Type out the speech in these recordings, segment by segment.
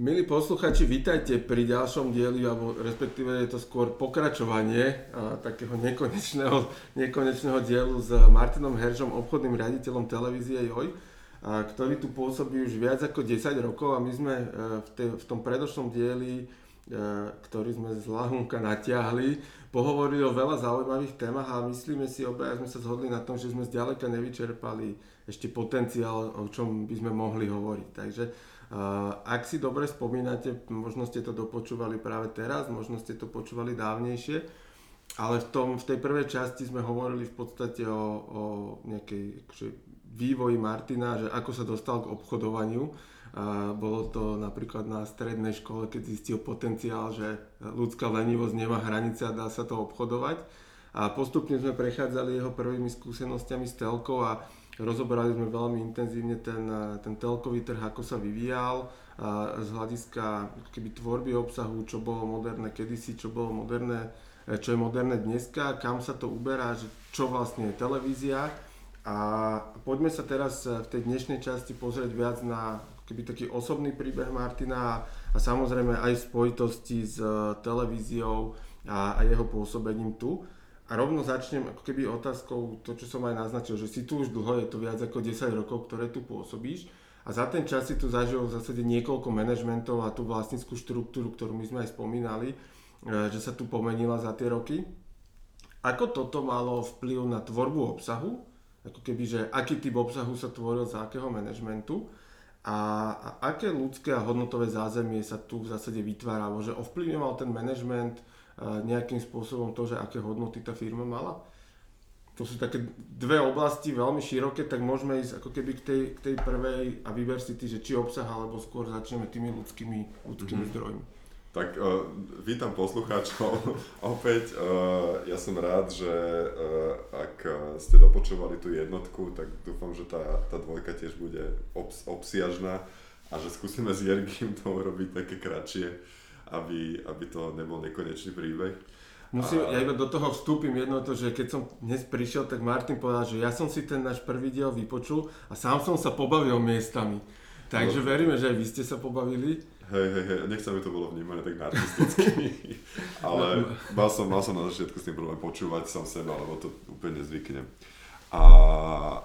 Milí posluchači, vítajte pri ďalšom dieli, alebo respektíve je to skôr pokračovanie a, takého nekonečného, nekonečného dielu s Martinom Heržom, obchodným riaditeľom televízie JOJ, a, ktorý tu pôsobí už viac ako 10 rokov a my sme a, e, v, te, v tom predošlom dieli, a, e, ktorý sme z Lahunka natiahli, pohovorili o veľa zaujímavých témach a myslíme si, obaja sme sa zhodli na tom, že sme zďaleka nevyčerpali ešte potenciál, o čom by sme mohli hovoriť. Takže ak si dobre spomínate, možno ste to dopočúvali práve teraz, možno ste to počúvali dávnejšie, ale v, tom, v tej prvej časti sme hovorili v podstate o, o nejakej akože, vývoji Martina, že ako sa dostal k obchodovaniu. A bolo to napríklad na strednej škole, keď zistil potenciál, že ľudská lenivosť nemá hranice a dá sa to obchodovať. A postupne sme prechádzali jeho prvými skúsenostiami s telkou a Rozoberali sme veľmi intenzívne ten, ten telkový trh, ako sa vyvíjal z hľadiska keby tvorby obsahu, čo bolo moderné kedysi, čo bolo moderné, e, čo je moderné dneska, kam sa to uberá, čo vlastne je televízia. A poďme sa teraz v tej dnešnej časti pozrieť viac na keby taký osobný príbeh Martina a samozrejme aj v spojitosti s televíziou a, a jeho pôsobením tu. A rovno začnem ako keby otázkou, to čo som aj naznačil, že si tu už dlho, je to viac ako 10 rokov, ktoré tu pôsobíš a za ten čas si tu zažil v zásade niekoľko manažmentov a tú vlastnickú štruktúru, ktorú my sme aj spomínali, e, že sa tu pomenila za tie roky. Ako toto malo vplyv na tvorbu obsahu? Ako keby, že aký typ obsahu sa tvoril za akého manažmentu? A, a aké ľudské a hodnotové zázemie sa tu v zásade vytváralo? Že ovplyvňoval ten manažment nejakým spôsobom to, že aké hodnoty tá firma mala. To sú také dve oblasti veľmi široké, tak môžeme ísť ako keby k tej, k tej prvej a vyber si ty, že či obsah, alebo skôr začneme tými ľudskými, ľudskými mm-hmm. zdrojmi. Tak uh, vítam poslucháčov. Opäť uh, ja som rád, že uh, ak ste dopočúvali tú jednotku, tak dúfam, že tá, tá dvojka tiež bude obs, obsiažná a že skúsime s Jergým to urobiť také kratšie aby, aby to nebol nekonečný príbeh. Musím, a... ja iba do toho vstúpim jedno to, že keď som dnes prišiel, tak Martin povedal, že ja som si ten náš prvý diel vypočul a sám som sa pobavil miestami. Takže no. veríme, že aj vy ste sa pobavili. Hej, hej, hej, nech sa mi to bolo vnímané tak narcisticky, ale mal som, mal som na začiatku s tým problém počúvať sám seba, lebo to úplne zvyknem. A,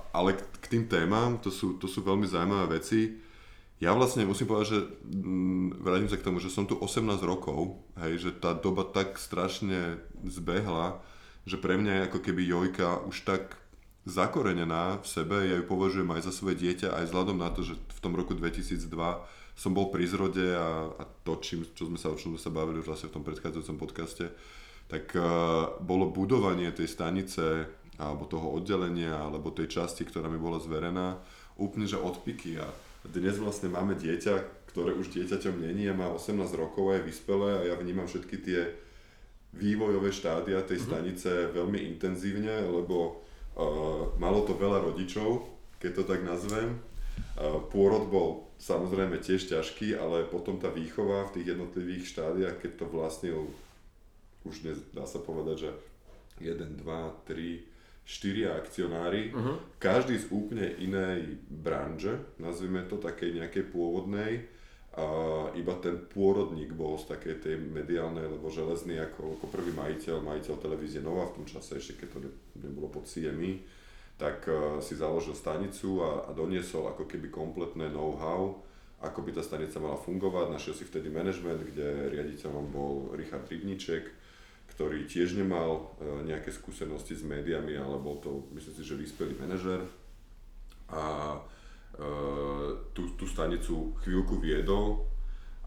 ale k, k tým témam, to sú, to sú veľmi zaujímavé veci. Ja vlastne musím povedať, že mm, vrátim sa k tomu, že som tu 18 rokov, hej, že tá doba tak strašne zbehla, že pre mňa je ako keby Jojka už tak zakorenená v sebe, ja ju považujem aj za svoje dieťa, aj vzhľadom na to, že v tom roku 2002 som bol pri zrode a, a to, čím, čo sme sa o čom sa bavili už vlastne v tom predchádzajúcom podcaste, tak uh, bolo budovanie tej stanice alebo toho oddelenia alebo tej časti, ktorá mi bola zverená, úplne že odpiky a dnes vlastne máme dieťa, ktoré už dieťaťom není a má 18 rokov a je vyspelé a ja vnímam všetky tie vývojové štádia tej mhm. stanice veľmi intenzívne, lebo uh, malo to veľa rodičov, keď to tak nazvem. Uh, pôrod bol samozrejme tiež ťažký, ale potom tá výchova v tých jednotlivých štádiách, keď to vlastnil, už dnes dá sa povedať, že 1, 2, 3, štyria akcionári, uh-huh. každý z úplne inej branže, nazvime to takej nejakej pôvodnej, a iba ten pôrodník bol z takej tej mediálnej, lebo železný ako, ako prvý majiteľ, majiteľ televízie Nova v tom čase, ešte keď to ne, nebolo pod CMI, tak uh, si založil stanicu a, a doniesol ako keby kompletné know-how, ako by tá stanica mala fungovať. Našiel si vtedy management, kde riaditeľom bol Richard Rybníček, ktorý tiež nemal e, nejaké skúsenosti s médiami, ale bol to, myslím si, že vyspelý manažer. A e, tú, tú stanicu chvíľku viedol,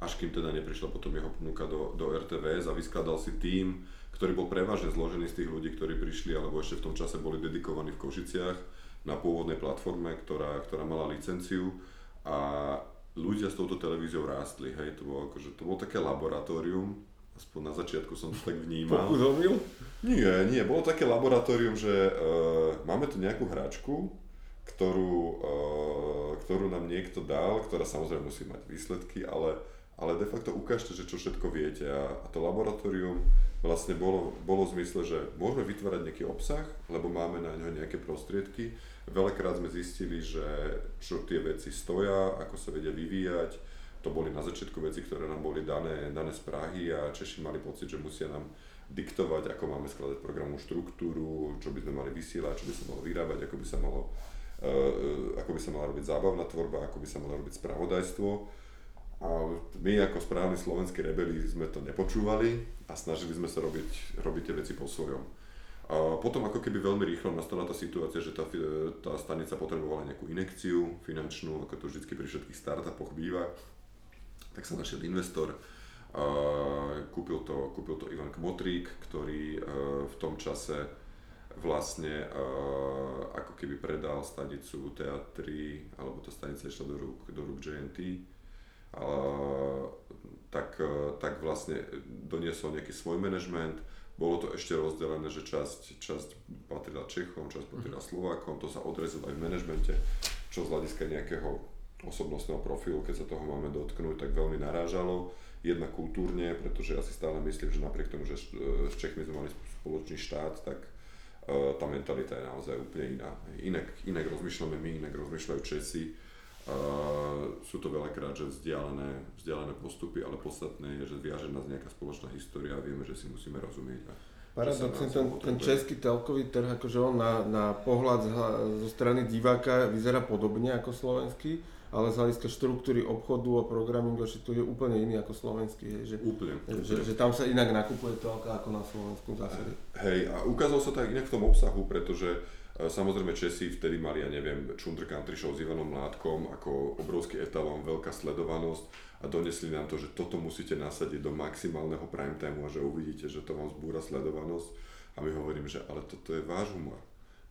až kým teda neprišla potom jeho ponuka do, do RTVS a vyskladal si tým, ktorý bol prevažne zložený z tých ľudí, ktorí prišli alebo ešte v tom čase boli dedikovaní v Košiciach na pôvodnej platforme, ktorá, ktorá mala licenciu a ľudia s touto televíziou rástli, hej, to bolo, akože, to bolo také laboratórium, aspoň na začiatku som to tak vnímal. Pochudobnil? Nie, nie, bolo také laboratórium, že uh, máme tu nejakú hračku, ktorú, uh, ktorú nám niekto dal, ktorá samozrejme musí mať výsledky, ale, ale de facto ukážte, že čo všetko viete. A, a to laboratórium vlastne bolo, bolo v zmysle, že môžeme vytvárať nejaký obsah, lebo máme na ňo nejaké prostriedky. Veľakrát sme zistili, že čo tie veci stoja, ako sa vedia vyvíjať, to boli na začiatku veci, ktoré nám boli dané, dané z Prahy a Češi mali pocit, že musia nám diktovať, ako máme skladať programu štruktúru, čo by sme mali vysielať, čo by sa malo vyrábať, ako by sa malo uh, ako by sa mala robiť zábavná tvorba, ako by sa malo robiť spravodajstvo. A my ako správni slovenskí rebeli sme to nepočúvali a snažili sme sa robiť, robiť tie veci po svojom. A potom ako keby veľmi rýchlo nastala tá situácia, že tá, tá stanica potrebovala nejakú inekciu finančnú, ako to vždy pri všetkých startupoch býva. Tak sa našiel investor, kúpil, to, kúpil to Ivan Kmotrík, ktorý e, v tom čase vlastne e, ako keby predal stanicu teatry, alebo tá stanica išla do rúk, do rúk JNT. Tak, e, tak vlastne doniesol nejaký svoj manažment, bolo to ešte rozdelené, že časť, časť patrila Čechom, časť patrila mhm. Slovákom, to sa odrezilo aj v manažmente, čo z hľadiska nejakého osobnostného profilu, keď sa toho máme dotknúť, tak veľmi narážalo. Jedna kultúrne, pretože ja si stále myslím, že napriek tomu, že s Čechmi sme mali spoločný štát, tak uh, tá mentalita je naozaj úplne iná. Inak, inak rozmýšľame my, inak rozmýšľajú Česi. Uh, sú to veľakrát že vzdialené, vzdialené postupy, ale podstatné je, že viaže nás nejaká spoločná história a vieme, že si musíme rozumieť. A Paradoxne ten, ten český telkový trh, akože on na, na pohľad zo strany diváka vyzerá podobne ako slovenský, ale z hľadiska štruktúry obchodu a programingu, že to je úplne iný ako slovenský. Hej, že, úplne, že, úplne. Že, tam sa inak nakupuje to ako na Slovensku zásade. Hej, a ukázalo sa to aj inak v tom obsahu, pretože e, Samozrejme Česi vtedy mali, ja neviem, Chunder Country Show s Ivanom Mládkom ako obrovský etalón, veľká sledovanosť a donesli nám to, že toto musíte nasadiť do maximálneho prime timeu a že uvidíte, že to vám zbúra sledovanosť. A my hovorím, že ale toto je váš humor,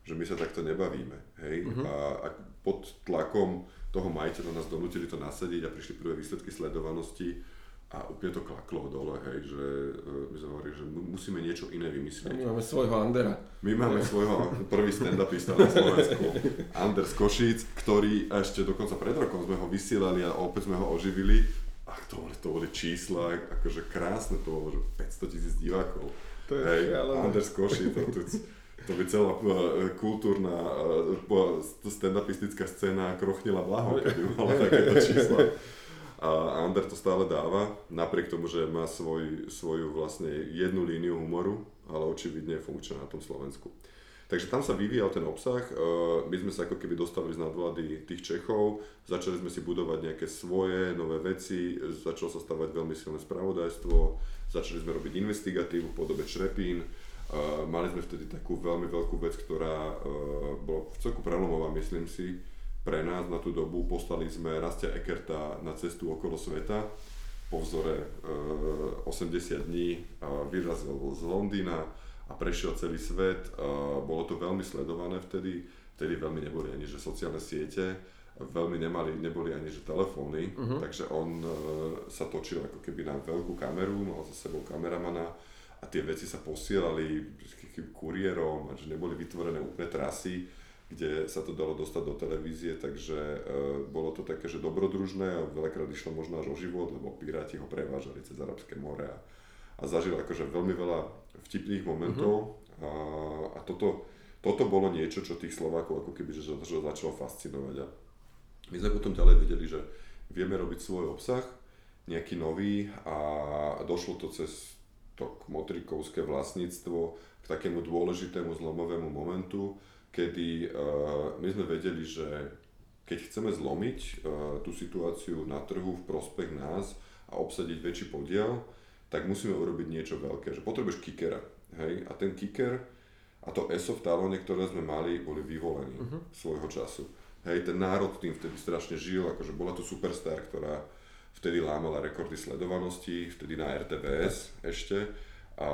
že my sa takto nebavíme. Hej? Uh-huh. A, a pod tlakom toho majiteľa nás donútili to nasadiť a prišli prvé výsledky sledovanosti a úplne to klaklo dole, hej, že uh, my sme hovorili, že musíme niečo iné vymyslieť. My máme svojho Andera. My máme svojho prvý stand-upista na Slovensku, Ander z Košíc, ktorý ešte dokonca pred rokom sme ho vysielali a opäť sme ho oživili. A to boli, to boli čísla, akože krásne, to bolo, že 500 tisíc divákov. To je hej, Ander z Košíc, to, to, to by celá uh, kultúrna uh, stand-upistická scéna krochnila blaho, keby mala takéto čísla. A Ander to stále dáva, napriek tomu, že má svoj, svoju vlastne jednu líniu humoru, ale očividne je funkčná na tom Slovensku. Takže tam sa vyvíjal ten obsah, my sme sa ako keby dostali z nadvlady tých Čechov, začali sme si budovať nejaké svoje nové veci, začalo sa stavať veľmi silné spravodajstvo, začali sme robiť investigatívu v podobe Šrepín, Uh, mali sme vtedy takú veľmi veľkú vec, ktorá uh, bola v celku prelomová, myslím si, pre nás na tú dobu. Poslali sme Rastia Ekerta na cestu okolo sveta po vzore uh, 80 dní. Uh, vyrazil z Londýna a prešiel celý svet. Bolo to veľmi sledované vtedy. Vtedy veľmi neboli ani že sociálne siete, veľmi nemali, neboli ani že telefóny, uh-huh. takže on sa točil ako keby na veľkú kameru, mal za sebou kameramana a tie veci sa posielali kuriérom, že neboli vytvorené úplne trasy, kde sa to dalo dostať do televízie, takže e, bolo to také, že dobrodružné a veľakrát išlo možno až o život, lebo piráti ho prevážali cez Arabské more a, a zažil akože veľmi veľa vtipných momentov mm-hmm. a, a toto, toto bolo niečo, čo tých Slovákov ako keby že, že začalo fascinovať a my sme potom ďalej vedeli, že vieme robiť svoj obsah, nejaký nový a došlo to cez to motrikovské vlastníctvo k takému dôležitému zlomovému momentu, kedy uh, my sme vedeli, že keď chceme zlomiť uh, tú situáciu na trhu v prospech nás a obsadiť väčší podiel, tak musíme urobiť niečo veľké, že potrebuješ kickera, hej, a ten kicker a to ESO v talóne, ktoré sme mali, boli vyvolení uh-huh. svojho času. Hej, ten národ tým vtedy strašne žil, akože bola to superstar, ktorá vtedy lámala rekordy sledovanosti, vtedy na RTVS ešte a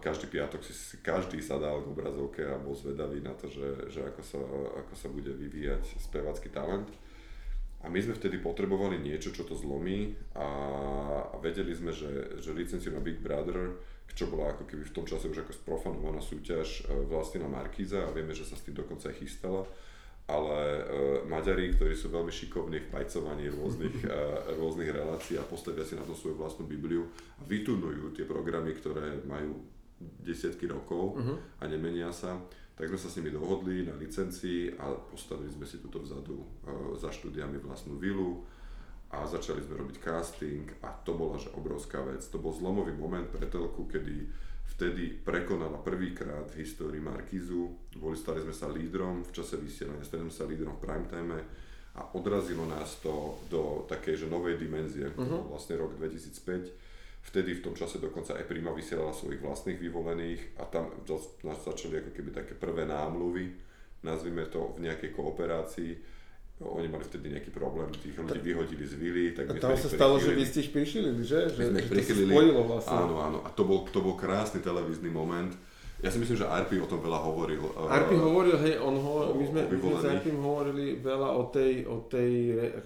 každý piatok si, každý sadal k obrazovke a bol zvedavý na to, že, že ako, sa, ako sa bude vyvíjať spevácky talent. A my sme vtedy potrebovali niečo, čo to zlomí a, a vedeli sme, že, že licenciu na Big Brother, čo bola ako keby v tom čase už ako sprofanovaná súťaž e, vlastne na Markíza a vieme, že sa s tým dokonca aj chystala, ale uh, Maďari, ktorí sú veľmi šikovní v pajcovaní rôznych, uh, rôznych relácií a postavia si na to svoju vlastnú Bibliu a vytunujú tie programy, ktoré majú desiatky rokov uh-huh. a nemenia sa, tak sme sa s nimi dohodli na licencii a postavili sme si tuto vzadu uh, za štúdiami vlastnú vilu a začali sme robiť casting a to bola že obrovská vec. To bol zlomový moment pre telku, kedy vtedy prekonala prvýkrát v histórii Markízu. Boli, stali sme sa lídrom v čase vysielania, stali sme sa lídrom v primetime a odrazilo nás to do takej že novej dimenzie. Uh-huh. Vlastne rok 2005 Vtedy v tom čase dokonca aj Prima vysielala svojich vlastných vyvolených a tam nás začali ako keby také prvé námluvy, nazvime to v nejakej kooperácii. Oni mali vtedy nejaký problém, tých ľudí vyhodili z vily. Tak a tam sa stalo, že vy ste ich prišili, že? Že, my sme ich prichylili. Vlastne. Áno, áno. A to bol, to bol krásny televízny moment ja si myslím, že Arpi o tom veľa hovoril. Arpi hovoril, hej, on ho, my sme, my sme s Arpim hovorili veľa o tej, o tej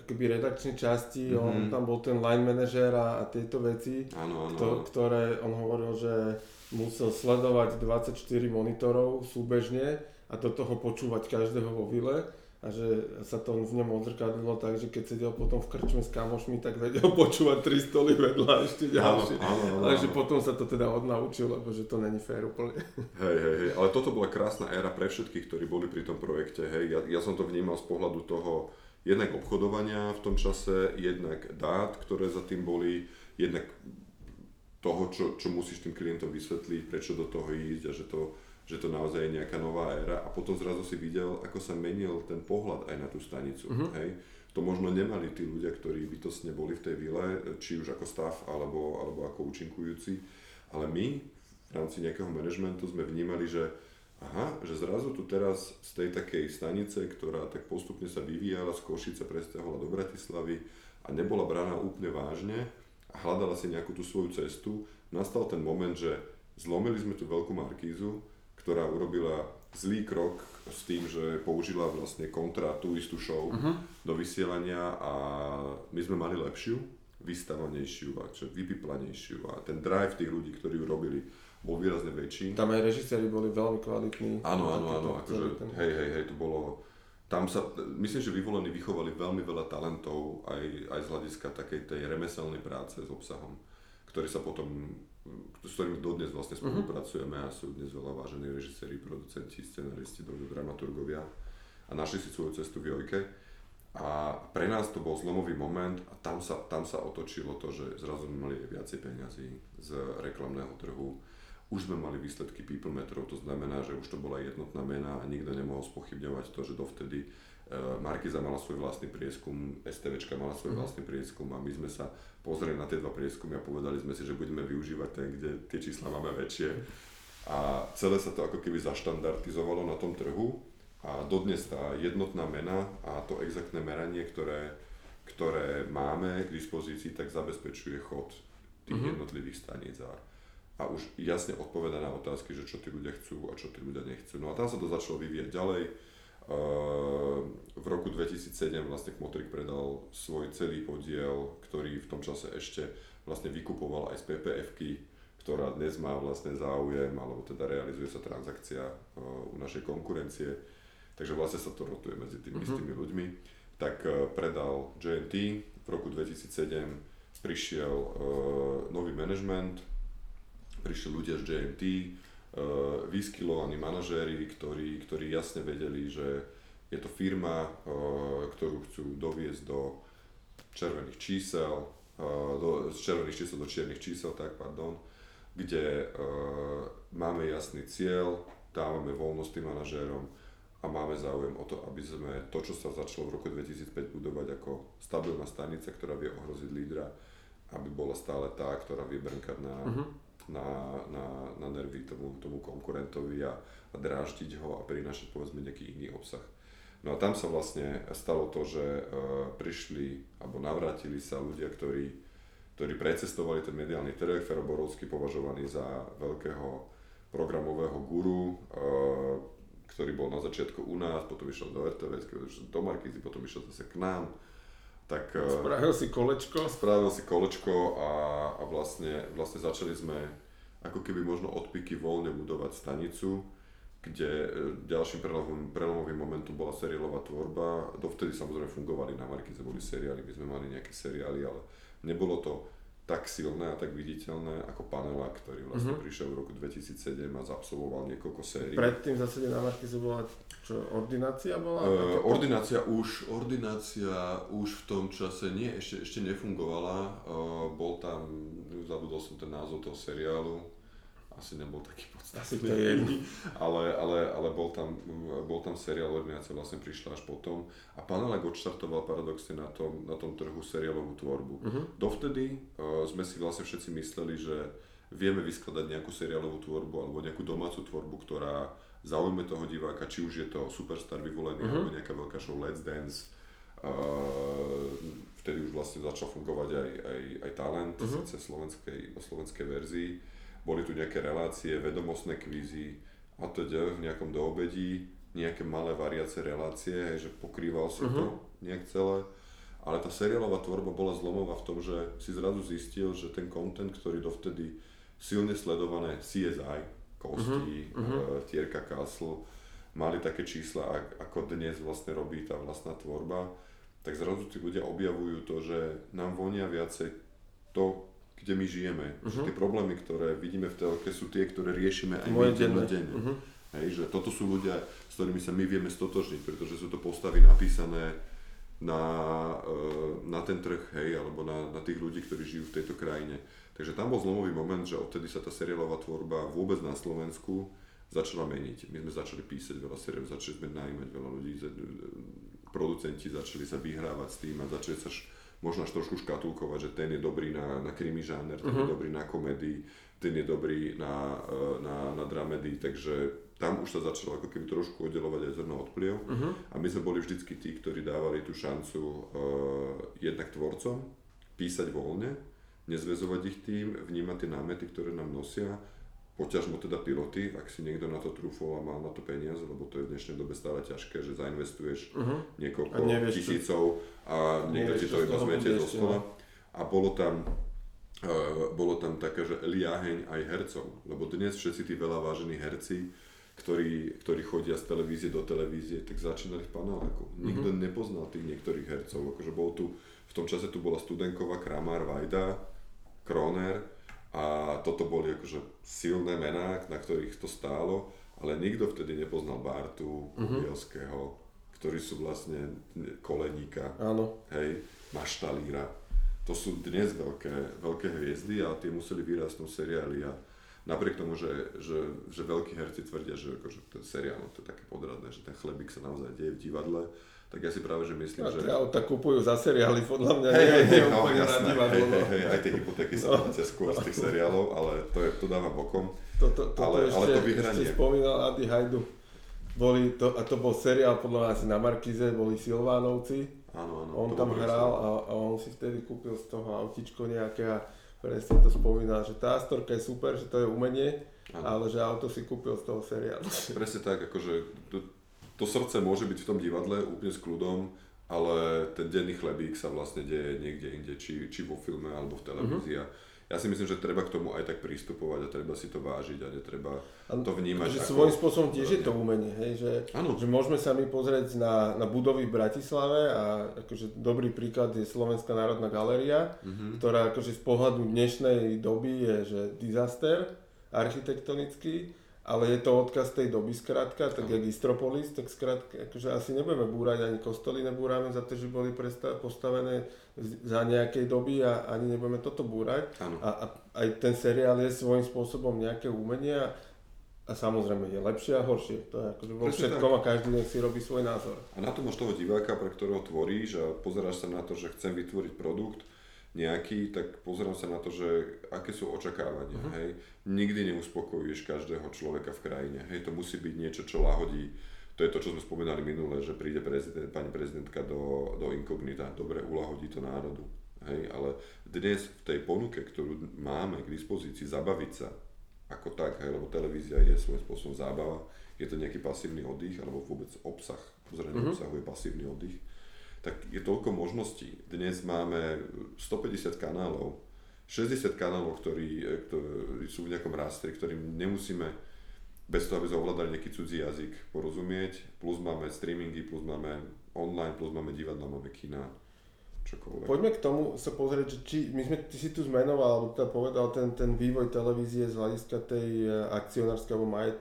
keby redakčnej časti, mm-hmm. on tam bol ten line manažer a, a tieto veci, áno, áno, kto, ktoré on hovoril, že musel sledovať 24 monitorov súbežne a do toho počúvať každého vo vile a že sa to v ňom odzrkadlilo tak, že keď sedel potom v krčme s kamošmi, tak vedel počúvať tri stoly vedľa a ešte ďalšie. Áno, áno, áno, ale že potom sa to teda odnaučil, lebo že to není fér úplne. Hej, hej, hej, ale toto bola krásna éra pre všetkých, ktorí boli pri tom projekte. Hej, ja, ja som to vnímal z pohľadu toho jednak obchodovania v tom čase, jednak dát, ktoré za tým boli, jednak toho, čo, čo musíš tým klientom vysvetliť, prečo do toho ísť a že to že to naozaj je nejaká nová éra a potom zrazu si videl, ako sa menil ten pohľad aj na tú stanicu. Uh-huh. Hej? To možno nemali tí ľudia, ktorí bytostne boli v tej vile, či už ako stav alebo, alebo ako účinkujúci, ale my v rámci nejakého manažmentu sme vnímali, že aha, že zrazu tu teraz z tej takej stanice, ktorá tak postupne sa vyvíjala z Košice, presťahovala do Bratislavy a nebola braná úplne vážne a hľadala si nejakú tú svoju cestu, nastal ten moment, že zlomili sme tú veľkú markízu, ktorá urobila zlý krok s tým, že použila vlastne kontra tú istú show uh-huh. do vysielania a my sme mali lepšiu, vystavanejšiu a vypiplanejšiu a ten drive tých ľudí, ktorí ju robili, bol výrazne väčší. Tam aj režiséri boli veľmi kvalitní. Áno, áno, áno, akože, ten... hej, hej, hej, to bolo, tam sa, myslím, že vyvolení vychovali veľmi veľa talentov aj, aj z hľadiska takej tej remeselnej práce s obsahom, ktorý sa potom s ktorými dodnes vlastne mhm. spolupracujeme a sú dnes veľa vážení režiséri, producenti, scenaristi, dramaturgovia a našli si svoju cestu v Jojke. A pre nás to bol zlomový moment a tam sa, tam sa otočilo to, že zrazu sme mali viacej peňazí z reklamného trhu. Už sme mali výsledky people metrov, to znamená, že už to bola jednotná mena a nikto nemohol spochybňovať to, že dovtedy Eh, Markiza mala svoj vlastný prieskum, STVčka mala svoj mm. vlastný prieskum a my sme sa pozreli na tie dva prieskumy a povedali sme si, že budeme využívať ten, kde tie čísla máme väčšie. A celé sa to ako keby zaštandardizovalo na tom trhu a dodnes tá jednotná mena a to exaktné meranie, ktoré, ktoré máme k dispozícii, tak zabezpečuje chod tých mm-hmm. jednotlivých staníc a, a už jasne odpoveda na otázky, že čo tí ľudia chcú a čo tí ľudia nechcú. No a tam sa to začalo vyvíjať ďalej v roku 2007 vlastne Kmotrik predal svoj celý podiel, ktorý v tom čase ešte vlastne vykupoval aj z ppf ktorá dnes má vlastne záujem, alebo teda realizuje sa transakcia u našej konkurencie. Takže vlastne sa to rotuje medzi tými uh-huh. istými ľuďmi. Tak predal JNT, v roku 2007 prišiel uh, nový management, prišli ľudia z JNT, vyskilovaní manažéri, ktorí, ktorí jasne vedeli, že je to firma, uh, ktorú chcú doviesť do červených čísel, uh, do, z červených čísel do čiernych čísel, tak pardon, kde máme jasný cieľ, dávame voľnosť tým manažérom a máme záujem o to, aby sme to, čo sa začalo v roku 2005 budovať ako stabilná stanica, ktorá vie ohroziť lídra, aby bola stále tá, ktorá vie brnkať na, uh-huh na, na, na nervy tomu, tomu konkurentovi a, a dráždiť ho a prinášať povedzme nejaký iný obsah. No a tam sa vlastne stalo to, že uh, prišli alebo navrátili sa ľudia, ktorí, ktorí precestovali ten mediálny trh, Fero Borovský považovaný za veľkého programového guru, uh, ktorý bol na začiatku u nás, potom išiel do RTVS, do Markizy, potom išiel zase k nám tak... Eh, spravil si kolečko. Spravil si kolečko a, a vlastne, vlastne začali sme ako keby možno odpiky voľne budovať stanicu, kde eh, ďalším prelomovým, prelomovým momentom bola seriálová tvorba. Dovtedy samozrejme fungovali na Markize, boli seriály, my sme mali nejaké seriály, ale nebolo to tak silné a tak viditeľné ako Panela, ktorý vlastne uh-huh. prišiel v roku 2007 a zabsolvoval niekoľko sérií. Predtým zase na Markize bola čo, ordinácia bola? Uh, ordinácia už, ordinácia už v tom čase nie, ešte, ešte nefungovala. Uh, bol tam, zabudol som ten názov toho seriálu, asi nebol taký podstatný. Ale, ale, ale bol, tam, bol tam seriál Ordinácia vlastne prišla až potom. A Panelek odštartoval paradoxne na tom, na tom trhu seriálovú tvorbu. Uh-huh. Dovtedy uh, sme si vlastne všetci mysleli, že vieme vyskladať nejakú seriálovú tvorbu alebo nejakú domácu tvorbu, ktorá zaujme toho diváka, či už je to Superstar vyvolený uh-huh. alebo nejaká veľká show Let's Dance. Uh, vtedy už vlastne začal fungovať aj, aj, aj talent, uh-huh. síce slovenskej, slovenskej verzii boli tu nejaké relácie, vedomostné kvízy a teda v nejakom doobedí, nejaké malé variace relácie, hej, že pokrýval si uh-huh. to mhm. nejak celé. Ale tá seriálová tvorba bola zlomová v tom, že si zrazu zistil, že ten content, ktorý dovtedy silne sledované CSI, Kosti, uh-huh. uh, Tierka Castle, mali také čísla, ako dnes vlastne robí tá vlastná tvorba, tak zrazu tí ľudia objavujú to, že nám vonia viacej to, kde my žijeme. Uh-huh. Tie problémy, ktoré vidíme v telke, sú tie, ktoré riešime aj Moje my denne. Uh-huh. Hej, že toto sú ľudia, s ktorými sa my vieme stotožniť, pretože sú to postavy napísané na, e, na ten trh, hej, alebo na, na tých ľudí, ktorí žijú v tejto krajine. Takže tam bol zlomový moment, že odtedy sa tá seriálová tvorba vôbec na Slovensku začala meniť. My sme začali písať veľa seriálov, začali sme najímať veľa ľudí, producenti začali sa vyhrávať s tým a začali sa možno až trošku škatulkovať, že ten je dobrý na, na krimi žáner, ten uh-huh. je mhm. dobrý na komedii, ten je dobrý na, e, na, na dramedii, takže tam už sa začalo ako keby trošku oddelovať aj zrno od pliev uh-huh. a my sme boli vždycky tí, ktorí dávali tú šancu uh, jednak tvorcom písať voľne, nezvezovať ich tým, vnímať tie námety, ktoré nám nosia poťažmo teda piloty, ak si niekto na to trúfol a mal na to peniaze, lebo to je v dnešnej dobe stále ťažké, že zainvestuješ uh-huh. niekoľko a nevieš, tisícov a niekto ti to iba zmetie zo stola. A bolo tam, uh, bolo tam také, že liaheň aj hercov, lebo dnes všetci tí veľa vážení herci, ktorí, ktorí chodia z televízie do televízie, tak začínali v paneláku. Nikto uh-huh. nepoznal tých niektorých hercov, akože bol tu, v tom čase tu bola Studenková, Kramár, Vajda, Kroner, a toto boli akože silné mená, na ktorých to stálo, ale nikto vtedy nepoznal Bartu, uh-huh. ktorí sú vlastne Koleníka, Áno. hej, Maštalíra. To sú dnes veľké, veľké hviezdy a tie museli vyrásť v seriáli a napriek tomu, že, že, že veľkí herci tvrdia, že akože ten seriál, no to je také podradné, že ten chlebík sa naozaj deje v divadle, tak ja si práve že myslím, a že... A auta kupujú za seriály, podľa mňa hey, nie, hey, no, jasné, hej, hej, hej, aj tie hypotéky sa no. skôr z tých seriálov, ale to, je, to dáva bokom. Toto, to, ale, ešte, ale to vyhranie... Ešte spomínal Adi Hajdu, boli to, a to bol seriál podľa mňa asi na Markize, boli Silvánovci. Áno, áno. On tam hral a, a on si vtedy kúpil z toho autičko nejaké a presne to spomínal, že tá storka je super, že to je umenie, ano. ale že auto si kúpil z toho seriálu. Presne tak, akože to, to srdce môže byť v tom divadle úplne s kľudom, ale ten denný chlebík sa vlastne deje niekde inde, či, či vo filme alebo v televízii. Mm-hmm. Ja si myslím, že treba k tomu aj tak pristupovať a treba si to vážiť a netreba to vnímať že ako... Svojím spôsobom tiež je to umenie, hej, že, že môžeme sa my pozrieť na, na budovy v Bratislave a akože dobrý príklad je Slovenská národná galéria, mm-hmm. ktorá akože z pohľadu dnešnej doby je že disaster architektonický, ale je to odkaz tej doby skrátka, tak jak Istropolis, tak skrátka, akože asi nebudeme búrať, ani kostoly nebúrame za to, že boli postavené za nejakej doby a ani nebudeme toto búrať. A, a aj ten seriál je svojím spôsobom nejaké umenie a, a samozrejme je lepšie a horšie. To je akože vo všetkom a každý nech si robí svoj názor. A na to máš toho diváka, pre ktorého tvoríš a pozeráš sa na to, že chcem vytvoriť produkt, nejaký, tak pozerám sa na to, že aké sú očakávania, uh-huh. hej. Nikdy neuspokojuješ každého človeka v krajine, hej, to musí byť niečo, čo lahodí. To je to, čo sme spomínali minule, že príde prezident, pani prezidentka do, do inkognita, dobre, ulahodí to národu, hej, ale dnes v tej ponuke, ktorú máme k dispozícii, zabaviť sa ako tak, hej, lebo televízia je svojím spôsobom zábava, je to nejaký pasívny oddych, alebo vôbec obsah, pozrenie uh-huh. obsahu je pasívny oddych, tak je toľko možností. Dnes máme 150 kanálov, 60 kanálov, ktorí, e, ktorí sú v nejakom rastri, ktorým nemusíme bez toho, aby sme ovládali nejaký cudzí jazyk, porozumieť. Plus máme streamingy, plus máme online, plus máme divadla, máme kina. čokoľvek. Poďme k tomu sa pozrieť, že či, my sme, ty si tu zmenoval, alebo teda povedal ten, ten vývoj televízie z hľadiska tej e, akcionárskej alebo majet,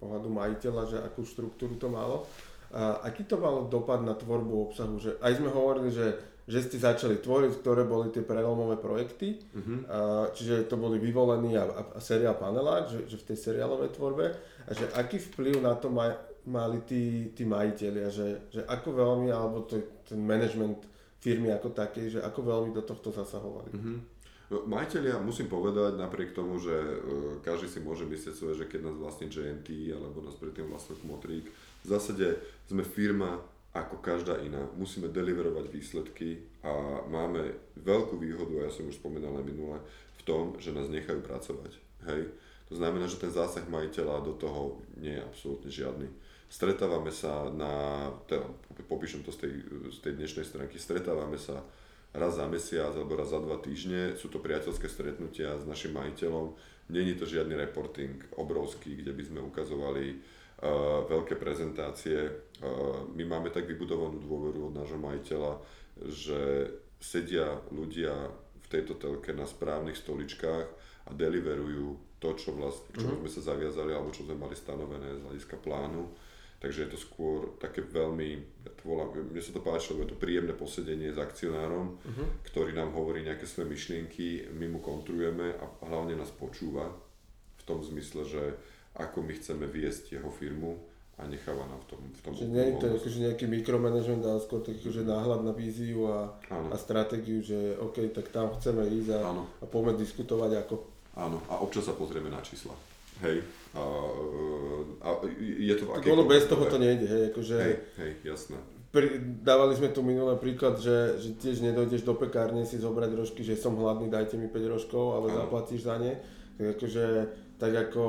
pohľadu majiteľa, že akú štruktúru to malo. A aký to malo dopad na tvorbu obsahu? Že aj sme hovorili, že, že ste začali tvoriť, ktoré boli tie prelomové projekty, uh-huh. a, čiže to boli vyvolení a, a, a seriál Panelák, že, že v tej seriálovej tvorbe. A že aký vplyv na to maj, mali tí, tí majiteľia, že, že ako veľmi, alebo to, ten management firmy ako také, že ako veľmi do tohto zasahovali. Uh-huh. Majiteľia, musím povedať, napriek tomu, že uh, každý si môže myslieť svoje, že keď nás vlastní JNT alebo nás predtým vlastne Kmotrík, v zásade sme firma ako každá iná. Musíme deliverovať výsledky a máme veľkú výhodu, a ja som už spomínal aj minule, v tom, že nás nechajú pracovať. Hej? To znamená, že ten zásah majiteľa do toho nie je absolútne žiadny. Stretávame sa na, teda, popíšem to z tej, z tej dnešnej stránky, stretávame sa raz za mesiac alebo raz za dva týždne. Sú to priateľské stretnutia s našim majiteľom. Není to žiadny reporting obrovský, kde by sme ukazovali veľké prezentácie. My máme tak vybudovanú dôveru od nášho majiteľa, že sedia ľudia v tejto telke na správnych stoličkách a deliverujú to, čo vlastne, čo mm-hmm. sme sa zaviazali alebo čo sme mali stanovené z hľadiska plánu Takže je to skôr také veľmi, ja to volám, mne sa to páči, lebo je to príjemné posedenie s akcionárom, uh-huh. ktorý nám hovorí nejaké svoje myšlienky, my mu kontrujeme a hlavne nás počúva v tom zmysle, že ako my chceme viesť jeho firmu a necháva nám v tom, v tom Čiže nie je to akože nejaký mikromanagement, ale skôr taký akože náhľad na víziu a, a stratégiu, že OK, tak tam chceme ísť a, a poďme diskutovať ako. Áno, a občas sa pozrieme na čísla. Hej. A, a je to v ono bez toho to nejde, hej, akože... Hej, hej, jasné. Pri, dávali sme tu minulý príklad, že, že tiež nedojdeš do pekárne si zobrať rožky, že som hladný, dajte mi 5 rožkov, ale ano. zaplatíš za ne. Tak akože, tak ako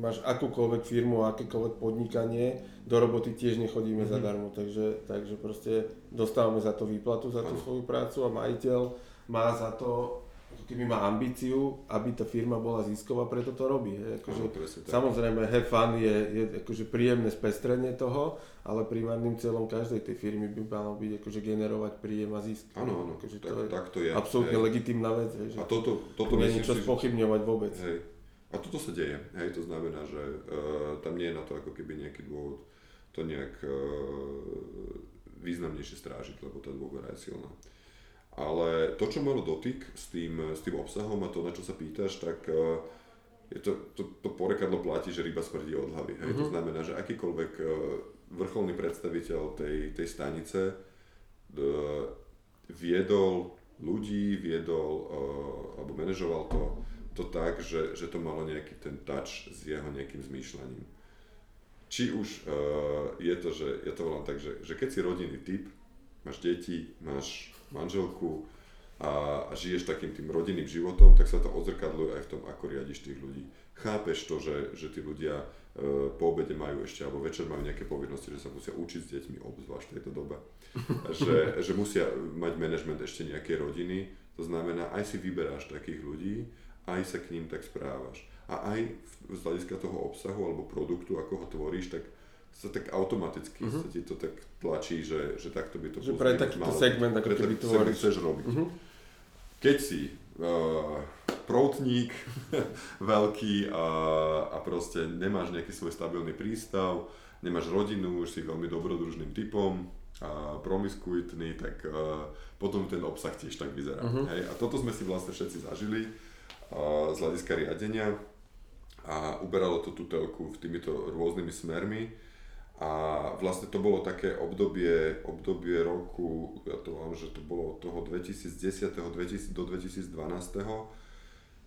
máš akúkoľvek firmu, akékoľvek podnikanie, do roboty tiež nechodíme mm-hmm. zadarmo, takže, takže proste dostávame za to výplatu, za tú svoju prácu a majiteľ má za to keby má ambíciu, aby tá firma bola zisková, preto to robí. He. Akože, no, samozrejme, have fun je, je akože príjemné spestrenie toho, ale primárnym cieľom každej tej firmy by malo byť akože generovať príjem a zisk. Áno, áno, akože tak, to je tak to je. Absolútne hej. legitimná vec. Hej, že a toto, toto nie je niečo spochybňovať vôbec. Hej. A toto sa deje. Hej, to znamená, že uh, tam nie je na to ako keby nejaký dôvod to nejak uh, významnejšie strážiť, lebo tá dôvera je silná. Ale to, čo malo dotyk s tým, s tým obsahom a to, na čo sa pýtaš, tak uh, je to, to, to porekadlo platí, že ryba smrdí od hlavy. Hej? Uh-huh. To mhm. znamená, že akýkoľvek uh, vrcholný predstaviteľ tej, tej stanice uh, viedol ľudí, viedol uh, alebo manažoval to, to tak, že, že to malo nejaký ten touch s jeho nejakým zmýšľaním. Či už uh, je to, že ja to volám tak, že, že keď si rodinný typ, máš deti, máš manželku a, a žiješ takým tým rodinným životom, tak sa to odzrkadluje aj v tom, ako riadiš tých ľudí. Chápeš to, že, že tí ľudia e, po obede majú ešte, alebo večer majú nejaké povinnosti, že sa musia učiť s deťmi, obzvlášť v tejto dobe. že, že musia mať manažment ešte nejaké rodiny, to znamená, aj si vyberáš takých ľudí, aj sa k ním tak správaš. A aj z hľadiska toho obsahu alebo produktu, ako ho tvoríš, tak sa tak automaticky uh-huh. sa ti to tak tlačí, že, že takto by to Že pre takýto segment, ako keby to chceš robiť. Uh-huh. Keď si uh, proutník veľký a, a proste nemáš nejaký svoj stabilný prístav, nemáš rodinu, už si veľmi dobrodružným typom, a promiskuitný, tak uh, potom ten obsah tiež tak vyzerá. Uh-huh. Hej? A toto sme si vlastne všetci zažili z hľadiska riadenia a uberalo to tú telku týmito rôznymi smermi a vlastne to bolo také obdobie, obdobie roku, ja to mám, že to bolo od toho 2010. 2000, do 2012.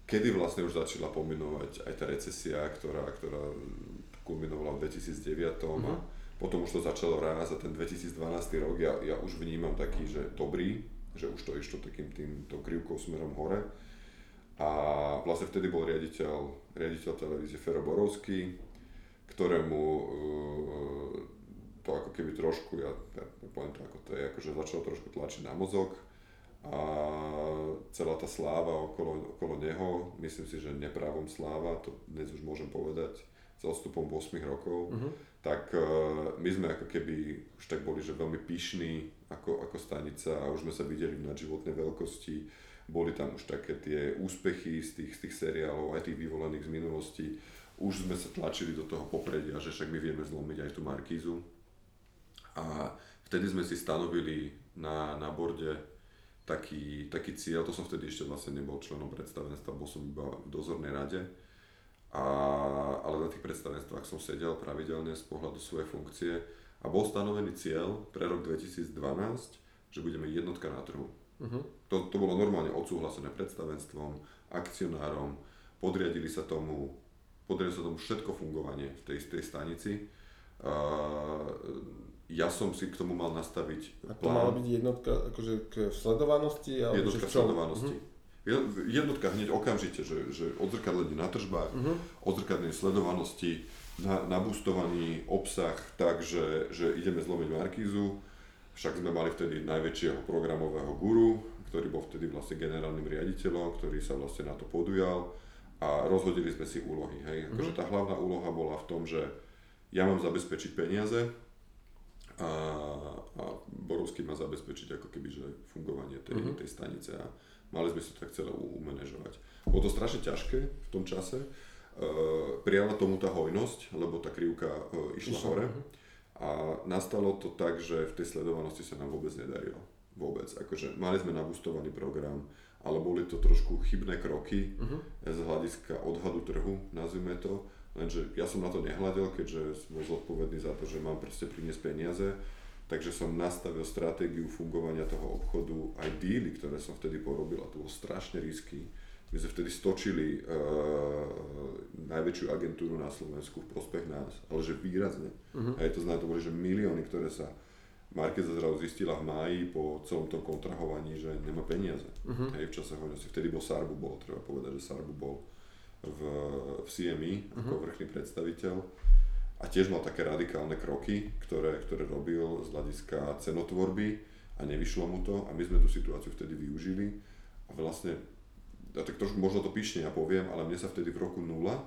Kedy vlastne už začala pominovať aj tá recesia, ktorá, ktorá kulminovala v 2009. Mm-hmm. A potom už to začalo rásť a ten 2012 rok ja, ja už vnímam taký, že dobrý, že už to išlo takým tým krivkou smerom hore. A vlastne vtedy bol riaditeľ, riaditeľ televízie Fero Borovský, ktorému uh, to ako keby trošku, ja, ja poviem to ako to je, akože začalo trošku tlačiť na mozog a celá tá sláva okolo, okolo neho, myslím si, že neprávom sláva, to dnes už môžem povedať, s odstupom 8 rokov, uh-huh. tak uh, my sme ako keby už tak boli, že veľmi pyšní ako, ako stanica a už sme sa videli na životnej veľkosti. Boli tam už také tie úspechy z tých, z tých seriálov, aj tých vyvolených z minulosti. Už sme sa tlačili do toho popredia, že však my vieme zlomiť aj tú Markízu. A vtedy sme si stanovili na, na borde taký, taký cieľ, to som vtedy ešte vlastne nebol členom predstavenstva, bol som iba v dozornej rade, a, ale na tých predstavenstvách som sedel pravidelne z pohľadu svojej funkcie a bol stanovený cieľ pre rok 2012, že budeme jednotka na trhu. Uh-huh. To, to bolo normálne odsúhlasené predstavenstvom, akcionárom, podriadili sa tomu, podriadili sa tomu všetko fungovanie v tej, tej stanici. Uh, ja som si k tomu mal nastaviť A to plán. mala byť jednotka akože k sledovanosti? Jednotka v sledovanosti. Uh-huh. Jednotka hneď okamžite, že, že odzrkadlenie na tržbách, uh-huh. odzrkadlenie sledovanosti, na, nabustovaný obsah tak, že, že ideme zlomiť Markízu. Však sme mali vtedy najväčšieho programového guru, ktorý bol vtedy vlastne generálnym riaditeľom, ktorý sa vlastne na to podujal a rozhodili sme si úlohy. Hej. Akože tá hlavná úloha bola v tom, že ja mám zabezpečiť peniaze, a, a Borovský má zabezpečiť ako keby, že fungovanie tej, uh-huh. tej stanice a mali sme si to tak celé umanežovať. Bolo to strašne ťažké v tom čase, uh, prijala tomu tá hojnosť, lebo tá krivka uh, išla Išla, hore uh-huh. A nastalo to tak, že v tej sledovanosti sa nám vôbec nedarilo. Vôbec. Akože mali sme nabustovaný program, ale boli to trošku chybné kroky uh-huh. z hľadiska odhadu trhu, nazvime to Lenže ja som na to nehľadel, keďže som bol zodpovedný za to, že mám proste priniesť peniaze, takže som nastavil stratégiu fungovania toho obchodu, aj díly, ktoré som vtedy porobil a to bolo strašne risky. My sme vtedy stočili uh, najväčšiu agentúru na Slovensku v prospech nás, ale že výrazne. Uh-huh. Hej, to znamená, to boli že milióny, ktoré sa Markeza zrazu zistila v máji po celom tom kontrahovaní, že nemá peniaze. Uh-huh. Hej, v čase hojnosti. Vtedy bol Sarbu bol, treba povedať, že Sarbu bol v, v CME uh-huh. ako mhm. vrchný predstaviteľ a tiež mal také radikálne kroky, ktoré, ktoré robil z hľadiska cenotvorby a nevyšlo mu to a my sme tú situáciu vtedy využili a vlastne, ja tak trošku možno to píšne ja poviem, ale mne sa vtedy v roku nula,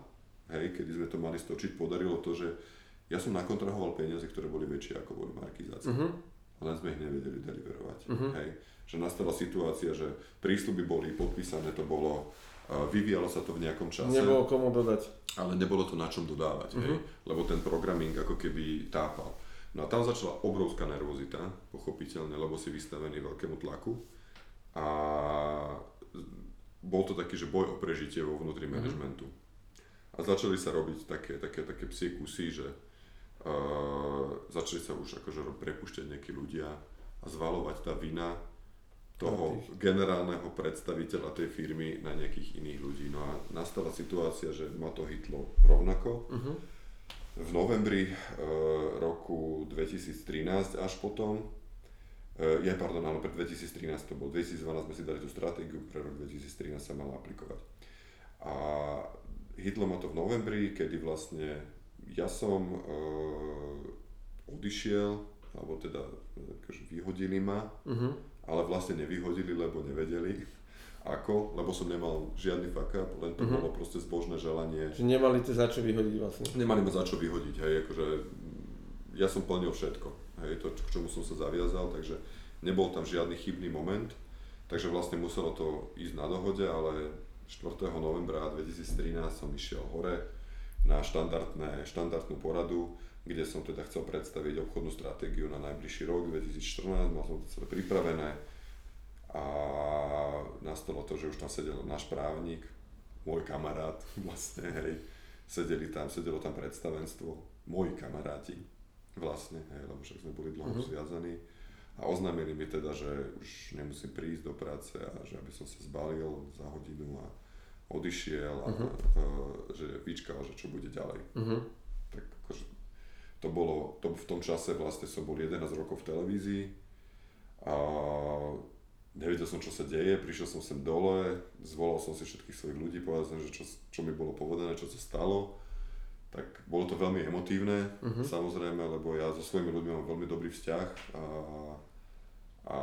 hej, kedy sme to mali stočiť, podarilo to, že ja som nakontrahoval peniaze, ktoré boli väčšie ako boli markizácie. Uh-huh. Len sme ich nevedeli deliverovať. Uh-huh. Hej. Že nastala situácia, že prísľuby boli podpísané, to bolo vyvíjalo sa to v nejakom čase. Nebolo komu dodať. Ale nebolo to na čom dodávať, uh-huh. hej? Mhm. lebo ten programming ako keby tápal. No a tam začala obrovská nervozita, pochopiteľne, lebo si vystavený veľkému tlaku. A bol to taký, že boj o prežitie vo vnútri uh-huh. manažmentu. A začali sa robiť také, také, také psie kusy, že uh, začali sa už akože prepušťať nejakí ľudia a zvalovať tá vina toho generálneho predstaviteľa tej firmy na nejakých iných ľudí. No a nastala situácia, že ma to hitlo rovnako. Uh-huh. V novembri e, roku 2013 až potom, ja pardon, áno, pre 2013 to bol, 2012 sme si dali tú stratégiu, pre rok 2013 sa mala aplikovať. A hitlo ma to v novembri, kedy vlastne ja som e, odišiel, alebo teda akože vyhodili ma, uh-huh ale vlastne nevyhodili, lebo nevedeli ako, lebo som nemal žiadny fuck up, len to uh-huh. bolo proste zbožné želanie. Že nemali to za čo vyhodiť vlastne. Nemali ma za čo vyhodiť, hej, akože ja som plnil všetko, hej, to, k čomu som sa zaviazal, takže nebol tam žiadny chybný moment, takže vlastne muselo to ísť na dohode, ale 4. novembra 2013 som išiel hore na štandardné, štandardnú poradu, kde som teda chcel predstaviť obchodnú stratégiu na najbližší rok 2014, mal som to celé pripravené a nastalo to, že už tam sedel náš právnik, môj kamarát vlastne, hej, sedeli tam, sedelo tam predstavenstvo, moji kamaráti vlastne, hej, lebo však sme boli dlho uh-huh. zviazaní a oznámili mi teda, že už nemusím prísť do práce a že aby som sa zbalil za hodinu a odišiel a uh-huh. uh, že vyčkal, že čo bude ďalej. Uh-huh. Tak akože to bolo, to v tom čase vlastne som bol 11 rokov v televízii a nevedel som, čo sa deje, prišiel som sem dole, zvolal som si všetkých svojich ľudí, povedal som, že čo, čo mi bolo povedané, čo sa stalo. Tak bolo to veľmi emotívne, uh-huh. samozrejme, lebo ja so svojimi ľuďmi mám veľmi dobrý vzťah a, a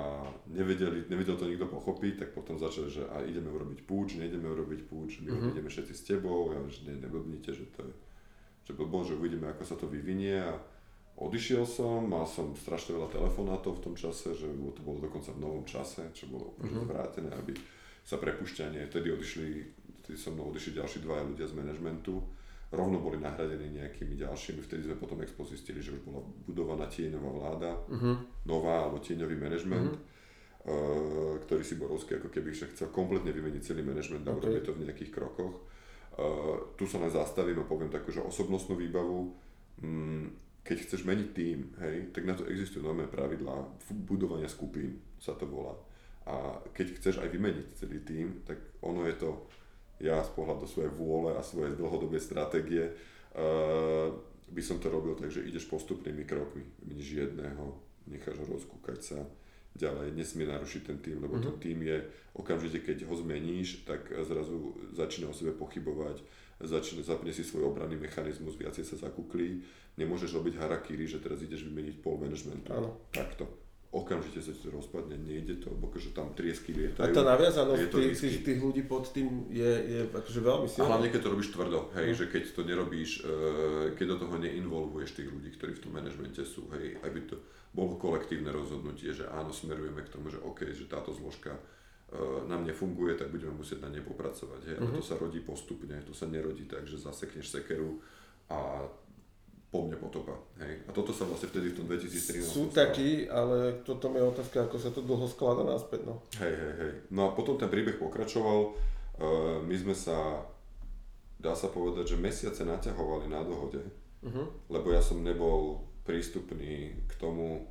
nevedeli, nevedel to nikto pochopiť, tak potom začali, že a ideme urobiť púč, nejdeme urobiť púč, my uh-huh. ideme všetci s tebou, ja že ne, neblbnite, že to je že bol, že uvidíme, ako sa to vyvinie a odišiel som, mal som strašne veľa telefonátov v tom čase, že to bolo dokonca v novom čase, čo bolo úplne mm-hmm. zvrátené, aby sa prepušťanie, vtedy odišli, vtedy so mnou odišli ďalší dvaja ľudia z manažmentu, rovno boli nahradení nejakými ďalšími, vtedy sme potom expo zistili, že už bola budovaná tieňová vláda, uh-huh. nová alebo tieňový manažment, uh-huh. uh, ktorý si Borovský ako keby však chcel kompletne vymeniť celý manažment a okay. to v nejakých krokoch. Uh, tu sa len zastavím a poviem takú, že osobnostnú výbavu, um, keď chceš meniť tým, hej, tak na to existujú nové pravidlá budovania skupín, sa to volá. A keď chceš aj vymeniť celý tým, tak ono je to ja z pohľadu svojej vôle a svojej dlhodobej stratégie uh, by som to robil tak, že ideš postupnými krokmi, vidíš jedného, necháš ho rozkúkať sa, ďalej nesmie narušiť ten tým, lebo mm-hmm. ten tým je okamžite, keď ho zmeníš, tak zrazu začína o sebe pochybovať, začne, zapne si svoj obranný mechanizmus, viacej sa zakuklí, nemôžeš robiť harakiri, že teraz ideš vymeniť pol managementu. Áno. Takto okamžite sa to rozpadne, nejde to, lebo akože tam triesky lietajú. A tá naviazanosť tých, tých, tých ľudí pod tým je, je akože veľmi silná. A hlavne keď to robíš tvrdo, hej, mm. že keď to nerobíš, uh, keď do toho neinvolvuješ tých ľudí, ktorí v tom manažmente sú, hej, aby to bolo kolektívne rozhodnutie, že áno, smerujeme k tomu, že OK, že táto zložka uh, nám nefunguje, tak budeme musieť na nej popracovať, hej, mm-hmm. to sa rodí postupne, to sa nerodí tak, že zasekneš sekeru a po mne potopa. Hej. A toto sa vlastne vtedy v tom 2013 Sú takí, ale toto je otázka, ako sa to dlho skladá naspäť. No. Hej, hej, hej. No a potom ten príbeh pokračoval. Uh, my sme sa, dá sa povedať, že mesiace naťahovali na dohode, uh-huh. lebo ja som nebol prístupný k tomu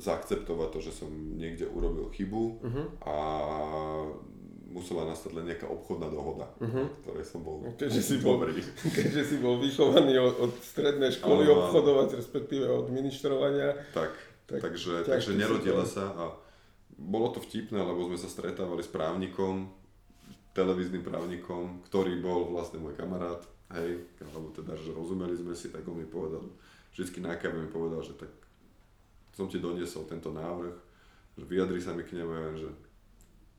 zaakceptovať to, že som niekde urobil chybu uh-huh. a musela nastať len nejaká obchodná dohoda, uh-huh. ktorej som bol keďže si bol, keďže si bol vychovaný od, od strednej školy uh, obchodovať, respektíve od ministrovania. Tak, tak takže, takže nerodila sa a bolo to vtipné, lebo sme sa stretávali s právnikom, televíznym právnikom, ktorý bol vlastne môj kamarát, hej, alebo teda, že rozumeli sme si, tak on mi povedal, vždycky na káve mi povedal, že tak som ti doniesol tento návrh, že vyjadri sa mi k nemu, že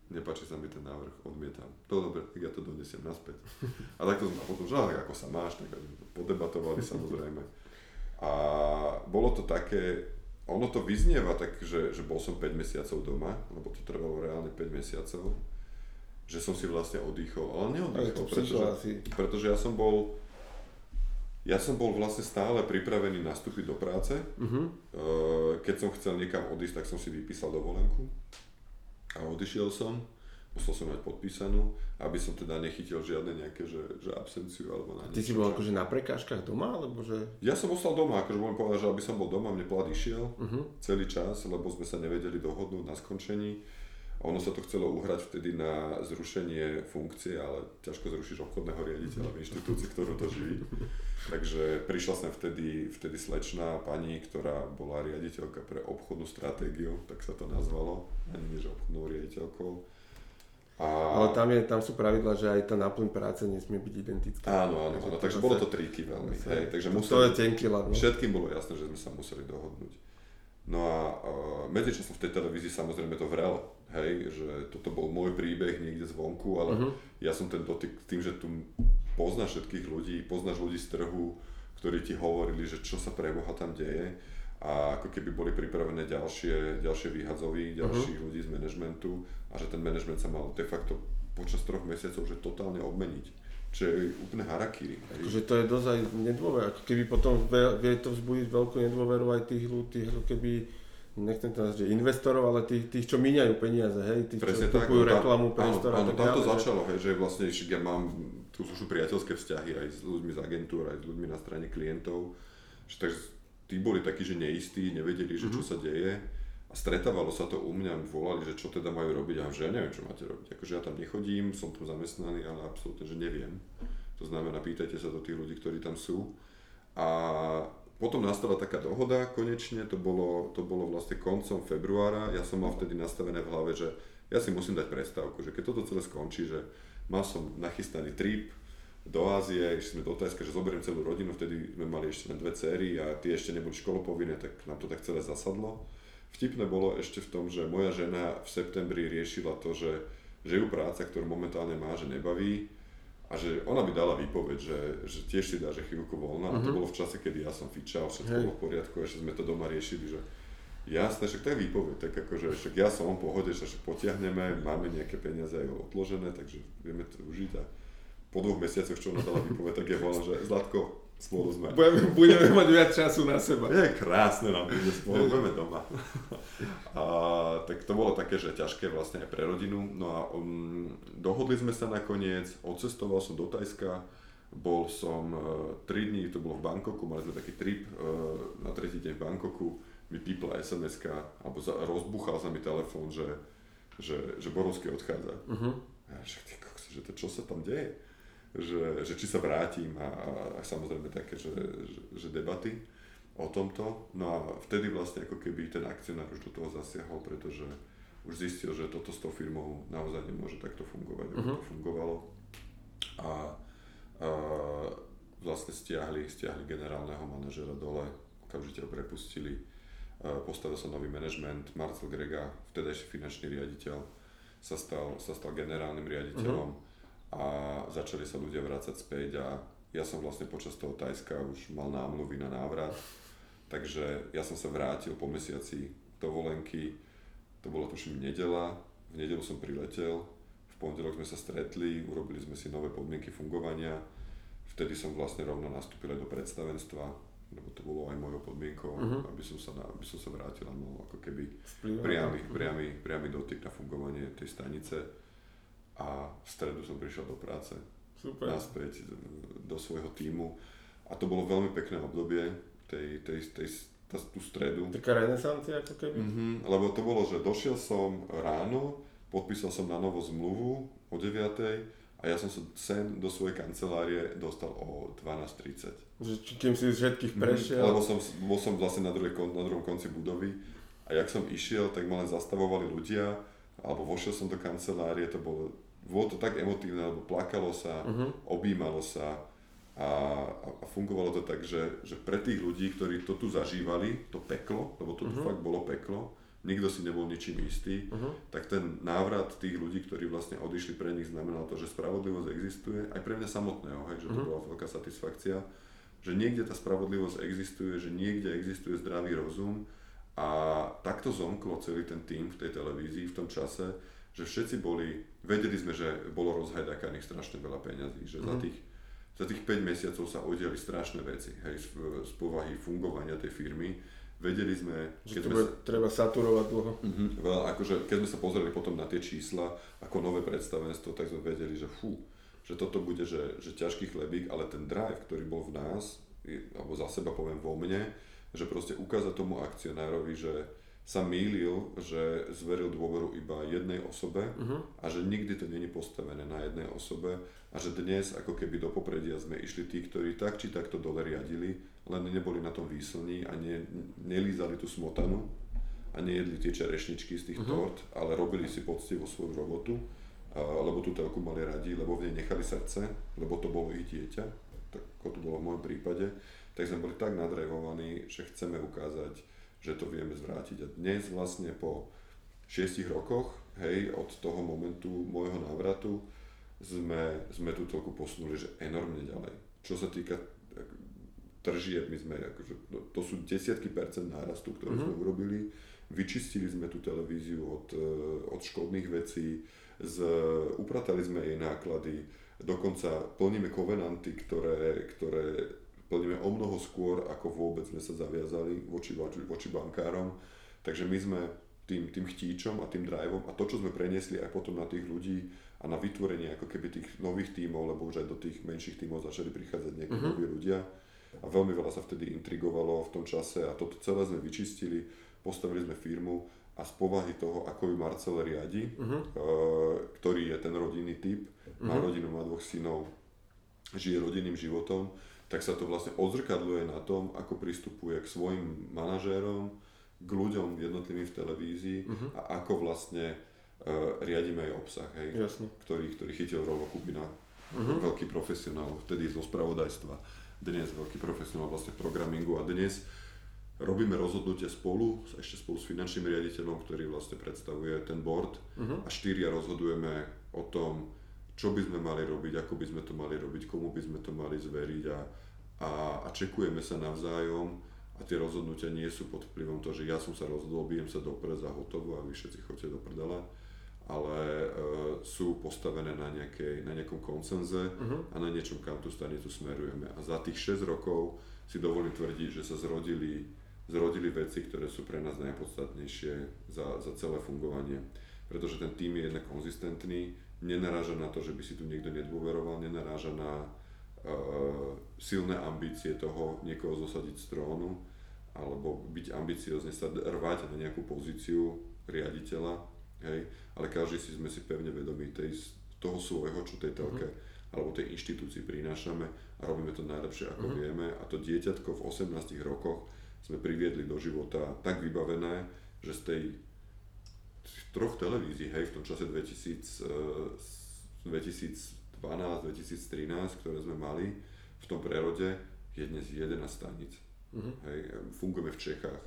nepáči sa mi ten návrh, odmietam. To dobre, tak ja to donesiem naspäť. A takto sme potom, že ako sa máš, tak podebatovali samozrejme. A bolo to také, ono to vyznieva tak, že, že bol som 5 mesiacov doma, lebo to trvalo reálne 5 mesiacov, že som si vlastne oddychol, ale neoddychol, pretože, pretože ja som bol, ja som bol vlastne stále pripravený nastúpiť do práce. Uh-huh. Keď som chcel niekam odísť, tak som si vypísal dovolenku a odišiel som, musel som mať podpísanú, aby som teda nechytil žiadne nejaké, že, že absenciu alebo na Ty si bol akože na prekážkach doma, alebo že... Ja som ostal doma, akože môžem povedať, že aby som bol doma, mne plat išiel uh-huh. celý čas, lebo sme sa nevedeli dohodnúť na skončení. Ono sa to chcelo uhrať vtedy na zrušenie funkcie, ale ťažko zrušíš obchodného riaditeľa v inštitúcii, ktorú to živí. Takže prišla sem vtedy, vtedy slečná pani, ktorá bola riaditeľka pre obchodnú stratégiu, tak sa to nazvalo, ani nie že obchodnou riaditeľkou. A... Ale tam, je, tam sú pravidla, že aj tá náplň práce nesmie byť identická. Áno, áno, áno takže bolo to triky veľmi. Hej, takže museli, to je tenký lad. No. Všetkým bolo jasné, že sme sa museli dohodnúť. No a uh, medzičasom v tej televízii samozrejme to vrelo hej, že toto bol môj príbeh niekde zvonku, ale uh-huh. ja som ten dotyk tým, že tu poznáš všetkých ľudí, poznáš ľudí z trhu, ktorí ti hovorili, že čo sa pre Boha tam deje a ako keby boli pripravené ďalšie, ďalšie výhadzovy, mhm. ďalších uh-huh. ľudí z manažmentu a že ten manažment sa mal de facto počas troch mesiacov že totálne obmeniť. Čo je úplne harakiri. Akože to je dosť aj nedôver, ako keby potom vie to vzbudiť veľkú nedôveru aj tých ľudí, ako keby nechcem to nazvať, že investorov, ale tých, tých čo míňajú peniaze, hej, tých, Presne čo kupujú no reklamu, priestor áno, áno, tam to začalo, hej, že vlastne ja mám, tu sú priateľské vzťahy aj s ľuďmi z agentúr, aj s ľuďmi na strane klientov, že takže tí boli takí, že neistí, nevedeli, že čo mm-hmm. sa deje a stretávalo sa to u mňa, volali, že čo teda majú robiť a že ja neviem, čo máte robiť. Akože ja tam nechodím, som tam zamestnaný, ale absolútne, že neviem. To znamená, pýtajte sa do tých ľudí, ktorí tam sú. A potom nastala taká dohoda konečne, to bolo, to bolo vlastne koncom februára, ja som mal vtedy nastavené v hlave, že ja si musím dať prestávku, že keď toto celé skončí, že mal som nachystaný trip do Ázie, išli sme do Tajska, že zoberiem celú rodinu, vtedy sme mali ešte len dve céry a tie ešte neboli školopovinné, tak nám to tak celé zasadlo. Vtipné bolo ešte v tom, že moja žena v septembri riešila to, že, že ju práca, ktorú momentálne má, že nebaví, a že ona by dala výpoveď, že, že tiež si dá, že chvíľku voľna. Uh-huh. A to bolo v čase, kedy ja som fičal, všetko Hej. bolo v poriadku, ešte sme to doma riešili, že jasné, však to je výpoveď, tak akože však ja som v pohode, že potiahneme, máme nejaké peniaze aj odložené, takže vieme to užiť a po dvoch mesiacoch, čo ona dala výpoveď, tak je voľna, že Zlatko, spolu sme. Budeme, budeme mať viac času na seba. Je krásne nám bude spolu, budeme doma. A, tak to bolo také, že ťažké vlastne aj pre rodinu. No a um, dohodli sme sa nakoniec, odcestoval som do Tajska, bol som uh, 3 dní, to bolo v Bangkoku, mali sme taký trip uh, na tretí deň v Bangkoku, mi pípla sms alebo za, rozbuchal sa mi telefón, že, že, že Borovský odchádza. Uh-huh. Ja, že, ty, že to čo sa tam deje? Že, že či sa vrátim a, a samozrejme také, že, že, že debaty o tomto. No a vtedy vlastne ako keby ten akcionár už do toho zasiahol, pretože už zistil, že toto s tou firmou naozaj nemôže takto fungovať, uh-huh. to fungovalo. A, a vlastne stiahli, stiahli generálneho manažera dole, okamžite ho prepustili, postavil sa nový manažment, Marcel Grega, vtedajší finančný riaditeľ, sa stal, sa stal generálnym riaditeľom. Uh-huh a začali sa ľudia vrácať späť a ja som vlastne počas toho Tajska už mal námluvy na návrat, takže ja som sa vrátil po mesiaci dovolenky, to bola tuším nedela, v nedelu som priletel, v pondelok sme sa stretli, urobili sme si nové podmienky fungovania, vtedy som vlastne rovno nastúpil do predstavenstva, lebo to bolo aj mojou podmienkou, uh-huh. aby, som sa, aby som sa vrátil a mal ako keby priamy, priamy, priamy dotyk na fungovanie tej stanice a v stredu som prišiel do práce. Super. Naspäť do svojho týmu. A to bolo veľmi pekné obdobie tej, tej, tej, tá, tú stredu. Taká renesancia ako keby? Mm-hmm, lebo to bolo, že došiel som ráno, podpísal som na novo zmluvu o 9 a ja som sa sem do svojej kancelárie dostal o 12.30. Že, kým si všetkých mhm, prešiel? Mm, lebo som, bol som vlastne na, druhej, na druhom konci budovy a jak som išiel, tak ma len zastavovali ľudia alebo vošiel som do kancelárie, to bolo bolo to tak emotívne, lebo plakalo sa, uh-huh. objímalo sa a, a fungovalo to tak, že, že pre tých ľudí, ktorí to tu zažívali, to peklo, lebo to uh-huh. tu mhm. fakt bolo peklo, nikto si nebol ničím istý, uh-huh. tak ten návrat tých ľudí, ktorí vlastne odišli pre nich, znamenal to, že spravodlivosť existuje, aj pre mňa samotného, hej, že to uh-huh. bola veľká satisfakcia, že niekde tá spravodlivosť existuje, že niekde existuje zdravý rozum a takto zomklo celý ten tým v tej televízii v tom čase, že všetci boli, vedeli sme, že bolo rozhajdakaných strašne veľa peňazí, že mm. za, mhm. tých, za tých 5 mesiacov sa udiali strašné veci, hej, z, z povahy fungovania tej firmy. Vedeli sme... Že keď sme sa, treba saturovať dlho. Uh-huh, veľa, akože, keď sme sa pozreli potom na tie čísla ako nové predstavenstvo, tak sme vedeli, že fú, že toto bude, že, že ťažký chlebík, ale ten drive, ktorý bol v nás, alebo za seba poviem vo mne, že proste ukázať tomu akcionárovi, že sa mýlil, že zveril dôveru iba jednej osobe uh-huh. a že nikdy to není postavené na jednej osobe a že dnes ako keby do popredia sme išli tí, ktorí tak či takto dole riadili, len neboli na tom výslní a ne, nelízali tú smotanu a nejedli tie čerešničky z tých uh-huh. tort, ale robili si poctivo svoju robotu, a, lebo tú telku mali radi, lebo v nej nechali srdce, lebo to bolo ich dieťa, tak ako to bolo v môjom prípade, tak sme boli tak nadrevovaní, že chceme ukázať že to vieme zvrátiť. A dnes vlastne po 6 rokoch, hej, od toho momentu môjho návratu, sme, sme tú toľku posunuli, že enormne ďalej. Čo sa týka tržieb, my sme, akože, no, to sú desiatky percent nárastu, ktoré mm-hmm. sme urobili. Vyčistili sme tú televíziu od, e, od škodných vecí, z, upratali sme jej náklady, dokonca plníme kovenanty, ktoré, ktoré plníme o mnoho skôr, ako vôbec sme sa zaviazali voči, voči, voči bankárom. Takže my sme tým, tým chtíčom a tým driveom a to, čo sme preniesli aj potom na tých ľudí a na vytvorenie ako keby tých nových tímov, lebo už aj do tých menších tímov začali prichádzať nejakí uh-huh. noví ľudia a veľmi veľa sa vtedy intrigovalo v tom čase a toto celé sme vyčistili, postavili sme firmu a z povahy toho, ako ju Marcel riadi, uh-huh. uh, ktorý je ten rodinný typ, uh-huh. má rodinu, má dvoch synov, žije rodinným životom, tak sa to vlastne odzrkadluje na tom, ako pristupuje k svojim manažérom, k ľuďom jednotlivým v televízii uh-huh. a ako vlastne uh, riadíme aj obsah, hej, Jasne. ktorý, ktorý chytil Rovo Kubina, uh-huh. veľký profesionál, vtedy zo spravodajstva, dnes veľký profesionál vlastne v programingu a dnes robíme rozhodnutie spolu, ešte spolu s finančným riaditeľom, ktorý vlastne predstavuje ten board uh-huh. a štyria rozhodujeme o tom, čo by sme mali robiť, ako by sme to mali robiť, komu by sme to mali zveriť a, a, a čekujeme sa navzájom a tie rozhodnutia nie sú pod vplyvom toho, že ja som sa rozhodol, bijem sa do preza hotovo a vy všetci chodte do prdela, ale uh, sú postavené na, nejakej, na nejakom koncenze uh-huh. a na niečom, kam tú stanicu smerujeme. A za tých 6 rokov si dovolím tvrdiť, že sa zrodili, zrodili veci, ktoré sú pre nás najpodstatnejšie za, za celé fungovanie. Pretože ten tým je jednak konzistentný, nenaráža na to, že by si tu niekto nedôveroval, nenaráža na uh, silné ambície toho niekoho zosadiť z trónu, alebo byť ambiciozne sa rvať na nejakú pozíciu riaditeľa, hej, ale každý si sme si pevne vedomí tej, toho svojho, čo tej telke uh-huh. alebo tej inštitúcii prinášame a robíme to najlepšie, ako uh-huh. vieme a to dieťatko v 18 rokoch sme priviedli do života tak vybavené, že z tej troch televízií, hej, v tom čase 2000, 2012, 2013, ktoré sme mali v tom prerode, je dnes 11 stanic. Uh-huh. Hej, fungujeme v Čechách.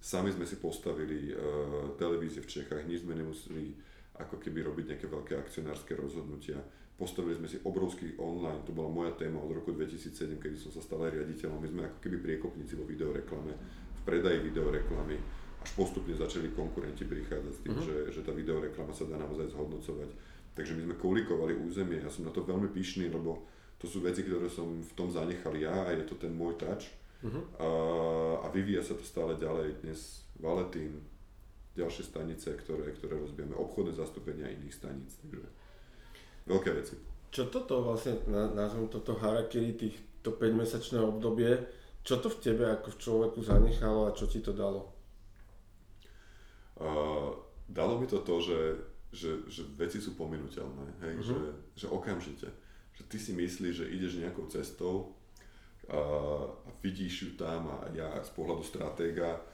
Sami sme si postavili uh, televízie v Čechách, nič sme nemuseli ako keby robiť nejaké veľké akcionárske rozhodnutia. Postavili sme si obrovský online, to bola moja téma od roku 2007, kedy som sa stal aj riaditeľom. My sme ako keby priekopníci vo videoreklame, v predaji videoreklamy až postupne začali konkurenti prichádzať s tým, uh-huh. že, že tá videoreklama sa dá naozaj zhodnocovať. Takže my sme kolikovali územie, ja som na to veľmi pyšný, lebo to sú veci, ktoré som v tom zanechal ja a je to ten môj touch. Uh-huh. A, a vyvíja sa to stále ďalej. Dnes Valetín, ďalšie stanice, ktoré, ktoré rozbijeme, obchodné zastúpenia iných staníc. Takže veľké veci. Čo toto vlastne, nazvem toto harakiri, tých, to 5-mesačné obdobie, čo to v tebe ako v človeku zanechalo a čo ti to dalo? Uh, dalo mi to to, že, že, že veci sú pominuteľné, hej? Uh-huh. Že, že okamžite. Že ty si myslíš, že ideš nejakou cestou a, a vidíš ju tam a ja z pohľadu stratéga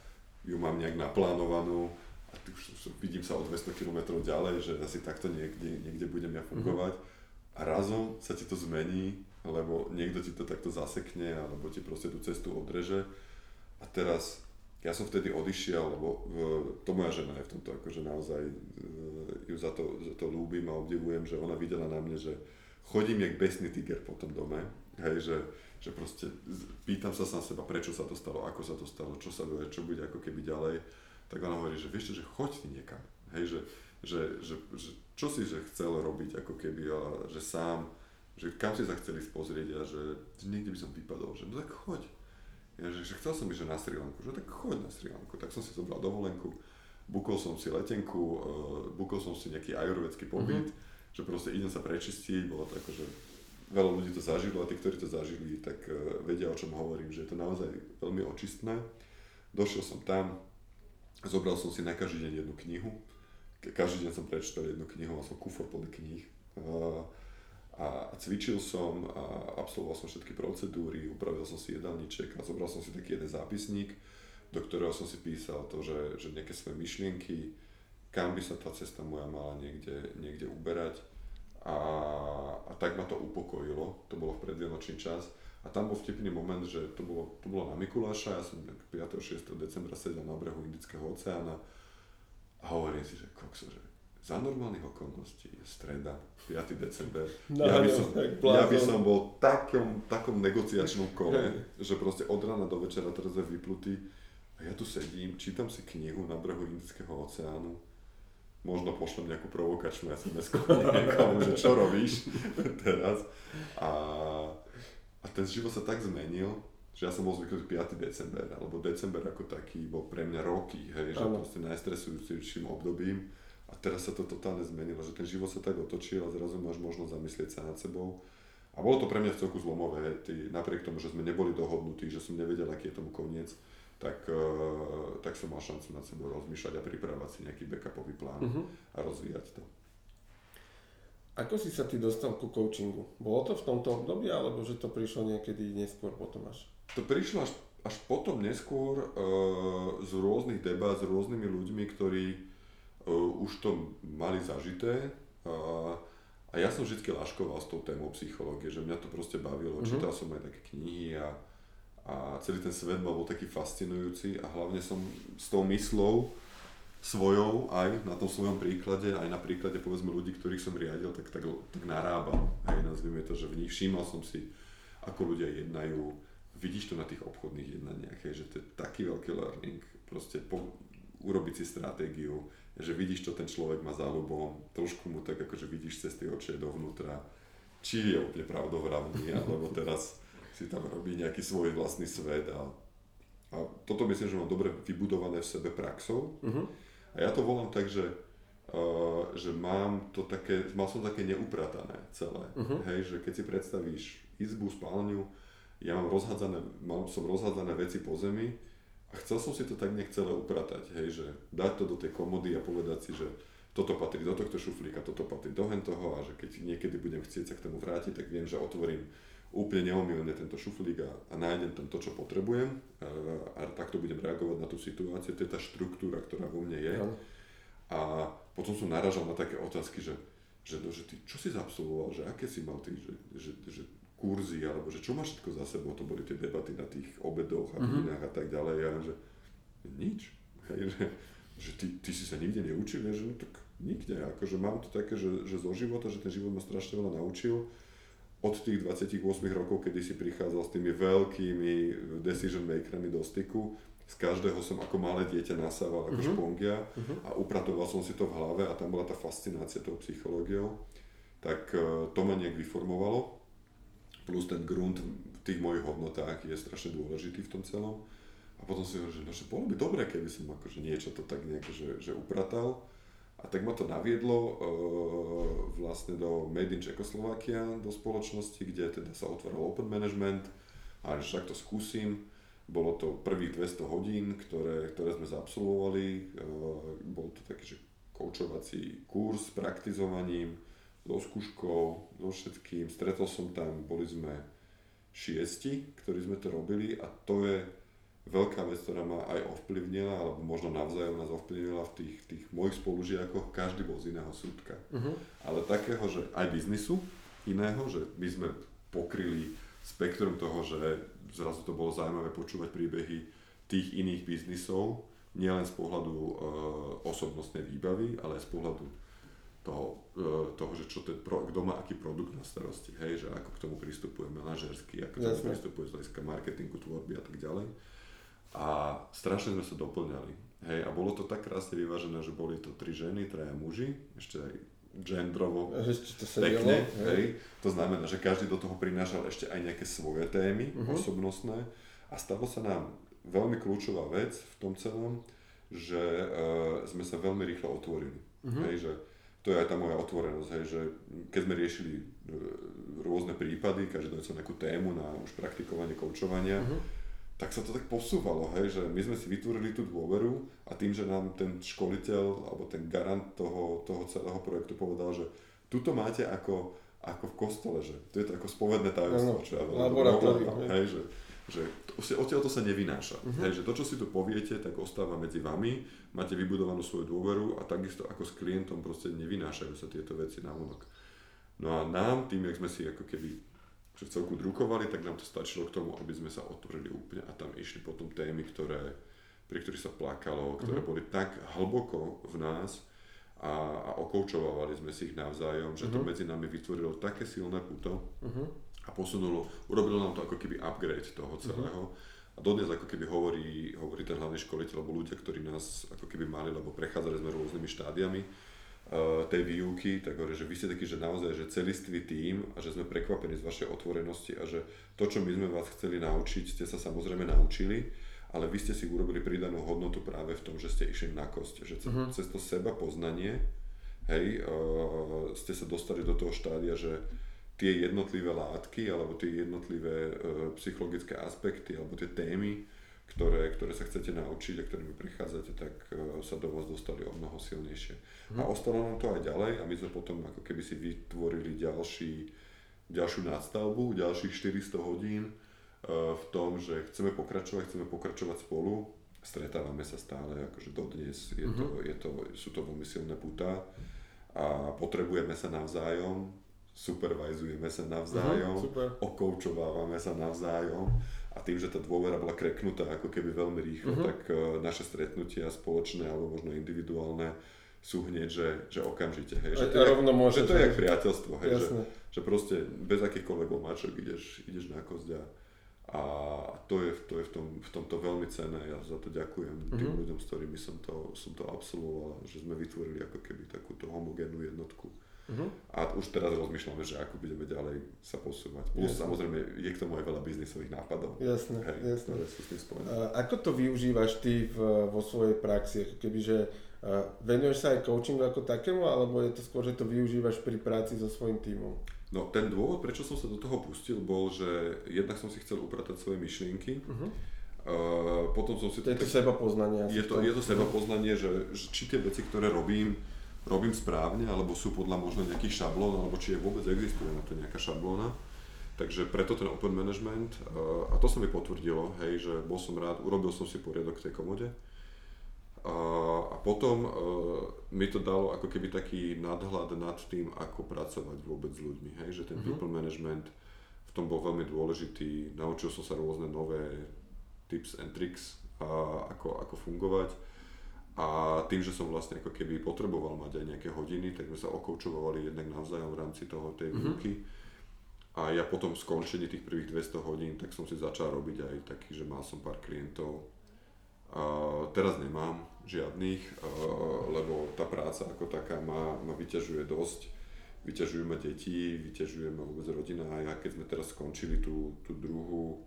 ju mám nejak naplánovanú a ty už, už vidím sa o 200 km ďalej, že asi takto niekde, niekde budem ja fungovať uh-huh. a razom sa ti to zmení, lebo niekto ti to takto zasekne alebo ti proste tú cestu odreže a teraz ja som vtedy odišiel, lebo to moja žena je v tomto akože naozaj uh, ju za to, za to ľúbim a obdivujem, že ona videla na mne, že chodím jak besný tiger po tom dome, hej, že, že proste pýtam sa sám seba, prečo sa to stalo, ako sa to stalo, čo sa bude, čo bude ako keby ďalej, tak ona hovorí, že vieš že choď ty niekam, hej, že, že, že, že čo si že chcel robiť ako keby, a že sám, že kam si sa chceli pozrieť a že niekde by som vypadol, že no tak choď, ja, že, že chcel som ísť na Sri Lanku, že tak choď na Sri Lanku. Tak som si zobral dovolenku, bukol som si letenku, uh, bukol som si nejaký ajurvedský pobyt, mm-hmm. že proste idem sa prečistiť, bolo to akože veľa ľudí to zažilo a tí, ktorí to zažili, tak uh, vedia, o čom hovorím, že je to naozaj veľmi očistné. Došiel som tam, zobral som si na každý deň jednu knihu, každý deň som prečítal jednu knihu, mal som kufor plný kníh. Uh, a cvičil som a absolvoval som všetky procedúry, upravil som si jedálniček a zobral som si taký jeden zápisník, do ktorého som si písal to, že, že nejaké svoje myšlienky, kam by sa tá cesta moja mala niekde, niekde uberať a, a tak ma to upokojilo, to bolo v predvianočný čas a tam bol vtipný moment, že to bolo, to bolo na Mikuláša, ja som 5. 6. decembra sedel na brehu Indického oceána a hovorím si, že kokso, že za normálnych okolností je streda, 5. december. No, ja, by som, ja by som bol v takom, takom negociačnom kole, že proste od rána do večera teraz je vyplutý a ja tu sedím, čítam si knihu na brehu Indického oceánu, možno pošlem nejakú provokačnú SMS niekomu, že čo robíš teraz. A, a ten život sa tak zmenil, že ja som bol zvyknutý 5. december, alebo december ako taký bol pre mňa roky, hej, že proste najstresujúcejším obdobím a teraz sa to totálne zmenilo, že ten život sa tak otočil a zrazu máš možnosť zamyslieť sa nad sebou. A bolo to pre mňa celku zlomové, ty, napriek tomu, že sme neboli dohodnutí, že som nevedel, aký je tomu koniec, tak, uh, tak som mal šancu nad sebou rozmýšľať a pripravať si nejaký backupový plán uh-huh. a rozvíjať to. Ako si sa ty dostal ku coachingu? Bolo to v tomto období, alebo že to prišlo niekedy neskôr potom až? To prišlo až, až potom neskôr uh, z rôznych debát s rôznymi ľuďmi, ktorí už to mali zažité uh, a ja som vždy laškoval s tou témou psychológie, že mňa to proste bavilo, mm-hmm. čítal som aj také knihy a, a celý ten svet bol taký fascinujúci a hlavne som s tou myslou svojou aj na tom svojom príklade, aj na príklade povedzme ľudí, ktorých som riadil, tak, tak, tak narábam. Hej, nazvime to, že v nich všímal som si, ako ľudia jednajú, vidíš to na tých obchodných jednaniach, hej, že to je taký veľký learning, proste po, urobiť si stratégiu, že vidíš, čo ten človek má za ľubom, trošku mu tak akože vidíš cez tie oči dovnútra, či je úplne pravdovravný, alebo teraz si tam robí nejaký svoj vlastný svet a, a toto myslím, že mám dobre vybudované v sebe praxou. Uh-huh. A ja to volám tak, že, uh, že mám to také, mal som také neupratané celé. Uh-huh. Hej, že keď si predstavíš izbu, spálňu, ja mám rozhádzané, mal som rozhádzané veci po zemi, chcel som si to tak nejak celé upratať, hej, že dať to do tej komody a povedať si, že toto patrí do tohto šuflíka, toto patrí do toho a že keď niekedy budem chcieť sa k tomu vrátiť, tak viem, že otvorím úplne neomilne tento šuflík a, a nájdem tam to, čo potrebujem a, a takto budem reagovať na tú situáciu. To je tá štruktúra, ktorá vo mne je. Ja. A potom som naražal na také otázky, že, že, no, že ty, čo si absolvoval, že aké si mal ty, že, že, že kurzy, alebo že čo máš všetko za sebou, to boli tie debaty na tých obedoch a mm-hmm. a tak ďalej, a že nič, hej, že, že ty, ty si sa nikde neučil, že no tak nikde, akože mám to také, že, že zo života, že ten život ma strašne veľa naučil, od tých 28 rokov, kedy si prichádzal s tými veľkými decision makermi do styku, z každého som ako malé dieťa nasával ako mm-hmm. špongia uh-huh. a upratoval som si to v hlave a tam bola tá fascinácia tou psychológiou, tak eh, to ma nejak vyformovalo plus ten grunt v tých mojich hodnotách je strašne dôležitý v tom celom. A potom si hovorím, že, no, že bolo by dobré, keby som akože niečo to tak nejak, že, že upratal. A tak ma to naviedlo uh, vlastne do Made in Czechoslovakia, do spoločnosti, kde teda sa otváral open management a že však to skúsim. Bolo to prvých 200 hodín, ktoré, ktoré sme zaabsolvovali. Uh, bol to taký, že koučovací kurz s praktizovaním, so skúškou, so všetkým. Stretol som tam, boli sme šiesti, ktorí sme to robili a to je veľká vec, ktorá ma aj ovplyvnila, alebo možno navzájom nás ovplyvnila v tých, tých mojich spolužiakoch, každý bol z iného súdka. Uh-huh. Ale takého, že aj biznisu iného, že my sme pokryli spektrum toho, že zrazu to bolo zaujímavé počúvať príbehy tých iných biznisov, nielen z pohľadu e, osobnostnej výbavy, ale aj z pohľadu toho, e, toho, že čo ten pro, kto má aký produkt na starosti, hej, že ako k tomu pristupuje manažersky, ako k tomu pristupuje z hľadiska marketingu, tvorby a tak ďalej. A strašne sme sa doplňali. Hej, a bolo to tak krásne vyvážené, že boli to tri ženy, traja muži, ešte aj gendrovo ešte to pekne, hej. hej. To znamená, že každý do toho prinášal ešte aj nejaké svoje témy uh-huh. osobnostné a stalo sa nám veľmi kľúčová vec v tom celom, že uh, sme sa veľmi rýchlo otvorili. Uh-huh. Hej, že to je aj tá moja otvorenosť, hej, že keď sme riešili e, rôzne prípady, každý donesol nejakú tému na už praktikovanie koučovania, uh-huh. tak sa to tak posúvalo, hej, že my sme si vytvorili tú dôveru a tým, že nám ten školiteľ alebo ten garant toho, toho celého projektu povedal, že tuto máte ako, ako v kostole, že to je to ako spovedné tajomstvo, čo ja veľmi hej, že že odtiaľ to sa nevynáša. Uh-huh. Hej, že to, čo si tu poviete, tak ostáva medzi vami, máte vybudovanú svoju dôveru a takisto ako s klientom proste nevynášajú sa tieto veci na vonok. No a nám, tým, jak sme si ako keby že celku drukovali, tak nám to stačilo k tomu, aby sme sa otvorili úplne a tam išli potom témy, ktoré, pri ktorých sa plakalo, ktoré uh-huh. boli tak hlboko v nás a, a okoučovali sme si ich navzájom, že uh-huh. to mhm. medzi nami vytvorilo také silné puto, uh-huh a posunulo, urobilo nám to ako keby upgrade toho celého. Mm-hmm. A dodnes ako keby hovorí, hovorí ten hlavný školiteľ, alebo ľudia, ktorí nás ako keby mali, lebo prechádzali sme rôznymi štádiami uh, tej výuky, tak hovorí, že vy ste taký, že naozaj, že celistvý tým a že sme prekvapení z vašej otvorenosti a že to, čo my sme vás chceli naučiť, ste sa samozrejme naučili, ale vy ste si urobili pridanú hodnotu práve v tom, že ste išli na kosť, že cez, uh-huh. cez to seba poznanie, hej, uh, ste sa dostali do toho štádia, že tie jednotlivé látky alebo tie jednotlivé e, psychologické aspekty alebo tie témy, ktoré, ktoré sa chcete naučiť a ktorými prichádzate, tak e, sa do vás dostali o mnoho silnejšie. Hmm. A mhm. ostalo nám to aj ďalej a my sme potom ako keby si vytvorili ďalší, ďalšiu nadstavbu, ďalších 400 hodín e, v tom, že chceme pokračovať, chceme pokračovať spolu, stretávame sa stále, akože dodnes je to, mm-hmm. je to, sú to veľmi silné puta a potrebujeme sa navzájom, supervizujeme sa navzájom, uh-huh, okoučovávame sa navzájom a tým, že tá dôvera bola kreknutá ako keby veľmi rýchlo, uh-huh. tak uh, naše stretnutia spoločné alebo možno individuálne sú hneď, že, že okamžite. Hej, že to, je, že to je jak priateľstvo, hej, že, že proste bez akýchkoľvek omáčok ideš, ideš na kosť a, a to je, to je v, tom, v tomto veľmi cenné. Ja za to ďakujem tým uh-huh. ľuďom, s ktorými som to, som to absolvoval, že sme vytvorili ako keby takúto homogénnu jednotku. Uh-huh. A už teraz rozmýšľame, že ako budeme ďalej sa posúvať. Plus jasne. samozrejme je k tomu aj veľa biznisových nápadov. Jasné, hej. Ktoré sú s tým spojené. Ako to využívaš ty v, vo svojej praxi? Kebyže venuješ sa aj coachingu ako takému, alebo je to skôr, že to využívaš pri práci so svojím tímom? No ten dôvod, prečo som sa do toho pustil, bol, že jednak som si chcel upratať svoje myšlienky, uh-huh. Uh, potom som si... To je to seba poznanie. Je to, je to seba poznanie, že, že či tie veci, ktoré robím, robím správne, alebo sú podľa možno nejakých šablón, alebo či je vôbec existuje na to nejaká šablóna. Takže preto ten open management, uh, a to sa mi potvrdilo, hej, že bol som rád, urobil som si poriadok v tej komode. Uh, a potom uh, mi to dalo ako keby taký nadhľad nad tým, ako pracovať vôbec s ľuďmi, hej, že ten uh-huh. people management v tom bol veľmi dôležitý, naučil som sa rôzne nové tips and tricks, a ako, ako fungovať. A tým, že som vlastne ako keby potreboval mať aj nejaké hodiny, tak sme sa okoučovali jednak navzájom v rámci toho tej mhm. výuky. Mm-hmm. A ja potom skončení tých prvých 200 hodín, tak som si začal robiť aj taký, že mal som pár klientov. A teraz nemám žiadnych, lebo tá práca ako taká ma, ma vyťažuje dosť. Vyťažujú ma deti, vyťažuje ma vôbec rodina a ja keď sme teraz skončili tú, tú druhú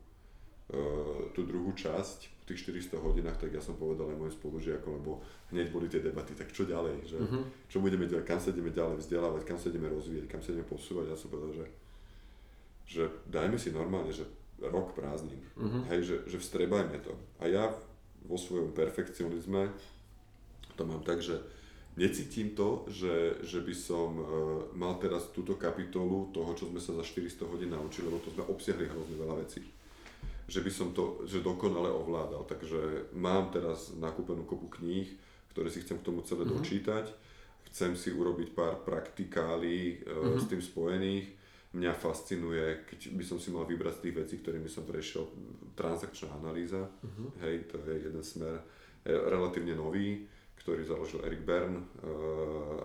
Eh, tú druhú časť tých 400 hodinách, tak ja som povedal aj mojim spolužiakom, lebo hneď boli tie debaty, tak čo ďalej, že uh-huh. čo budeme ďalej, kam sa ideme ďalej vzdelávať, kam sa ideme rozvíjať, kam sa ideme posúvať. Ja som povedal, že, že dajme si normálne, že rok prázdnin, uh-huh. hej, že, že vstrebajme to. A ja vo svojom perfekcionizme to mám tak, že necítim to, že, že by som uh, mal teraz túto kapitolu toho, čo sme sa za 400 hodín naučili, lebo to sme obsiahli hrozne veľa vecí že by som to že dokonale ovládal. Takže mám teraz nakúpenú kopu kníh, ktoré si chcem k tomu celé mm-hmm. dočítať. Chcem si urobiť pár praktikálí mm-hmm. s tým spojených. Mňa fascinuje, keď by som si mal vybrať z tých vecí, ktorými som prešiel, transakčná analýza. Mm-hmm. Hej, to je jeden smer je relatívne nový, ktorý založil Eric Bern uh,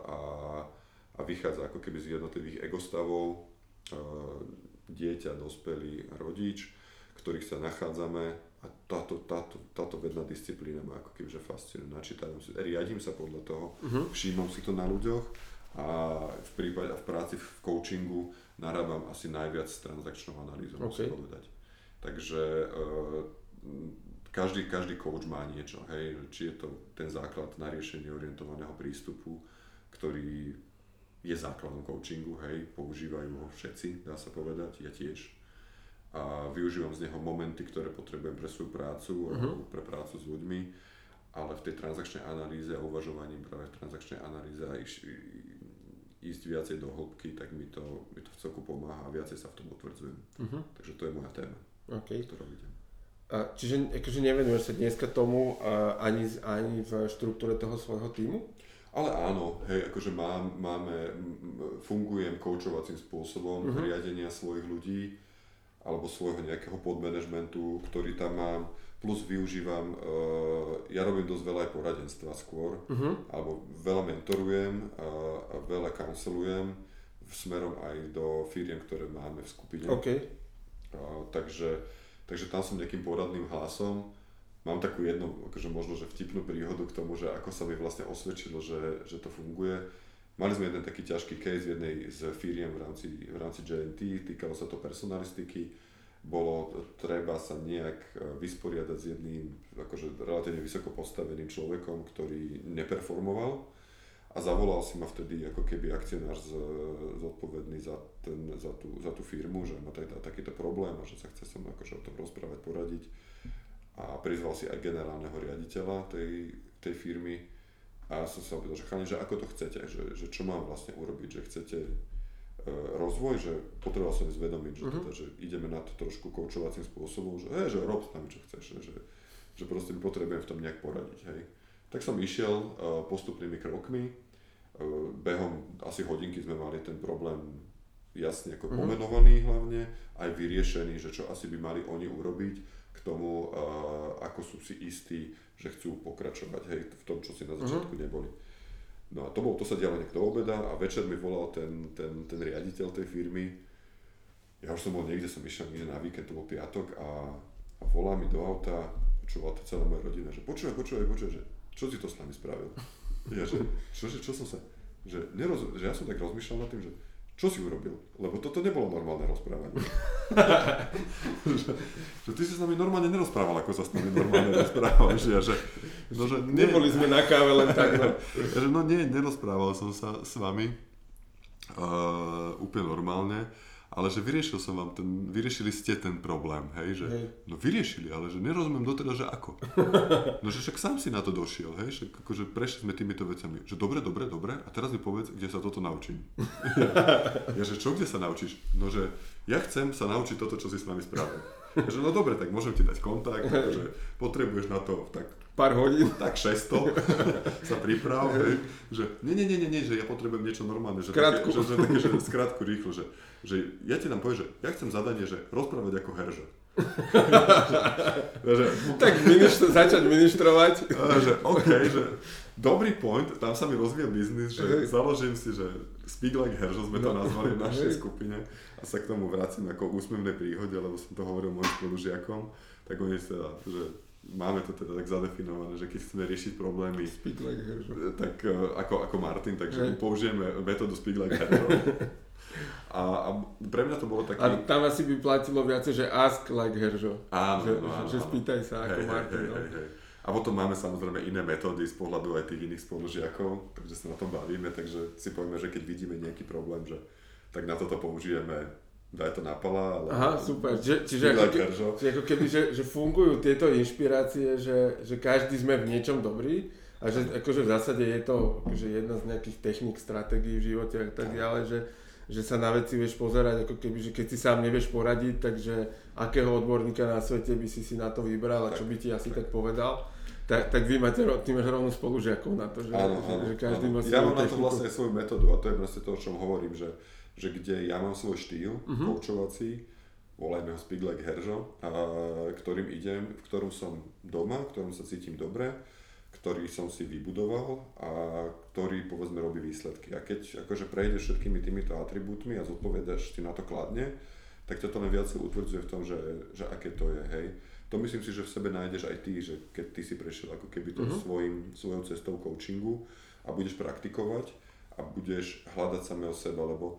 a, a vychádza ako keby z jednotlivých egostavov, uh, dieťa, dospelý rodič ktorých sa nachádzame a táto, táto, táto vedná disciplína ma ako kebyže fascinuje. Načítajem si, riadím sa podľa toho, uh-huh. všímam si to na ľuďoch a v prípade v práci v coachingu narábam asi najviac s transakčnou analýzou, okay. musím povedať. Takže uh, každý, každý coach má niečo, hej, či je to ten základ na riešenie orientovaného prístupu, ktorý je základom coachingu, hej, používajú ho všetci, dá sa povedať, ja tiež a využívam z neho momenty, ktoré potrebujem pre svoju prácu uh-huh. alebo pre prácu s ľuďmi, ale v tej transakčnej analýze a uvažovaní práve v transakčnej analýze a iš, ísť viacej do hĺbky, tak mi to, mi to v celku pomáha a viacej sa v tom utvrdzujem. Uh-huh. Takže to je moja téma, okay. ktorú vidím. A čiže akože nevenuješ sa dneska tomu ani, ani v štruktúre toho svojho týmu? Ale áno, hej, akože mám, máme, fungujem koučovacím spôsobom uh-huh. riadenia svojich ľudí, alebo svojho nejakého podmanagementu, ktorý tam mám, plus využívam, uh, ja robím dosť veľa aj poradenstva skôr, uh-huh. alebo veľa mentorujem a veľa kancelujem smerom aj do firiem, ktoré máme v skupine. Okay. Uh, takže, takže tam som nejakým poradným hlasom. Mám takú jednu, akože možno, že vtipnú príhodu k tomu, že ako sa mi vlastne osvedčilo, že, že to funguje Mali sme jeden taký ťažký case v jednej z firiem v rámci, v rámci JNT, týkalo sa to personalistiky. Bolo treba sa nejak e, vysporiadať s jedným akože relatívne vysoko postaveným človekom, ktorý neperformoval a zavolal si ma vtedy ako keby akcionár z, zodpovedný za, ten, za, tú, za tú firmu, že má teda takýto problém a že sa chce som akože o tom rozprávať, poradiť. A prizval si aj generálneho riaditeľa tej, tej firmy a som sa opýtal, že chalani, že ako to chcete, že, že čo mám vlastne urobiť, že chcete uh, rozvoj, že potreboval som zvedomiť, že, uh-huh. teda, že ideme na to trošku koučovacím spôsobom, že, hej, že rob tam čo chceš, že, že proste potrebujem v tom nejak poradiť, hej. Tak som išiel uh, postupnými krokmi, uh, behom asi hodinky sme mali ten problém jasne ako pomenovaný hlavne, aj vyriešený, že čo asi by mali oni urobiť k tomu, uh, ako sú si istí, že chcú pokračovať hej, v tom, čo si na začiatku neboli. No a to, bol, to sa dialo do obeda a večer mi volal ten, ten, ten riaditeľ tej firmy. Ja už som bol niekde, som išiel niekde na víkend, to bol piatok a, a volá mi do auta, počúvala to celá moja rodina, že počúvaj, počúvaj, počúvaj, že čo si to s nami spravil? Ja, že čo, že, čo som sa, že, neroz, že ja som tak rozmýšľal nad tým, že čo si urobil? Lebo toto nebolo normálne rozprávanie. že, že ty si s nami normálne nerozprával, ako sa s nami normálne rozprával. Že, že, no, že nie, Neboli sme na káve len tak. No. že, no nie, nerozprával som sa s vami uh, úplne normálne ale že vyriešil som vám ten, vyriešili ste ten problém, hej, že, hej. no vyriešili, ale že nerozumiem doteraz, že ako. No že však sám si na to došiel, hej, že akože prešli sme týmito vecami, že dobre, dobre, dobre, a teraz mi povedz, kde sa toto naučím. ja, že čo, kde sa naučíš? No že ja chcem sa naučiť toto, čo si s nami spravil. Že no dobre, tak môžem ti dať kontakt, že potrebuješ na to tak pár hodín. Tak 600 sa priprav, hej, že nie, nie, nie, nie, nie, že ja potrebujem niečo normálne, že, krátku. Také, že, že, také, že skrátku, rýchlo, že, že ja ti tam poviem, že ja chcem zadanie, že rozprávať ako heržo. že, tak ministr, začať ministrovať. že OK, že dobrý point, tam sa mi rozvíja biznis, že založím si, že Speak Like Heržo sme to no. nazvali v našej skupine a sa k tomu vrátim ako úsmevnej príhode, lebo som to hovoril mojim spolužiakom, tak oni sa, že máme to teda tak zadefinované, že keď chceme riešiť problémy, Speak like Heržo. tak uh, ako, ako Martin, takže hey. použijeme metódu Speak like Heržo. a, a pre mňa to bolo také... A tam asi by platilo viacej, že ask like Heržo. Áno, že, no, áno, že spýtaj sa ako hey, Martin. Hey, no. hey, hey. A potom máme samozrejme iné metódy z pohľadu aj tých iných spolužiakov, takže sa na tom bavíme, takže si povieme, že keď vidíme nejaký problém, že tak na toto použijeme daj to na pala. Ale Aha, super. Že, čiže ako, ke, čiže ako keby, že, že fungujú tieto inšpirácie, že, že každý sme v niečom dobrý a že akože v zásade je to akože jedna z nejakých techník, stratégií v živote a tak ďalej, že, že sa na veci vieš pozerať, ako keby, že keď si sám nevieš poradiť, takže akého odborníka na svete by si si na to vybral a čo by ti asi tak povedal. Tak, tak vy máte, ty máš rovno spolužiakov na to, že, áno, áno, že každý áno. má Ja mám na to vlastne svoju metódu a to je proste to, o čom hovorím, že že kde ja mám svoj štýl uh-huh. koučovací, volajme ho Like Heržo, a, ktorým idem, v ktorom som doma, v ktorom sa cítim dobre, ktorý som si vybudoval a ktorý povedzme robí výsledky. A keď akože prejdeš všetkými týmito atribútmi a zodpovedaš si na to kladne, tak ťa to len viacej utvrdzuje v tom, že, že aké to je, hej. To myslím si, že v sebe nájdeš aj ty, že keď ty si prešiel ako keby to uh-huh. svojim, svojou cestou coachingu a budeš praktikovať a budeš hľadať samého seba, lebo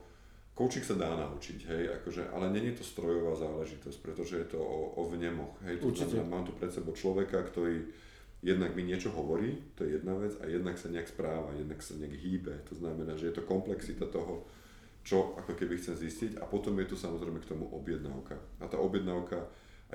Coaching sa dá naučiť, hej, akože, ale není to strojová záležitosť, pretože je to o, o vnemoch, hej, to Určite. znamená, mám tu pred sebou človeka, ktorý jednak mi niečo hovorí, to je jedna vec, a jednak sa nejak správa, jednak sa nejak hýbe, to znamená, že je to komplexita toho, čo ako keby chcem zistiť a potom je tu samozrejme k tomu objednávka. A tá objednávka,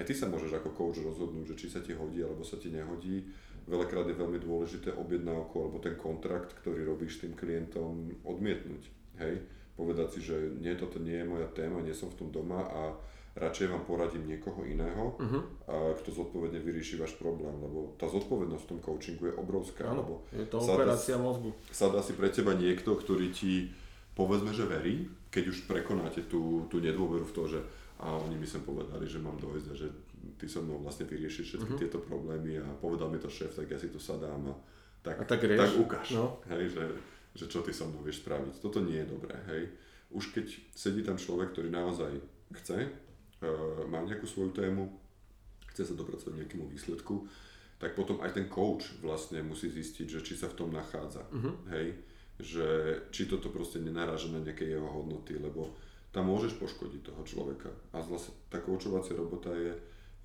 aj ty sa môžeš ako coach rozhodnúť, že či sa ti hodí alebo sa ti nehodí. Veľakrát je veľmi dôležité objednávku alebo ten kontrakt, ktorý robíš tým klientom odmietnúť. Hej? povedať si, že nie, toto nie je moja téma, nie som v tom doma a radšej vám poradím niekoho iného, uh-huh. a kto zodpovedne vyrieši váš problém, lebo tá zodpovednosť v tom coachingu je obrovská. Áno, lebo je to operácia mozgu. Sadá si pre teba niekto, ktorý ti povedzme, že verí, keď už prekonáte tú, tú nedôveru v to, že a oni mi sem povedali, že mám dojsť a že ty so mnou vlastne vyriešiš všetky uh-huh. tieto problémy a povedal mi to šéf, tak ja si to sadám a tak, a tak, tak ukáž. No. Hej, že, že čo ty so mnou vieš spraviť. Toto nie je dobré, hej. Už keď sedí tam človek, ktorý naozaj chce, uh, má nejakú svoju tému, chce sa dopracovať nejakému výsledku, tak potom aj ten coach vlastne musí zistiť, že či sa v tom nachádza, uh-huh. hej. Že či toto proste nenaráža na nejaké jeho hodnoty, lebo tam môžeš poškodiť toho človeka. A vlastne tá coachovacia robota je,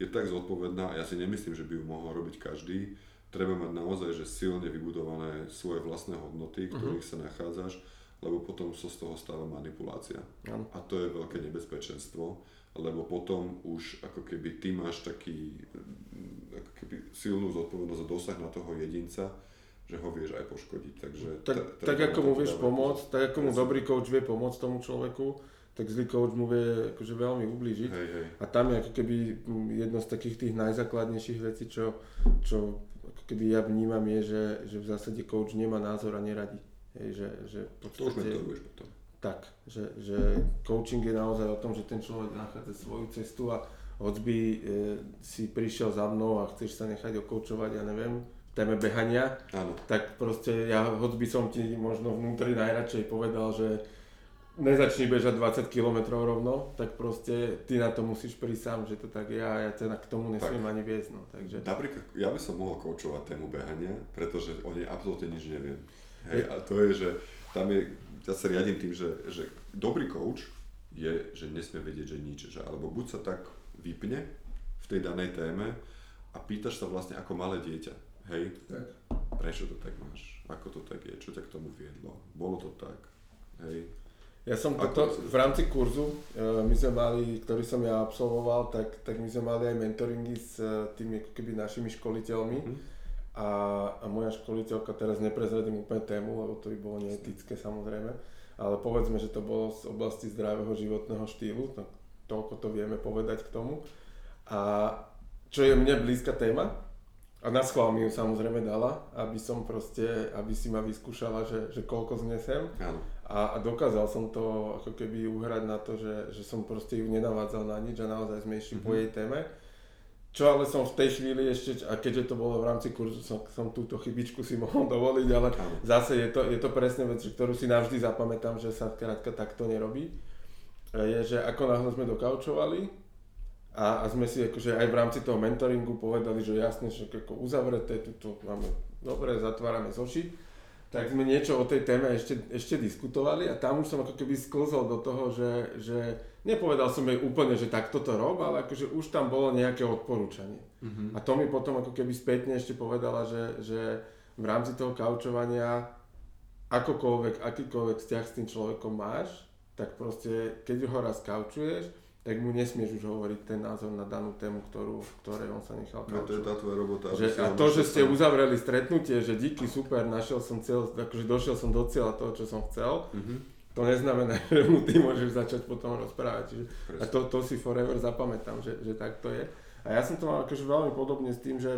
je tak zodpovedná a ja si nemyslím, že by ju mohol robiť každý, treba mať naozaj že silne vybudované svoje vlastné hodnoty, v ktorých uh-huh. sa nachádzaš, lebo potom sa z toho stáva manipulácia. Uh-huh. A to je veľké nebezpečenstvo, lebo potom už ako keby ty máš taký ako keby silnú zodpovednosť a dosah na toho jedinca, že ho vieš aj poškodiť. Takže tak, tak ako mu vieš pomôcť, tak ako mu dobrý coach vie pomôcť tomu človeku, tak zlý coach mu vie akože veľmi ublížiť. Hej, hej. A tam je ako keby jedno z takých tých najzákladnejších vecí, čo, čo keby ja vnímam je, že, že v zásade coach nemá názor a neradí. Hej, že, že podstate, to už potom. tak, že, že coaching je naozaj o tom, že ten človek nachádza svoju cestu a hoď by e, si prišiel za mnou a chceš sa nechať okoučovať, ja neviem, téme behania, Áno. tak proste ja, hoď by som ti možno vnútri najradšej povedal, že nezačni bežať 20 km rovno, tak proste ty na to musíš prísť sám, že to tak je a ja ťa k tomu nesmiem Tak. ani viesť. No, takže... Napríklad, ja by som mohol koučovať tému behania, pretože o nej absolútne nič neviem. Hej, a to je, že tam je, ja sa riadím tým, že, že dobrý coach je, že nesmie vedieť, že nič. Že, alebo buď sa tak vypne v tej danej téme a pýtaš sa vlastne ako malé dieťa. Hej, Tak. prečo to tak máš? Ako to tak je? Čo ťa k tomu viedlo? Bolo to tak? Hej, Ja som toto, si- v rámci kurzu, e, my sme mali, ktorý som ja absolvoval, tak, tak my sme mali aj mentoringy s e, tými ako keby našimi školiteľmi. Mhm. A, a moja školiteľka, teraz neprezradím úplne tému, lebo to by bolo neetické samozrejme, ale povedzme, že to bolo z oblasti zdravého životného štýlu, tak toľko to vieme povedať k tomu. A čo je mne blízka téma, a na schvál mi ju samozrejme dala, aby som proste, aby si ma vyskúšala, že, že koľko znesem. áno. A, a dokázal som to ako keby uhrať na to, že, že som proste ju nenavádzal na nič a naozaj sme išli mm-hmm. po jej téme. Čo ale som v tej chvíli ešte, a keďže to bolo v rámci kurzu, som, som túto chybičku si mohol dovoliť, ale zase je to, je to presne vec, ktorú si navždy zapamätám, že sa krátka takto nerobí. E, Je, že ako náhle sme dokaučovali a, a sme si akože aj v rámci toho mentoringu povedali, že jasne, že ako uzavreté, tuto máme, dobre, zatvárame zošit, tak sme niečo o tej téme ešte, ešte diskutovali a tam už som ako keby sklzol do toho, že, že nepovedal som jej úplne, že takto to rob, ale akože už tam bolo nejaké odporúčanie. Mhm. A to mi potom ako keby spätne ešte povedala, že, že v rámci toho kaučovania akokoľvek, akýkoľvek vzťah s tým človekom máš, tak proste keď ho raz kaučuješ, tak mu nesmieš už hovoriť ten názor na danú tému, ktorú, ktorej on sa nechal No to je tá tvoja robota. Že, a to, že ste sám. uzavreli stretnutie, že díky, super, našiel som cieľ, akože došiel som do cieľa toho, čo som chcel, Mhm. to neznamená, že mu ty môžeš začať potom rozprávať. Čiže, a to, to si forever zapamätám, že, že tak to je. A ja som to mal akože veľmi podobne s tým, že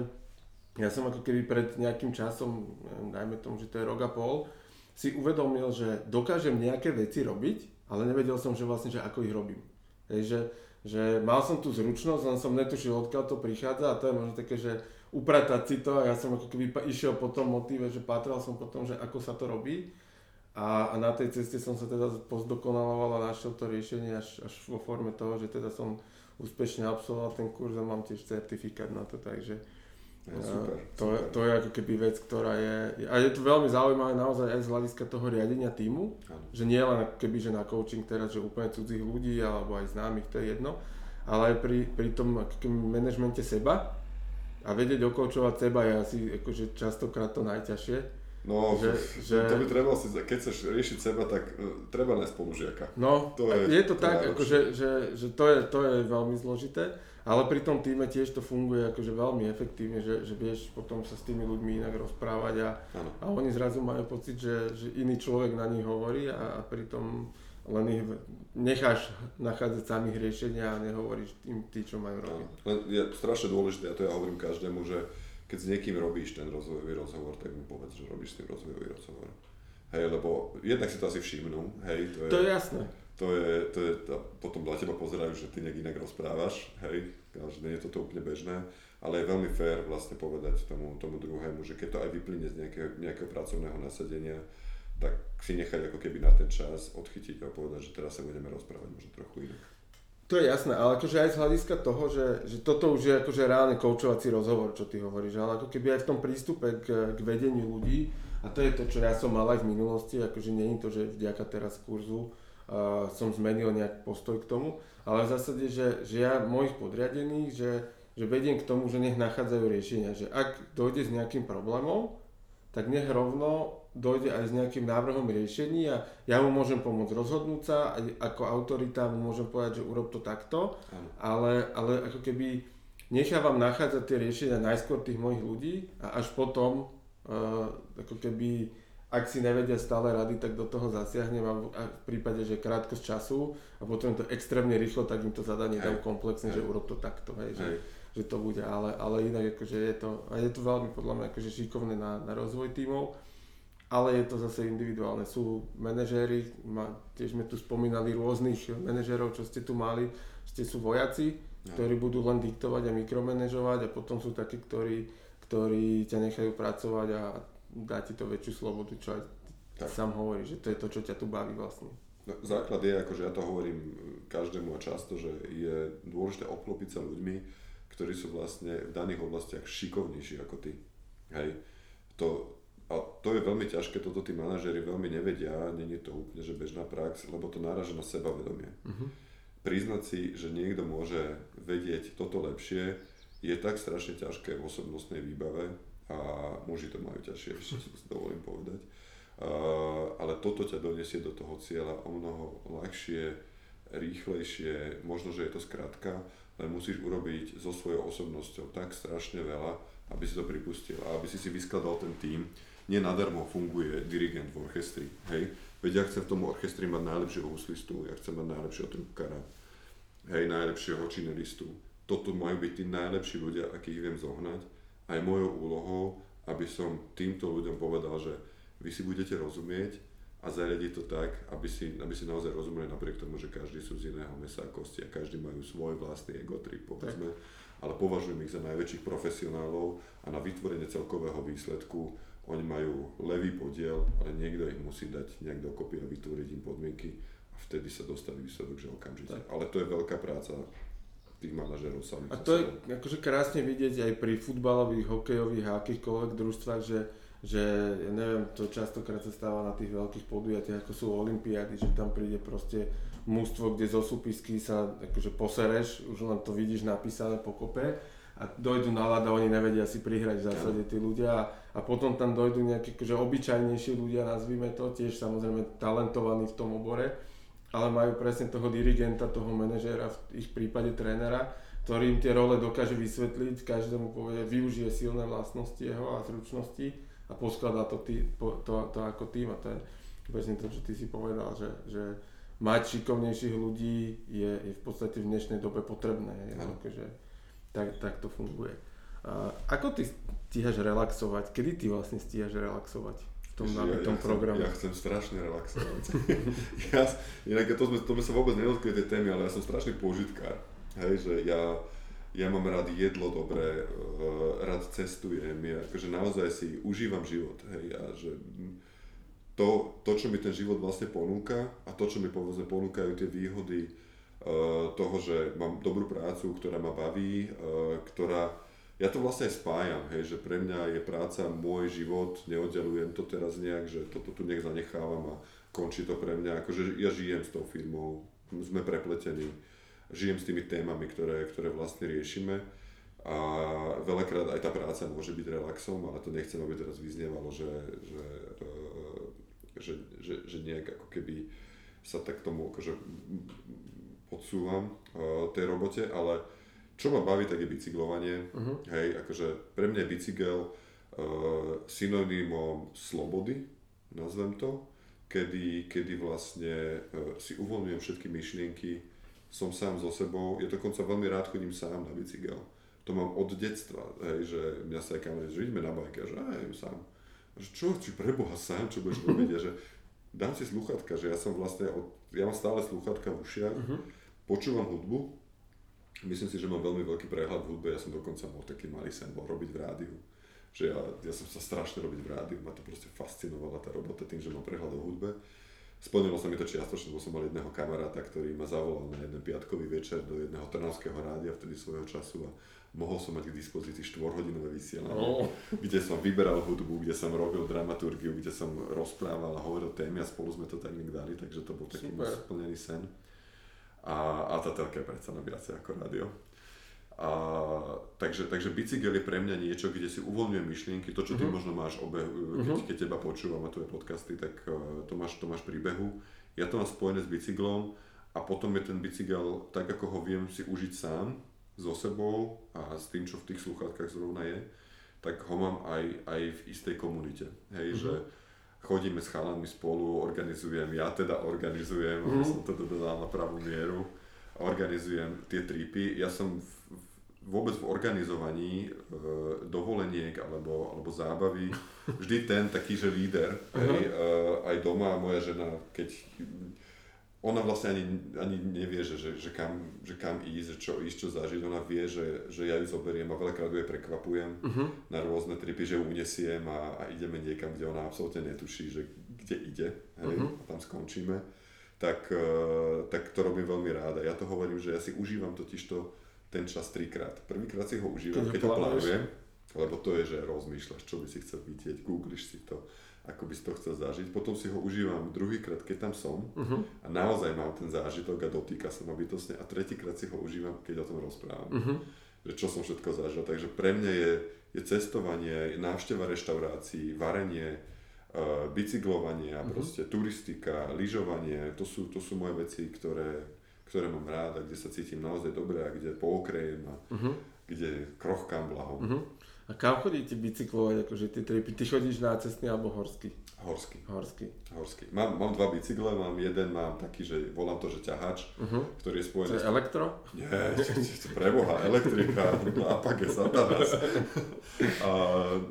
ja som ako keby pred nejakým časom, dajme tomu, že to je rok a pol, si uvedomil, že dokážem nejaké veci robiť, ale nevedel som, že vlastne, že ako ich robím. Hej, že, že mal som tú zručnosť, len som netušil, odkiaľ to prichádza a to je možno také, že upratať si to a ja som ako keby išiel po tom motíve, že pátral som po tom, že ako sa to robí. A, a na tej ceste som sa teda pozdokonaloval a našiel to riešenie až, až vo forme toho, že teda som úspešne absolvoval ten kurz a mám tiež certifikát na to, takže Super, a to, super. to je ako keby vec, ktorá je, a je to veľmi zaujímavé naozaj aj z hľadiska toho riadenia týmu, Áno. že nie len keby, že na coaching teraz, že úplne cudzích ľudí alebo aj známych, to je jedno, ale aj pri, pri tom manažmente seba a vedieť okoučovať seba je asi akože častokrát to najťažšie. No, že- že, to by trebalo si, keď chceš riešiť seba, tak uh, treba nájsť spolužiaka. No, To je- je, to to tak, akože, že, že to, je, to je veľmi zložité, ale pri tom týme tiež to funguje akože veľmi efektívne, že, že vieš potom sa s tými ľuďmi inak rozprávať a, a oni zrazu majú pocit, že, že iný človek na nich hovorí a, a pritom len ich necháš nachádzať samých riešenia a nehovoríš im tí, čo majú robiť. Len je strašne dôležité, a to ja hovorím každému, že keď s niekým robíš ten rozvojový rozhovor, tak mu povedz, že robíš s tým rozvojový rozhovor. Hej, lebo jednak si to asi všimnú, hej, to je, To je jasné. To je, to je to, potom na teba pozerajú, že ty nejak inak rozprávaš, hej, a že nie je toto úplne bežné, ale je veľmi fér vlastne povedať tomu, tomu druhému, že keď to aj vyplyne z nejakého, nejakého pracovného nasadenia, tak si nechať ako keby na ten čas odchytiť a povedať, že teraz sa budeme rozprávať možno trochu inak. To je jasné, ale akože aj z hľadiska toho, že, že toto už je akože reálne koučovací rozhovor, čo ty hovoríš, ale ako keby aj v tom prístupe k, k vedeniu ľudí, a to je to, čo ja som mal aj v minulosti, akože je to, že vďaka teraz kurzu uh, som zmenil nejak postoj k tomu, ale v zásade, že, že ja mojich podriadených, že, že vediem k tomu, že nech nachádzajú riešenia, že ak dojde s nejakým problémom, tak nech rovno dojde aj s nejakým návrhom riešení a ja mu môžem pomôcť rozhodnúť sa, ako autorita mu môžem povedať, že urob to takto, ale, ale ako keby nechávam nachádzať tie riešenia najskôr tých mojich ľudí a až potom uh, ako keby ak si nevedia stále rady, tak do toho zasiahnem a v, a v prípade, že je krátkosť času a potom to extrémne rýchlo, tak im to zadanie dám komplexne, že urob to takto, hej, že, že to bude, ale, ale inak akože je to, a je to veľmi podľa mňa akože šikovné na, na rozvoj tímov ale je to zase individuálne. Sú manažéri, ma, tiež sme tu spomínali rôznych manažérov, čo ste tu mali, ste sú vojaci, ktorí budú len diktovať a mikromanežovať a potom sú takí, ktorí, ktorí ťa nechajú pracovať a dá ti to väčšiu slobodu, čo aj tak. sám hovorí, že to je to, čo ťa tu baví vlastne. No, základ je, akože ja to hovorím každému a často, že je dôležité obklopiť sa ľuďmi, ktorí sú vlastne v daných oblastiach šikovnejší ako ty. Hej. To, a to je veľmi ťažké, toto tí manažéri veľmi nevedia, není to úplne že bežná prax, lebo to náraža na sebavedomie. Uh-huh. Priznať si, že niekto môže vedieť toto lepšie, je tak strašne ťažké v osobnostnej výbave a muži to majú ťažšie, ešte si dovolím povedať. Ale toto ťa donesie do toho cieľa o mnoho ľahšie, rýchlejšie, možno, že je to skratka, ale musíš urobiť so svojou osobnosťou tak strašne veľa, aby si to pripustil a aby si si vyskladal ten tým, nie nadarmo funguje dirigent v orchestri, hej. Veď ja chcem v tom orchestri mať najlepšieho huslistu, ja chcem mať najlepšieho trubkára, hej, najlepšieho činelistu. Toto majú byť tí najlepší ľudia, akých viem zohnať. A je mojou úlohou, aby som týmto ľuďom povedal, že vy si budete rozumieť a zariadiť to tak, aby si, aby si naozaj rozumeli napriek tomu, že každý sú z iného mesa a kosti a každý majú svoj vlastný ego trip, povedzme. Tak. Ale považujem ich za najväčších profesionálov a na vytvorenie celkového výsledku oni majú levý podiel, ale niekto ich musí dať nejak dokopy a vytvoriť im podmienky a vtedy sa dostaví výsledok, že okamžite. Tak. Ale to je veľká práca tých manažerov samých. A to je akože krásne vidieť aj pri futbalových, hokejových a akýchkoľvek družstvách, že že ja neviem, to častokrát sa stáva na tých veľkých podujatiach, ako sú olympiády, že tam príde proste mústvo, kde zo súpisky sa akože posereš, už len to vidíš napísané po kope a dojdu na a oni nevedia si prihrať v zásade tí ľudia a potom tam dojdú nejakí akože obyčajnejší ľudia, nazvime to, tiež samozrejme talentovaní v tom obore, ale majú presne toho dirigenta, toho manažéra, v ich prípade trénera, ktorý im tie role dokáže vysvetliť, každému povie, využije silné vlastnosti jeho a zručnosti a poskladá to, tý, to, to, to ako tým a to je presne to, čo ty si povedal, že, že mať šikovnejších ľudí je, je v podstate v dnešnej dobe potrebné. Je, akože, tak, tak to funguje. A ako ty stíhaš relaxovať? Kedy ty vlastne stíhaš relaxovať? Tom nabitom ja, ja programe. Chcem, ja chcem strašne relaxovať. ja, inak to sme, to sme sa vôbec nedotkli tej témy, ale ja som strašný požitkár. Hej, že ja, ja mám rád jedlo dobré, uh, rád cestujem, ja akože naozaj si užívam život. Hej, a že to, to, čo mi ten život vlastne ponúka a to, čo mi povedzme ponúkajú tie výhody Eh, toho, že mám dobrú prácu, ktorá ma baví, eh, ktorá... Ja to vlastne spájam, hej, že pre mňa je práca môj život, neoddelujem to teraz nejak, že toto tu nech zanechávam a končí to pre mňa. Akože ja žijem s tou firmou, sme prepletení, žijem s tými témami, ktoré, ktoré vlastne riešime a veľakrát aj tá práca môže byť relaxom, ale to nechcem, aby teraz vyznievalo, že, že, eh, že, že, že nejak ako keby sa tak tomu akože podsúvam uh, tej robote, ale čo ma baví, tak je bicyklovanie. Uh-huh. Hej, akože pre mňa je bicykel uh, synonymom slobody, nazvem to, kedy, kedy vlastne uh, si uvoľňujem všetky myšlienky, som sám so sebou, ja dokonca veľmi rád chodím sám na bicykel. To mám od detstva, hej, že mňa sa aj kamarát, že ideme na bajke, že aj sám. Že čo, či preboha sám, čo budeš robiť, že dám si sluchatka, že ja som vlastne, od, ja mám stále sluchatka v ušiach, uh-huh počúvam hudbu, myslím si, že mám veľmi veľký prehľad v hudbe, ja som dokonca bol taký malý sen, bol robiť v rádiu. Že ja, ja som sa strašne robiť v rádiu, ma to proste fascinovala tá robota tým, že mám prehľad o hudbe. Splnilo sa mi to čiastočne, lebo som mal jedného kamaráta, ktorý ma zavolal na jeden piatkový večer do jedného trnavského rádia vtedy svojho času a mohol som mať k dispozícii 4-hodinové vysielanie, oh. kde som vyberal hudbu, kde som robil dramaturgiu, kde som rozprával a hovoril témy a spolu sme to tak nejak dali, takže to bol taký splnený sen a, a tá telka je predsa viacej ako rádio. A, takže, takže bicykel je pre mňa niečo, kde si uvoľňujem myšlienky, to čo ty uh-huh. možno máš obe, keď, uh-huh. keď teba počúvam a tvoje podcasty, tak uh, to máš, to máš príbehu. Ja to mám spojené s bicyklom a potom je ten bicykel tak, ako ho viem si užiť sám, so sebou a s tým, čo v tých sluchátkach zrovna je, tak ho mám aj, aj v istej komunite. Hej, uh-huh. že chodíme s chalami spolu, organizujem, ja teda organizujem, mm. som to dodal na pravú mieru, organizujem tie tripy. Ja som v, vôbec v organizovaní e, dovoleniek alebo, alebo zábavy vždy ten taký, že líder. Uh-huh. Hej, e, aj doma moja žena, keď ona vlastne ani, ani nevie, že, že, že, kam, že kam ísť, že čo ísť, čo zažiť. Ona vie, že, že ja ju zoberiem a veľakrát ju prekvapujem uh-huh. na rôzne tripy, že ju unesiem a, a ideme niekam, kde ona absolútne netuší, že kde ide hej, uh-huh. a tam skončíme. Tak, uh, tak to robím veľmi rád a ja to hovorím, že ja si užívam totižto ten čas trikrát. Prvýkrát si ho užívam, keď, keď ho plánujem, lebo to je, že rozmýšľaš, čo by si chcel vidieť, googliš si to, ako by si to chcel zažiť. Potom si ho užívam druhýkrát, keď tam som uh-huh. a naozaj mám ten zážitok a dotýka sa ma bytosne. A tretíkrát si ho užívam, keď o tom rozprávam. Uh-huh. Že čo som všetko zažil. Takže pre mňa je, je cestovanie, je návšteva reštaurácií, varenie, uh, bicyklovanie a uh-huh. proste turistika, lyžovanie. To sú, to sú moje veci, ktoré, ktoré mám rád a kde sa cítim naozaj dobre a kde pookrejem a uh-huh. kde krochkám blahom. Uh-huh. A kam chodíte bicyklovať, akože tie tripy? Ty chodíš na cestný alebo horský? Horský. Horský. Horský. Mám, mám dva bicykle, mám jeden, mám taký, že volám to, že ťahač, uh-huh. ktorý je spojený... To je elektro? Nie, preboha, elektrika, apage, satanas. a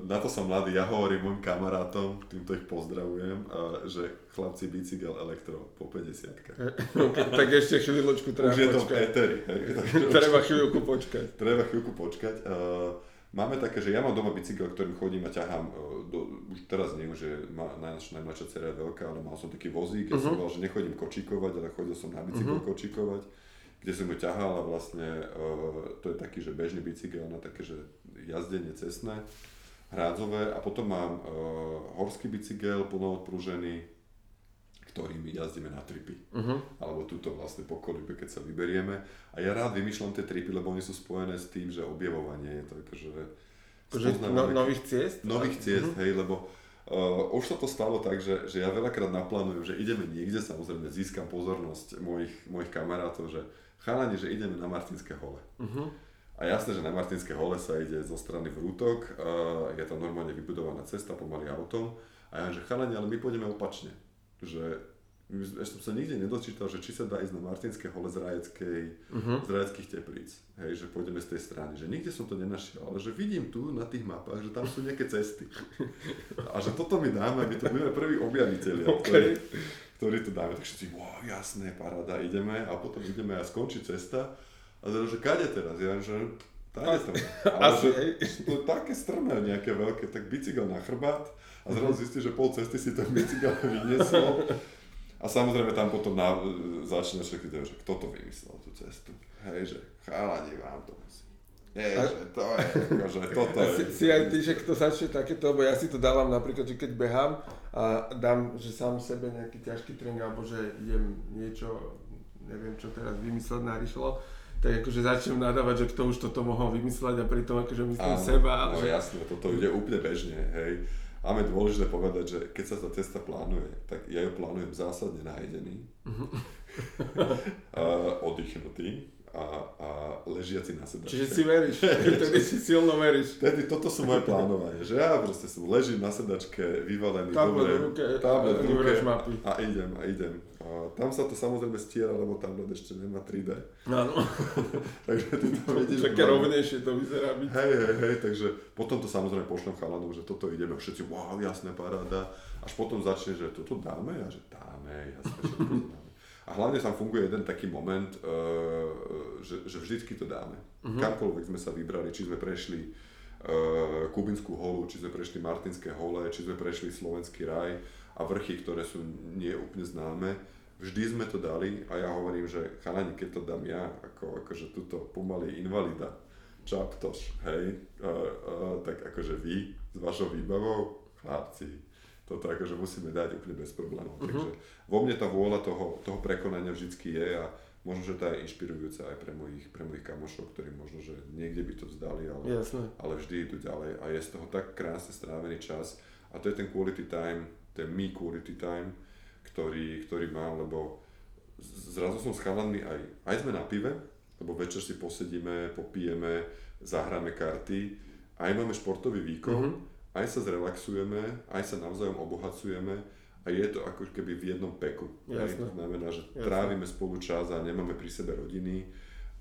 na to som mladý, ja hovorím môjim kamarátom, týmto ich pozdravujem, a, že chlapci bicykel elektro po 50 okay, Tak ešte chvíľočku treba Už je to v éteri. treba chvíľku počkať. Treba chvíľku počkať. A, Máme také, že ja mám doma bicykel, ktorým chodím a ťahám, e, do, už teraz nie, že má, naša najmladšia dcera je veľká, ale mal som taký vozík, keď uh-huh. som bol, že nechodím kočíkovať, ale chodil som na bicykel uh-huh. kočíkovať, kde som ho ťahal a vlastne uh, to je taký, že bežný bicykel na také, že jazdenie cestné, hrádzové a potom mám uh, horský bicykel plnoodprúžený, ktorými jazdíme na tripy. Uh-huh. Alebo túto vlastne po kolibe, keď sa vyberieme. A ja rád vymýšľam tie tripy, lebo oni sú spojené s tým, že objavovanie je to akože... Akože no, nových ciest? Nových ciest, uh-huh. hej, lebo Uh, už sa to stalo tak, že, že ja veľakrát naplánujem, že ideme niekde, samozrejme získam pozornosť mojich, mojich kamarátov, že chalani, že ideme na Martinské hole. Uh-huh. A jasné, že na Martinské hole sa ide zo strany Vrútok, uh, je to normálne vybudovaná cesta pomaly autom. A ja že chalani, ale my pôjdeme opačne že ešte som sa nikde nedočítal, že či sa dá ísť na Martinské hole z Rajeckej, uh-huh. z Rajeckých teplíc, hej, že pôjdeme z tej strany, že nikde som to nenašiel, ale že vidím tu na tých mapách, že tam sú nejaké cesty. A že toto mi dáme, my to budeme prví objaviteľi, okay. ktorí, ktorí to dáme. Tak všetci, wow, jasné, paráda, ideme a potom ideme a skončí cesta. A teda, že kade teraz? Ja, že Tady to. Ale Asi, že, to také strmé nejaké veľké, tak bicykel na chrbát a zrazu zistí, že pol cesty si ten bicykel vyniesol. A samozrejme tam potom na, začne všetky že kto to vymyslel tú cestu. Hej, že chalani vám to musí. Nie, a... že to je, akože toto je. Si, si aj ty, že kto začne takéto, lebo ja si to dávam napríklad, že keď behám a dám, že sám sebe nejaký ťažký tréning, alebo že idem niečo, neviem čo teraz vymysleť na rýchlo, tak akože začnem nadávať, že kto už toto mohol vymysleť a pritom akože myslím Áno, seba. No že... jasné, toto ide úplne bežne, hej. Máme dôležité povedať, že keď sa tá cesta plánuje, tak ja ju plánujem zásadne najedený, uh-huh. oddychnutý, a, a ležiaci na sedačke. Čiže si veríš, vtedy si silno veríš. Vtedy toto sú moje plánovanie, že ja proste som ležím na sedačke, vyvalený, tablet dobre, v ruke, tablet v ruke mapy. a idem, a idem. A tam sa to samozrejme stiera, lebo tablet ešte nemá 3D. Áno. takže ty to vidíš. Také rovnejšie to vyzerá byť. Hej, hej, hej, takže potom to samozrejme pošlem chalanom, že toto ideme, všetci, wow, jasné, paráda. Až potom začne, že toto dáme, a že dáme, jasné, že to dáme. A hlavne tam funguje jeden taký moment, uh, že, že vždycky to dáme. Uh-huh. Kamkoľvek sme sa vybrali, či sme prešli uh, Kubinskú holu, či sme prešli Martinské hole, či sme prešli Slovenský raj a vrchy, ktoré sú nie úplne známe, vždy sme to dali a ja hovorím, že chalani, keď to dám ja, ako, akože túto pomaly invalida, čaptoš, hej, uh, uh, tak akože vy s vašou výbavou, chlapci, toto akože musíme dať úplne bez problémov. Uh-huh. Takže vo mne tá vôľa toho, toho prekonania vždycky je a možno, že to je inšpirujúce aj pre mojich, pre mojich kamošov, ktorí možno, že niekde by to vzdali, ale, ale vždy idú ďalej a je z toho tak krásne strávený čas a to je ten quality time, ten me quality time, ktorý, ktorý mám, lebo zrazu som s chalanmi aj, aj sme na pive, lebo večer si posedíme, popijeme, zahráme karty, aj máme športový výkon, uh-huh aj sa zrelaxujeme, aj sa navzájom obohacujeme a je to ako keby v jednom peku. Jasne. To znamená, že Jasne. trávime spolu čas a nemáme pri sebe rodiny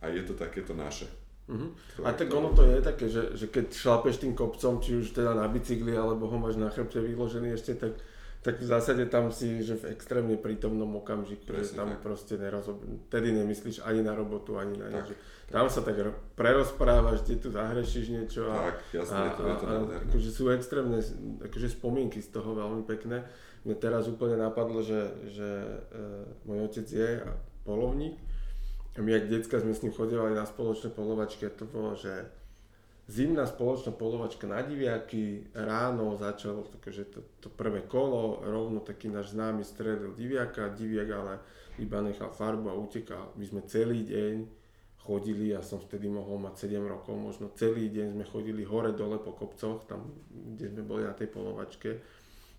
a je to takéto naše. Uh-huh. A tak ono to je také, že, že keď šlapeš tým kopcom, či už teda na bicykli, alebo ho máš na chrbte vyložený ešte, tak, tak v zásade tam si že v extrémne prítomnom okamžiku, Presne, že tam tak. proste nerozob... tedy nemyslíš ani na robotu, ani na nič. Tam sa tak prerozprávaš, kde tu zahrešíš niečo a, tak, jasne, a, to, je to a, a akože sú extrémne akože spomienky z toho veľmi pekné. Mne teraz úplne napadlo, že, že e, môj otec je polovník a my ak decka sme s ním chodevali na spoločné polovačky a to bolo, že zimná spoločná polovačka na diviaky, ráno začalo takže to, to prvé kolo, rovno taký náš známy stredil diviaka, diviak ale iba nechal farbu a utekal. My sme celý deň chodili, ja som vtedy mohol mať 7 rokov, možno celý deň sme chodili hore dole po kopcoch, tam kde sme boli na tej polovačke.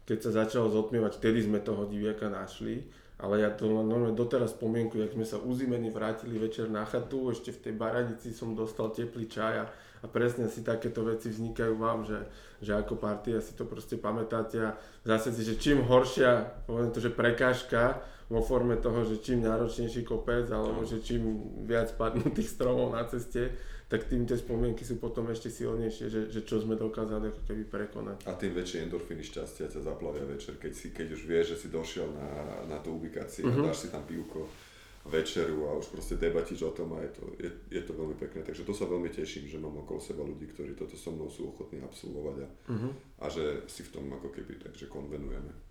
Keď sa začalo zotmievať, vtedy sme toho diviaka našli, ale ja to normálne doteraz spomienku, jak sme sa uzimení vrátili večer na chatu, ešte v tej baranici som dostal teplý čaj a, a presne si takéto veci vznikajú vám, že, že ako partia si to proste pamätáte a zase si, že čím horšia, poviem to, že prekážka, vo forme toho, že čím náročnejší kopec alebo že čím viac padnutých stromov na ceste, tak tým tie spomienky sú potom ešte silnejšie, že, že čo sme dokázali ako keby prekonať. A tým väčšie endorfiny šťastia ťa zaplavia večer, keď, si, keď už vieš, že si došiel na, na tú ubikáciu uh-huh. a mhm. dáš si tam pivko večeru a už proste debatíš o tom a je to, je, je to veľmi pekné. Takže to sa veľmi teším, že mám okolo seba ľudí, ktorí toto so mnou sú ochotní absolvovať a, uh-huh. a že si v tom ako keby takže konvenujeme.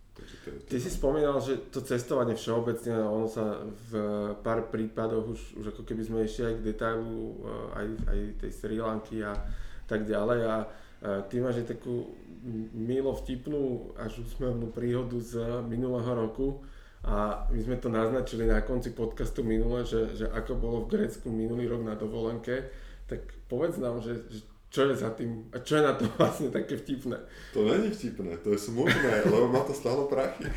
Ty si spomínal, že to cestovanie všeobecne, ono sa v pár prípadoch už, už ako keby sme išli aj k detailu eh, aj, aj tej Sri Lanky a tak ďalej a eh, ty máš aj takú milo vtipnú až úsmevnú príhodu z minulého roku a my sme to naznačili na konci podcastu minule, že, že ako bolo v Grécku minulý rok na dovolenke, tak povedz nám, že, že čo je za tým a čo je na to vlastne také vtipné? To není vtipné, to je smutné, lebo ma to stalo prachy.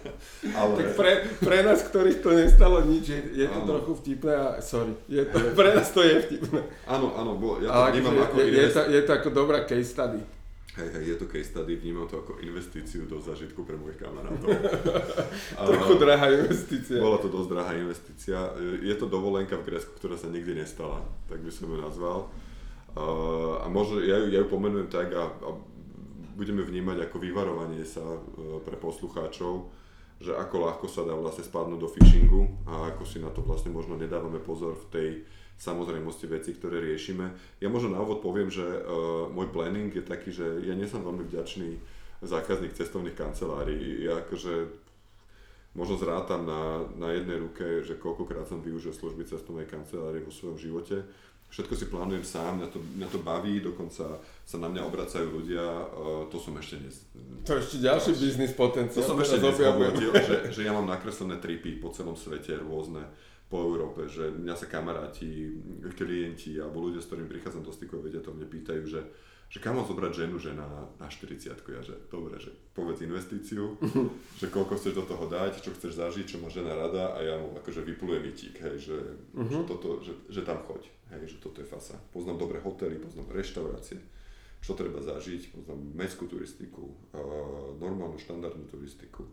Ale... Tak pre, pre nás, ktorých to nestalo nič, je, je to trochu vtipné a sorry, je to, pre nás to je vtipné. Áno, áno, ja to Ale vnímam ako... Je, je, to, je to ako dobrá case study. Hej, hej, je to case study, vnímam to ako investíciu do zažitku pre mojich kamarátov. Trochu drahá investícia. Bola to dosť drahá investícia. Je to dovolenka v Grécku, ktorá sa nikdy nestala, tak by som ju nazval. A možno ja ju, ja ju pomenujem tak a, a budeme vnímať ako vyvarovanie sa e, pre poslucháčov, že ako ľahko sa dá vlastne spadnúť do phishingu a ako si na to vlastne možno nedávame pozor v tej samozrejmosti veci, ktoré riešime. Ja možno na úvod poviem, že uh, môj planning je taký, že ja nie som veľmi vďačný zákazník cestovných kancelárií. Ja akože možno zrátam na, na jednej ruke, že koľkokrát som využil služby cestovnej kancelárie vo svojom živote všetko si plánujem sám, mňa to, mňa to baví, dokonca sa na mňa obracajú ľudia, uh, to som ešte nes... To ešte ďalší biznis potenciál. To som ešte nezhovoril, že, že ja mám nakreslené tripy po celom svete rôzne, po Európe, že mňa sa kamaráti, klienti alebo ľudia, s ktorými prichádzam do styku, vedia to mne pýtajú, že že kam mám zobrať ženu, že na, na 40 ja, že dobre, že povedz investíciu, že koľko chceš do toho dať, čo chceš zažiť, čo má žena rada a ja mu akože vyplujem itík, hej, že, uh-huh. že, toto, že, že tam choď, hej, že toto je fasa. Poznám dobré hotely, poznám reštaurácie, čo treba zažiť, poznám mestskú turistiku, normálnu štandardnú turistiku,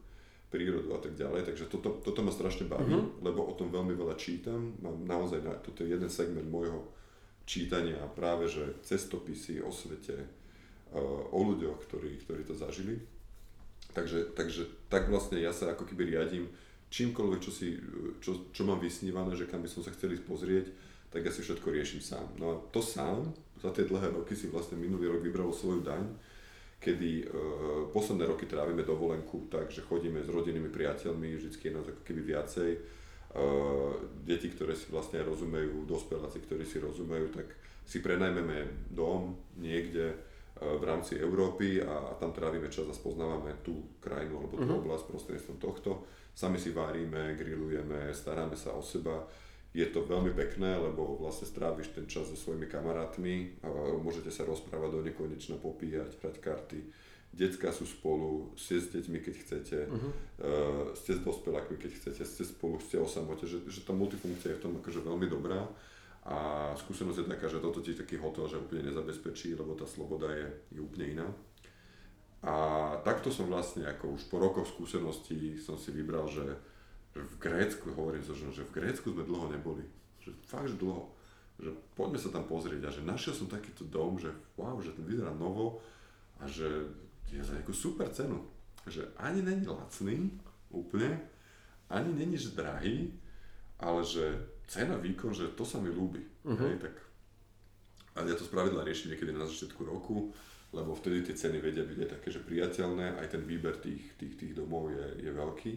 prírodu a tak ďalej, takže toto, toto ma strašne baví, uh-huh. lebo o tom veľmi veľa čítam, mám naozaj, toto je jeden segment môjho čítania práve že cestopisy o svete, o ľuďoch, ktorí, ktorí to zažili. Takže, takže tak vlastne ja sa ako keby riadím čímkoľvek, čo, si, čo, čo mám vysnívané, že kam by som sa chcel ísť pozrieť, tak ja si všetko riešim sám. No a to sám za tie dlhé roky si vlastne minulý rok vybralo svoju daň, kedy e, posledné roky trávime dovolenku, takže chodíme s rodinnými priateľmi, vždy je nás ako keby viacej, deti, ktoré si vlastne rozumejú, dospeláci, ktorí si rozumejú, tak si prenajmeme dom niekde v rámci Európy a tam trávime čas a spoznávame tú krajinu alebo tú uh-huh. oblasť prostredníctvom tohto. Sami si varíme, grillujeme, staráme sa o seba. Je to veľmi pekné, lebo vlastne stráviš ten čas so svojimi kamarátmi môžete sa rozprávať do nekonečna, popíjať, hrať karty Decka sú spolu, ste s deťmi, keď chcete, uh-huh. uh, ste s dospelákmi, keď chcete, ste spolu, ste o samote, že, že tá multifunkcia je v tom akože veľmi dobrá. A skúsenosť je taká, že toto ti taký hotel, že úplne nezabezpečí, lebo tá sloboda je, je úplne iná. A takto som vlastne ako už po rokoch skúseností som si vybral, že v Grécku, hovorím so ženou, že v Grécku sme dlho neboli. Že fakt, že dlho. že poďme sa tam pozrieť a že našiel som takýto dom, že wow, že ten vyzerá novo a že je za nejakú super cenu. Že ani není lacný úplne, ani není že drahý, ale že cena, výkon, že to sa mi ľúbi. Uh-huh. Hej, tak a ja to spravidla riešim niekedy na začiatku roku, lebo vtedy tie ceny vedia byť aj také, že priateľné, aj ten výber tých, tých, tých domov je, je veľký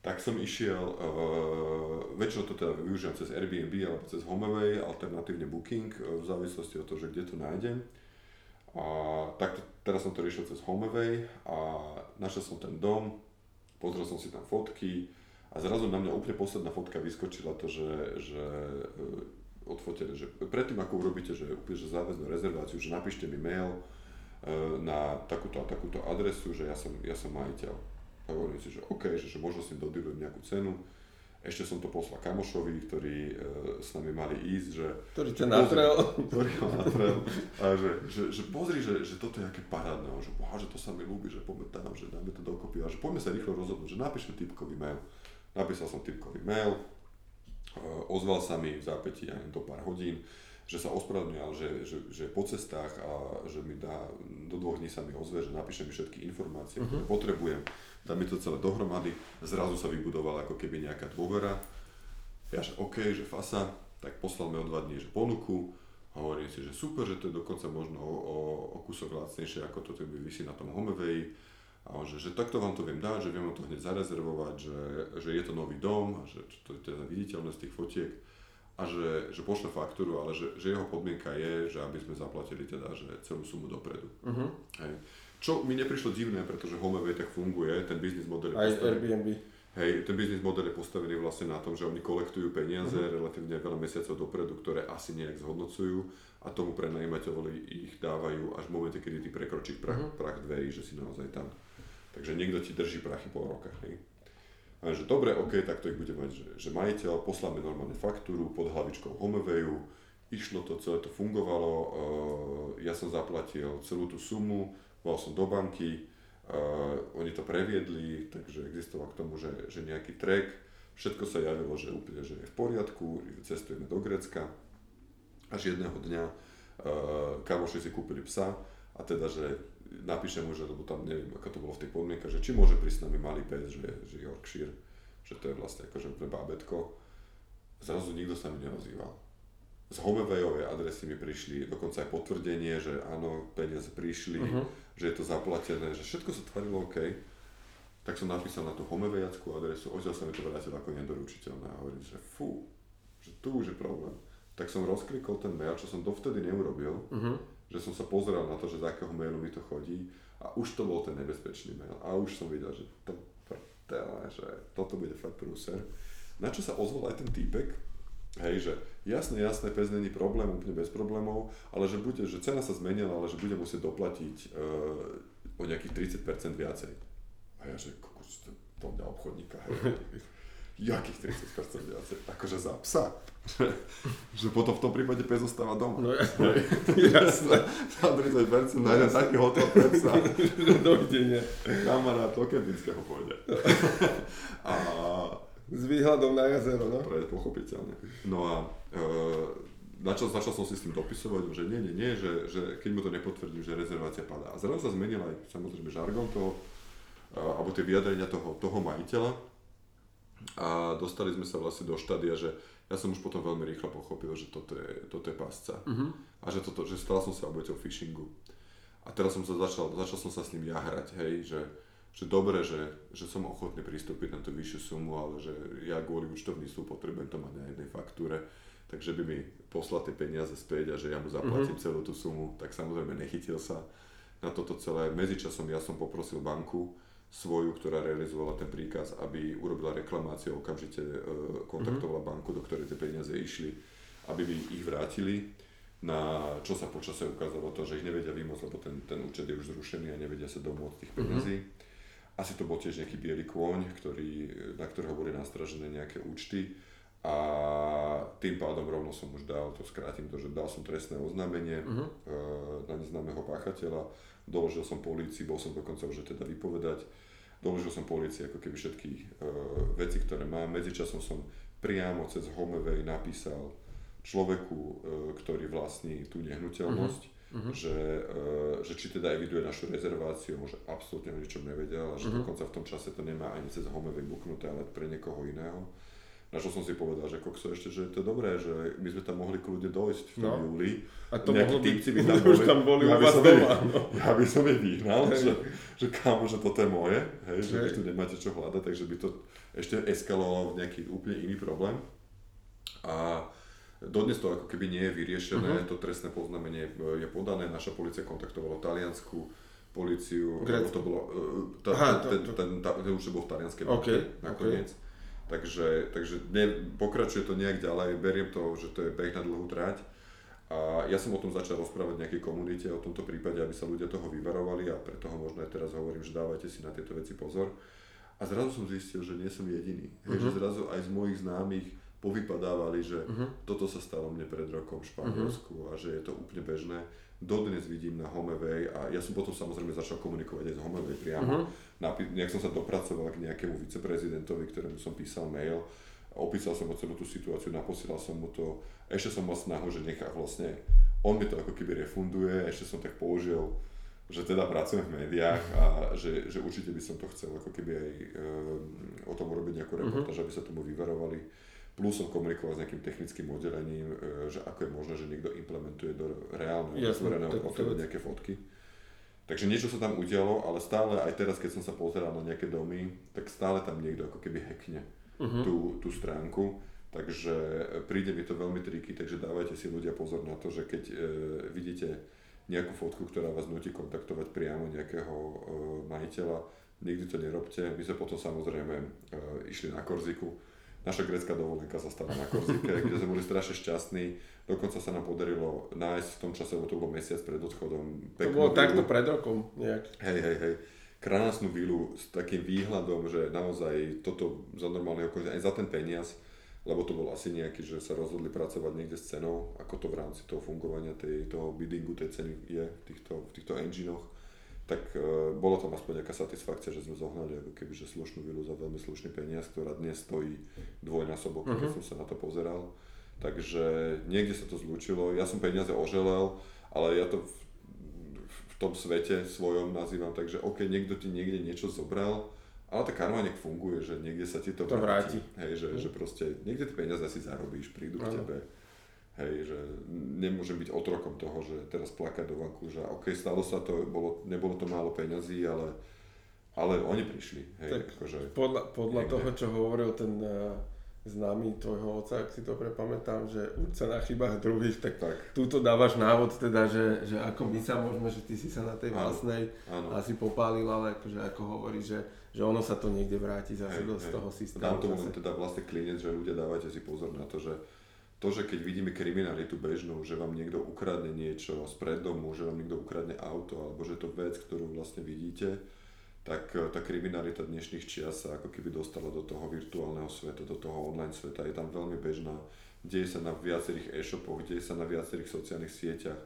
tak som išiel, uh, väčšinou to teda využívam cez Airbnb alebo cez HomeAway, alternatívne Booking, uh, v závislosti od toho, že kde to nájdem. A tak teraz som to riešil cez HomeAway a našiel som ten dom, pozrel som si tam fotky a zrazu na mňa úplne posledná fotka vyskočila to, že, že uh, odfotené, že predtým ako urobíte, že úplne že záväznú rezerváciu, že napíšte mi mail uh, na takúto a takúto adresu, že ja som, ja som majiteľ a hovorím si, že OK, že, že možno si dodilujem nejakú cenu. Ešte som to poslal kamošovi, ktorí e, s nami mali ísť, že... Ktorý ťa natrel. Ktorý ma natrel. A že, že, že pozri, že, že toto je aké parádne, že, boha, že to sa mi ľúbi, že poďme tam, že dáme to dokopy a že poďme sa rýchlo rozhodnúť, že napíšme typkový mail. Napísal som typkový mail, e, ozval sa mi v zápätí aj do pár hodín že sa ospravedlňuje, že, že, že je po cestách a že mi dá, do dvoch dní sa mi ozve, že napíše mi všetky informácie, uh-huh. ktoré potrebujem, dá mi to celé dohromady, zrazu sa vybudovala ako keby nejaká dôvera. Ja že OK, že fasa, tak poslal mi o dva dní že ponuku hovorím si, že super, že to je dokonca možno o, o, o kúsok lacnejšie, ako to by vysí na tom Homevej. A on, že, že takto vám to viem dať, že viem to hneď zarezervovať, že, že je to nový dom že to je teda viditeľné z tých fotiek a že, že pošle faktúru, ale že, že jeho podmienka je, že aby sme zaplatili teda že celú sumu dopredu. Uh-huh. Hej. Čo mi neprišlo divné, pretože HomeAway tak funguje, ten biznis model Aj Airbnb. Hej, ten biznis model je postavený vlastne na tom, že oni kolektujú peniaze uh-huh. relatívne veľa mesiacov dopredu, ktoré asi nejak zhodnocujú a tomu prenajímateľovi ich dávajú až v momente, kedy ty prekročíš prach, uh-huh. prach dverí, že si naozaj tam. Takže niekto ti drží prachy pol roka. Hej. A že dobre, ok, tak to ich bude mať, že, že majiteľ, posláme normálne faktúru pod hlavičkou Homewayu, išlo to, celé to fungovalo, uh, ja som zaplatil celú tú sumu, bol som do banky, uh, oni to previedli, takže existoval k tomu, že, že nejaký track, všetko sa javilo, že úplne, že je v poriadku, cestujeme do Grecka, až jedného dňa uh, kamoši si kúpili psa a teda, že napíšem mu, že lebo tam neviem, ako to bolo v tej podmienke, že či môže prísť s nami malý pes, že, že Yorkshire, že to je vlastne akože pre bábetko. Zrazu nikto sa mi neozýval. Z Homevejovej adresy mi prišli dokonca aj potvrdenie, že áno, peniaze prišli, uh-huh. Že je to zaplatené, že všetko sa tvarilo OK. Tak som napísal na tú Homevejackú adresu, odtiaľ sa mi to vrátil ako nedoručiteľné a hovorím, že fú, že tu už je problém. Tak som rozklikol ten mail, čo som dovtedy neurobil, uh-huh že som sa pozeral na to, že z akého mailu mi to chodí a už to bol ten nebezpečný mail a už som videl, že to prdele, že toto bude fakt prúser. Na čo sa ozval aj ten týpek, hej, že jasné, jasné, pes není problém, úplne bez problémov, ale že bude, že cena sa zmenila, ale že bude musieť doplatiť uh, o nejakých 30% viacej. A ja že, kokos, to, to mňa obchodníka, hej. jakých 30% viacej? Akože za psa. Že, potom v tom prípade pes zostáva doma. No jasné. Za 30% nájde taký hotel pre psa. Dovidenia. Kamarát do Kempinského pôjde. A... S výhľadom na jazero, no? Pre pochopiteľne. No a e, začal, začal som si s tým dopisovať, že nie, nie, nie, že, že keď mu to nepotvrdím, že rezervácia padá. A zrazu sa zmenil aj samozrejme žargon toho, e, alebo tie vyjadrenia toho, toho majiteľa, a dostali sme sa vlastne do štádia, že ja som už potom veľmi rýchlo pochopil, že toto je, toto je pásca. Uh-huh. A že, toto, že stal som sa obeťou phishingu. A teraz som sa začal, začal som sa s ním ja hrať, hej, že, že dobre, že, že som ochotný pristúpiť na tú vyššiu sumu, ale že ja kvôli účtovníctvu potrebujem to mať na jednej faktúre, takže by mi poslal tie peniaze späť a že ja mu zaplatím uh-huh. celú tú sumu, tak samozrejme nechytil sa na toto celé. Medzičasom ja som poprosil banku, svoju, ktorá realizovala ten príkaz, aby urobila reklamáciu, okamžite e, kontaktovala mm-hmm. banku, do ktorej tie peniaze išli, aby mi ich vrátili. Na čo sa počasie ukázalo to, že ich nevedia vymôcť, lebo ten, ten účet je už zrušený a nevedia sa domôcť tých peniazí. Mm-hmm. Asi to bol tiež nejaký biely kôň, ktorý, na ktorého boli nastražené nejaké účty. A tým pádom rovno som už dal, to skrátim to, že dal som trestné oznámenie uh-huh. na neznámeho páchateľa, doložil som polícii, bol som dokonca už teda vypovedať, doložil som polícii ako keby všetky uh, veci, ktoré mám, medzičasom som priamo cez Homevej napísal človeku, e, ktorý vlastní tú nehnuteľnosť, uh-huh. Že, e, že či teda eviduje našu rezerváciu, môže absolútne o ničom nevedel a že uh-huh. dokonca v tom čase to nemá ani cez home vybuknuté, ale pre niekoho iného. Na čo som si povedal, že kokso ešte, že je to dobré, že my sme tam mohli kľudne dojsť v tom no. júli. A to mohlo byť, by tam boli, už tam boli ja u vás doma. No. Ja by som je vyhnal, že, že kámo, že toto je moje, hej, že hej. tu nemáte čo hľadať, takže by to ešte eskalovalo v nejaký úplne iný problém. A Dodnes to ako keby nie je vyriešené, uh-huh. to trestné poznamenie je podané, naša policia kontaktovala taliansku policiu, to bolo, e, tá, Aha, ten, to, to... ten, ten, ten už bol v talianskej okay, nakoniec. Okay. Takže, takže ne, pokračuje to nejak ďalej, beriem to, že to je beh na dlhú trať. A ja som o tom začal rozprávať v nejakej komunite, o tomto prípade, aby sa ľudia toho vyvarovali a preto ho možno aj teraz hovorím, že dávajte si na tieto veci pozor. A zrazu som zistil, že nie som jediný. Uh-huh. Hej, že mhm. zrazu aj z mojich známych povypadávali, že uh-huh. toto sa stalo mne pred rokom v Španielsku uh-huh. a že je to úplne bežné. Dodnes vidím na Homevej a ja som potom samozrejme začal komunikovať aj s Homevej priamo. Uh-huh. Nejak som sa dopracoval k nejakému viceprezidentovi, ktorému som písal mail, opísal som mu celú tú situáciu, naposielal som mu to. Ešte som mal snahu, že nechá vlastne, on mi to ako keby refunduje, ešte som tak použil že teda pracujem v médiách a že, že určite by som to chcel ako keby aj um, o tom urobiť nejakú reportáž, uh-huh. aby sa tomu vyverovali Plus som komunikoval s nejakým technickým oddelením, e, že ako je možné, že niekto implementuje do reálneho otvoreného profilu nejaké fotky. Takže niečo sa tam udialo, ale stále aj teraz, keď som sa pozeral na nejaké domy, tak stále tam niekto ako keby hackne uh-huh. tú, tú stránku. Takže príde mi to veľmi triky, takže dávajte si ľudia pozor na to, že keď e, vidíte nejakú fotku, ktorá vás nutí kontaktovať priamo nejakého e, majiteľa, nikdy to nerobte. My sme potom samozrejme e, išli na Korziku, naša grecká dovolenka sa stala na Korzike, kde sme boli strašne šťastní. Dokonca sa nám podarilo nájsť v tom čase, lebo to bol mesiac pred odchodom. To bolo vilu. takto pred rokom nejak. Hej, hej, hej. Krásnu vilu s takým výhľadom, že naozaj toto za normálne okolí, aj za ten peniaz, lebo to bol asi nejaký, že sa rozhodli pracovať niekde s cenou, ako to v rámci toho fungovania tej, toho biddingu tej ceny je v týchto, v týchto enginoch tak uh, bolo tam aspoň nejaká satisfakcia, že sme zohnali ako keby, že slušnú vilu za veľmi slušný peniaz, ktorá dnes stojí dvojnásobok, uh-huh. keď som sa na to pozeral. Takže niekde sa to zlúčilo. Ja som peniaze oželel, ale ja to v, v tom svete svojom nazývam, takže OK, niekto ti niekde niečo zobral, ale tá karma nech funguje, že niekde sa ti to, to vráti. vráti. Hej, že, uh-huh. že proste niekde tie peniaze si zarobíš, prídu k tebe Hej, že nemôžem byť otrokom toho, že teraz plakať do vanku, že OK, stalo sa to, bolo, nebolo to málo peňazí, ale, ale oni prišli. Hej, tak akože podľa, podľa toho, čo hovoril ten uh, známy tvojho oca, ak si dobre pamätám, že učca na chybách druhých, tak, tak. túto dávaš návod teda, že, že ako my sa môžeme, že ty si sa na tej vlastnej áno, asi popálil, ale akože ako hovorí, že, že ono sa to niekde vráti zase hej, do hej. toho systému. Dám tomu teda vlastne klinec, že ľudia dávajte si pozor na to, že to, že keď vidíme kriminalitu bežnú, že vám niekto ukradne niečo z preddomu, že vám niekto ukradne auto, alebo že to vec, ktorú vlastne vidíte, tak eh, tá kriminalita dnešných čias sa ako keby dostala do toho virtuálneho sveta, do toho online sveta. Je tam veľmi bežná, deje sa na viacerých e-shopoch, deje sa na viacerých sociálnych sieťach.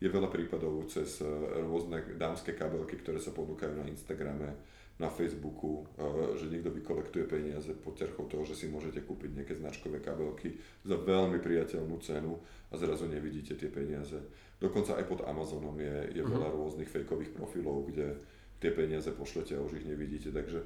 Je veľa prípadov cez eh, rôzne dámske kabelky, ktoré sa ponúkajú na Instagrame, na Facebooku, eh, že niekto vykolektuje peniaze pod ťarchou toho, že si môžete kúpiť nejaké značkové kabelky za veľmi priateľnú cenu a zrazu nevidíte tie peniaze. Dokonca aj pod Amazonom je, je veľa rôznych fejkových profilov, kde tie peniaze pošlete a už ich nevidíte. Takže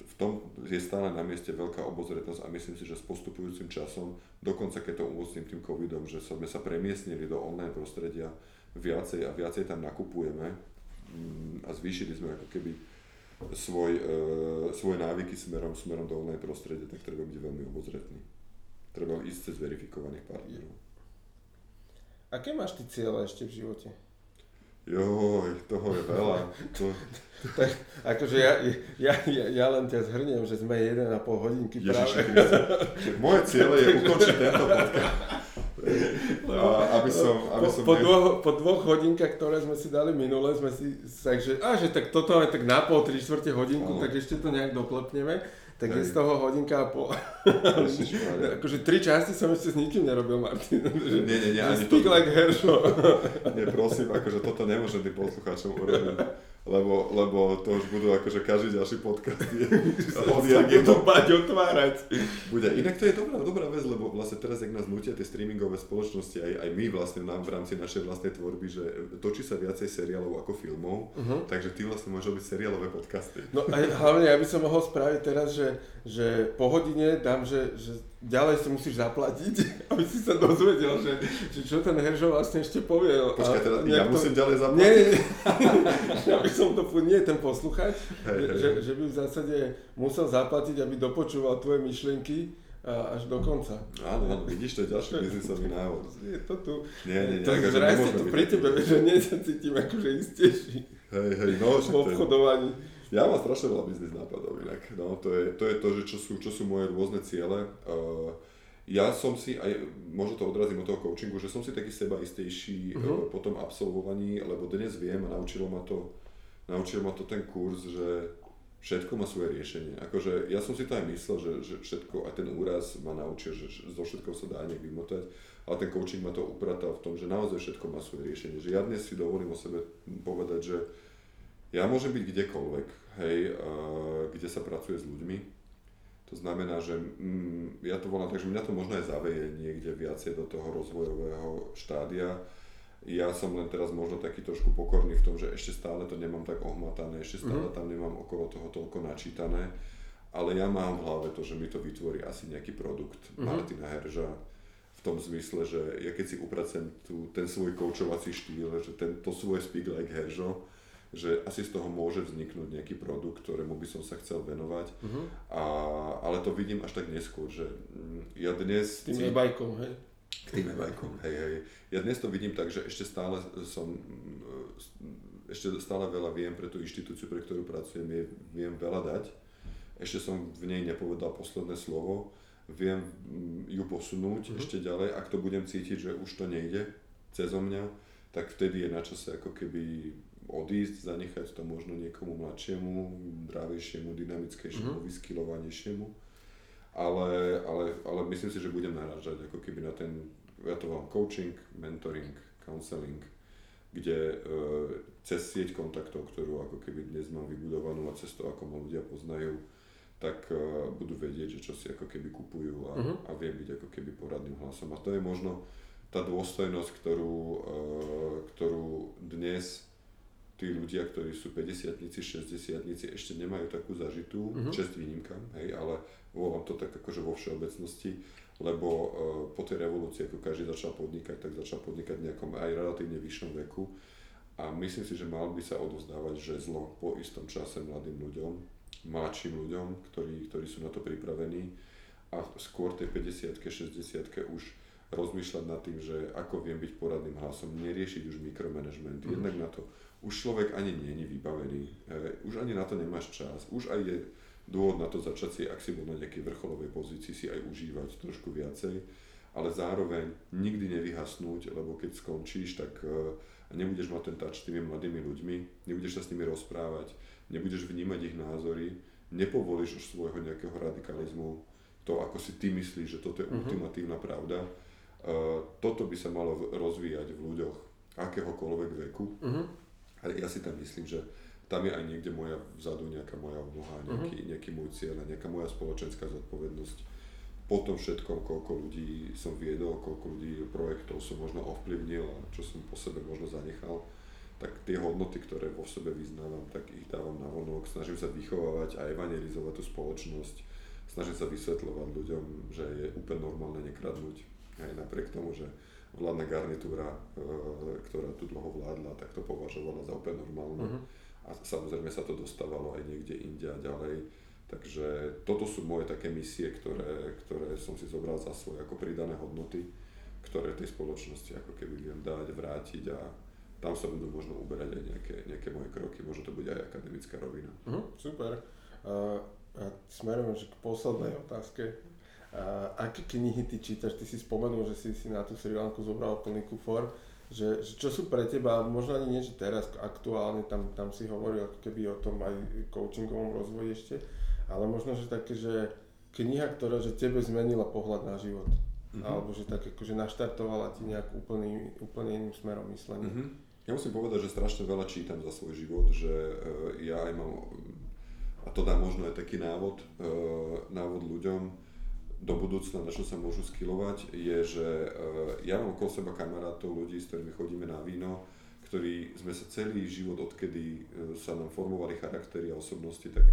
v tom je stále na mieste veľká obozretnosť a myslím si, že s postupujúcim časom, dokonca keď to umocním tým covidom, že sme sa premiestnili do online prostredia viacej a viacej tam nakupujeme mm, a zvýšili sme ako keby svoj, e, svoje návyky smerom, smerom do online prostredia, tak treba byť veľmi obozretný. Treba ísť cez verifikovaných partnerov. Aké máš ty cieľe ešte v živote? Joj, toho je veľa. To... tak, akože ja, ja, ja, ja len ťa zhrniem, že sme 1,5 hodinky Ježiši práve. Moje cieľe je ukončiť tento podcast. A, aby som, aby po, som po, dvoch, po dvoch hodinkách, ktoré sme si dali minule, sme si takže, a že tak toto je tak na pol, tri štvrte hodinku, ano. tak ešte to nejak doklepneme. Tak je z toho hodinka a pol. akože tri časti som ešte s nikým nerobil, Martin. Že, nie, nie, nie. Speak to... like Heršo. nie, prosím, akože toto nemôžem tým poslucháčom urobiť. Lebo, lebo to už budú akože každý ďalší podcast je od to bať otvárať. Bude. Inak to je dobrá, dobrá vec, lebo vlastne teraz, ak nás nutia tie streamingové spoločnosti, aj, aj my vlastne nám v rámci našej vlastnej tvorby, že točí sa viacej seriálov ako filmov, uh-huh. takže ty vlastne môžeš robiť seriálové podcasty. No a hlavne ja by som mohol spraviť teraz, že, že po hodine dám, že, že ďalej si musíš zaplatiť, aby si sa dozvedel, že, že čo ten Heržo vlastne ešte povie. Počkaj, teda ja to... musím ďalej zaplatiť? Nie, nie, ja by som to, nie ten posluchač, hey, hey. Že, že by v zásade musel zaplatiť, aby dopočúval tvoje myšlienky až do konca. Áno, áno, vidíš, to je ďalší biznisový návod. Je to tu. Nie, nie, nie. To akože vraj sa to pri tebe, že nie sa cítim akože istejší. Hej, hej, no, v obchodovaní. Ja mám strašne veľa biznis nápadov inak. No, to, je, to je to, že čo sú, čo sú moje rôzne ciele. Uh, ja som si, aj možno to odrazím od toho coachingu, že som si taký sebaistejší uh-huh. uh, po tom absolvovaní, lebo dnes viem a naučilo ma to, naučil ma to ten kurz, že všetko má svoje riešenie. Akože ja som si to aj myslel, že, že všetko, aj ten úraz ma naučil, že zo všetkého sa dá nejak vymotať, ale ten coaching ma to upratal v tom, že naozaj všetko má svoje riešenie. Že ja dnes si dovolím o sebe povedať, že ja môžem byť kdekoľvek, hej, kde sa pracuje s ľuďmi. To znamená, že mm, ja to volám tak, že mňa to možno aj zaveje niekde viacej do toho rozvojového štádia. Ja som len teraz možno taký trošku pokorný v tom, že ešte stále to nemám tak ohmatané, ešte stále mm-hmm. tam nemám okolo toho toľko načítané, ale ja mám v hlave to, že mi to vytvorí asi nejaký produkt mm-hmm. Martina Herža v tom zmysle, že ja keď si upracem tu, ten svoj koučovací štýl, že ten, to svoje speak like Heržo, že asi z toho môže vzniknúť nejaký produkt, ktorému by som sa chcel venovať. Uh-huh. A, ale to vidím až tak neskôr, že mm, ja dnes... Tým je bajkom, hej? K tým bajkom, hej, hej. Ja dnes to vidím tak, že ešte stále som, mm, ešte stále veľa viem pre tú inštitúciu, pre ktorú pracujem, je, viem veľa dať. Ešte som v nej nepovedal posledné slovo, viem mm, ju posunúť uh-huh. ešte ďalej, ak to budem cítiť, že už to nejde cezo mňa, tak vtedy je na čase ako keby odísť, zanechať to možno niekomu mladšiemu, zdravejšiemu, dynamickejšiemu, mm-hmm. vyskylovanejšiemu. Ale, ale, ale myslím si, že budem narážať ako keby na ten, ja to volám coaching, mentoring, counseling, kde e, cez sieť kontaktov, ktorú ako keby dnes mám vybudovanú a cez to, ako ma ľudia poznajú, tak e, budú vedieť, že čo si ako keby kupujú a, uh-huh. a viem byť ako keby poradným hlasom. A to je možno tá dôstojnosť, ktorú, e, ktorú dnes tí ľudia, ktorí sú 50 60 ešte nemajú takú zažitú, uh-huh. čest výnimkám, hej, ale volám to tak akože vo všeobecnosti, lebo uh, po tej revolúcii, ako každý začal podnikať, tak začal podnikať v nejakom aj relatívne vyššom veku a myslím si, že mal by sa odovzdávať žezlo po istom čase mladým ľuďom, mladším ľuďom, ktorí, ktorí sú na to pripravení a skôr tej 50 60 už rozmýšľať nad tým, že ako viem byť poradným hlasom, neriešiť už mikromanagement, mm. jednak na to už človek ani nie je vybavený, už ani na to nemáš čas, už aj je dôvod na to začať si, ak si bol na nejakej vrcholovej pozícii, si aj užívať trošku viacej, ale zároveň nikdy nevyhasnúť, lebo keď skončíš, tak uh, nebudeš mať ten touch s tými mladými ľuďmi, nebudeš sa s nimi rozprávať, nebudeš vnímať ich názory, nepovolíš už svojho nejakého radikalizmu, to ako si ty myslíš, že toto je uh-huh. ultimatívna pravda. Uh, toto by sa malo rozvíjať v ľuďoch akéhokoľvek veku. Uh-huh ale ja si tam myslím, že tam je aj niekde moja vzadu nejaká moja úloha, nejaký, uh-huh. nejaký môj cieľ a nejaká moja spoločenská zodpovednosť. Po tom všetkom, koľko ľudí som viedol, koľko ľudí projektov som možno ovplyvnil a čo som po sebe možno zanechal, tak tie hodnoty, ktoré vo sebe vyznávam, tak ich dávam na vonok, snažím sa vychovávať a evangelizovať tú spoločnosť, snažím sa vysvetľovať ľuďom, že je úplne normálne nekradnúť, aj napriek tomu, že vládna garnitúra, e, ktorá tu dlho vládla, tak to považovala za úplne normálne. Uh-huh. A samozrejme sa to dostávalo aj niekde inde a ďalej. Takže toto sú moje také misie, ktoré, ktoré som si zobral za svoje ako pridané hodnoty, ktoré tej spoločnosti ako keby viem dať, vrátiť a tam sa budú možno uberať aj nejaké, nejaké moje kroky, možno to bude aj akademická rovina. Uh-huh, super. Uh, a smerujem k poslednej otázke, a aké knihy ty čítaš? Ty si spomenul, že si si na tú Sri Lanku zobral plný kufor. Že, že čo sú pre teba, možno ani nie, že teraz aktuálne, tam, tam si hovoril ako keby o tom aj coachingovom rozvoji ešte, ale možno, že také, že kniha, ktorá že tebe zmenila pohľad na život. Mm-hmm. Alebo že tak akože naštartovala ti nejak úplný, úplne iným smerom myslenia. Mm-hmm. Ja musím povedať, že strašne veľa čítam za svoj život, že ja aj mám, a to dá možno aj taký návod, návod ľuďom, do budúcna, na čo sa môžu skilovať, je, že ja mám okolo seba kamarátov, ľudí, s ktorými chodíme na víno, ktorí sme sa celý život, odkedy sa nám formovali charaktery a osobnosti, tak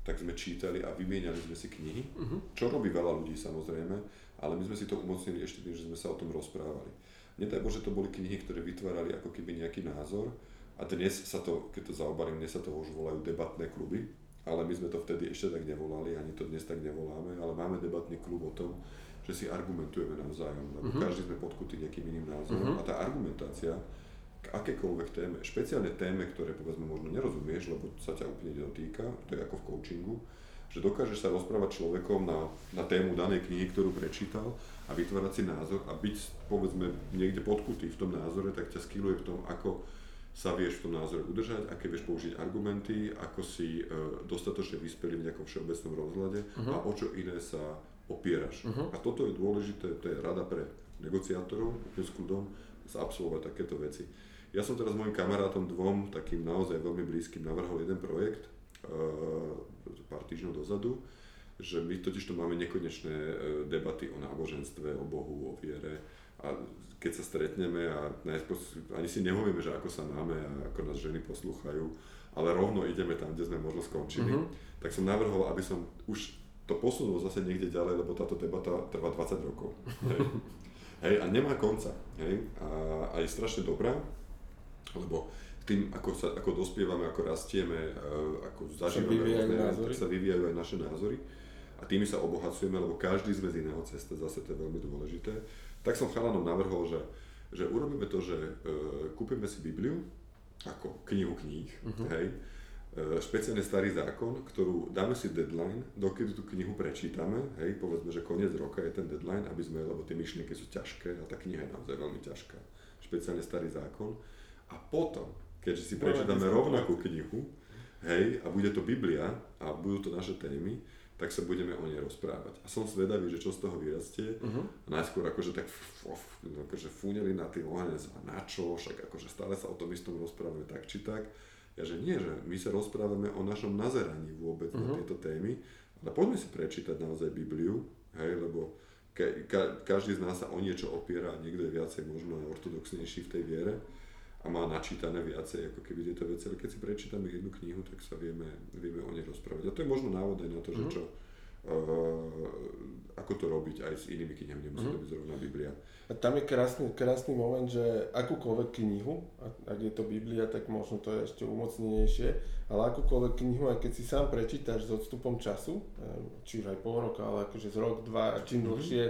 tak sme čítali a vymieniali sme si knihy, uh-huh. čo robí veľa ľudí samozrejme, ale my sme si to umocnili ešte tým, že sme sa o tom rozprávali. Nedaj Bože, to boli knihy, ktoré vytvárali ako keby nejaký názor a dnes sa to, keď to zaobalím, dnes sa to už volajú debatné kluby, ale my sme to vtedy ešte tak nevolali, ani to dnes tak nevoláme, ale máme debatný klub o tom, že si argumentujeme navzájom, lebo uh-huh. každý sme podkutí nejakým iným názorom uh-huh. a tá argumentácia k akékoľvek téme, špeciálne téme, ktoré povedzme možno nerozumieš, lebo sa ťa úplne nedotýka, to je ako v coachingu, že dokážeš sa rozprávať človekom na, na tému danej knihy, ktorú prečítal a vytvárať si názor a byť povedzme niekde podkutý v tom názore, tak ťa skilluje v tom, ako sa vieš v tom názore udržať, aké vieš použiť argumenty, ako si e, dostatočne vyspelý v nejakom všeobecnom rozhľade uh-huh. a o čo iné sa opieraš. Uh-huh. A toto je dôležité, to je rada pre negociátorov, úplne s kľudom, absolvovať takéto veci. Ja som teraz mojim kamarátom dvom, takým naozaj veľmi blízkym, navrhol jeden projekt uh, pár týždňov dozadu, že my totiž to máme nekonečné uh, debaty o náboženstve, o Bohu, o viere a keď sa stretneme a najskôr ani si nehovieme, že ako sa máme a ako nás ženy poslúchajú, ale rovno ideme tam, kde sme možno skončili, uh-huh. tak som navrhol, aby som už to posunul zase niekde ďalej, lebo táto debata trvá 20 rokov. Hej, a nemá konca. Hej, a, a je strašne dobrá, lebo tým, ako, sa, ako dospievame, ako rastieme, ako zažívame rôzne, tak sa vyvíjajú aj naše názory a tými sa obohacujeme, lebo každý sme z iného cesta, zase to je veľmi dôležité. Tak som chalanom navrhol, že, že urobíme to, že uh, kúpime si Bibliu ako knihu kníh, uh-huh. hej, uh, špeciálne starý zákon, ktorú dáme si deadline, dokedy tú knihu prečítame, hej, povedzme, že koniec roka je ten deadline, aby sme, lebo tie myšlienky sú ťažké a tá kniha je naozaj veľmi ťažká, špeciálne starý zákon. A potom, keďže si prečítame rovnakú knihu, hej, a bude to Biblia a budú to naše témy, tak sa budeme o nej rozprávať. A som zvedavý, že čo z toho vyrastie. Uh-huh. A najskôr akože tak akože fúneli na tým ohanec a na čo, však akože stále sa o tom istom rozprávame tak či tak. Ja že nie, že my sa rozprávame o našom nazeraní vôbec uh-huh. na mhm. tieto témy, ale poďme si prečítať naozaj Bibliu, hej, lebo ke, ka, každý z nás sa o niečo opiera a niekto je viacej možno ortodoxnejší v tej viere a má načítané viacej ako keby tieto veci, ale keď si prečítame jednu knihu, tak sa vieme, vieme o nej rozprávať. A to je možno návod aj na to, že mhm. čo, uh, ako to robiť aj s inými knihami, nemusí mm-hmm. to byť zrovna Biblia. A tam je krásny, krásny moment, že akúkoľvek knihu, ak je to Biblia, tak možno to je ešte umocnenejšie, ale akúkoľvek knihu, aj keď si sám prečítaš s odstupom času, či už aj pol roka, ale akože z rok, dva, a čím mm-hmm. dlhšie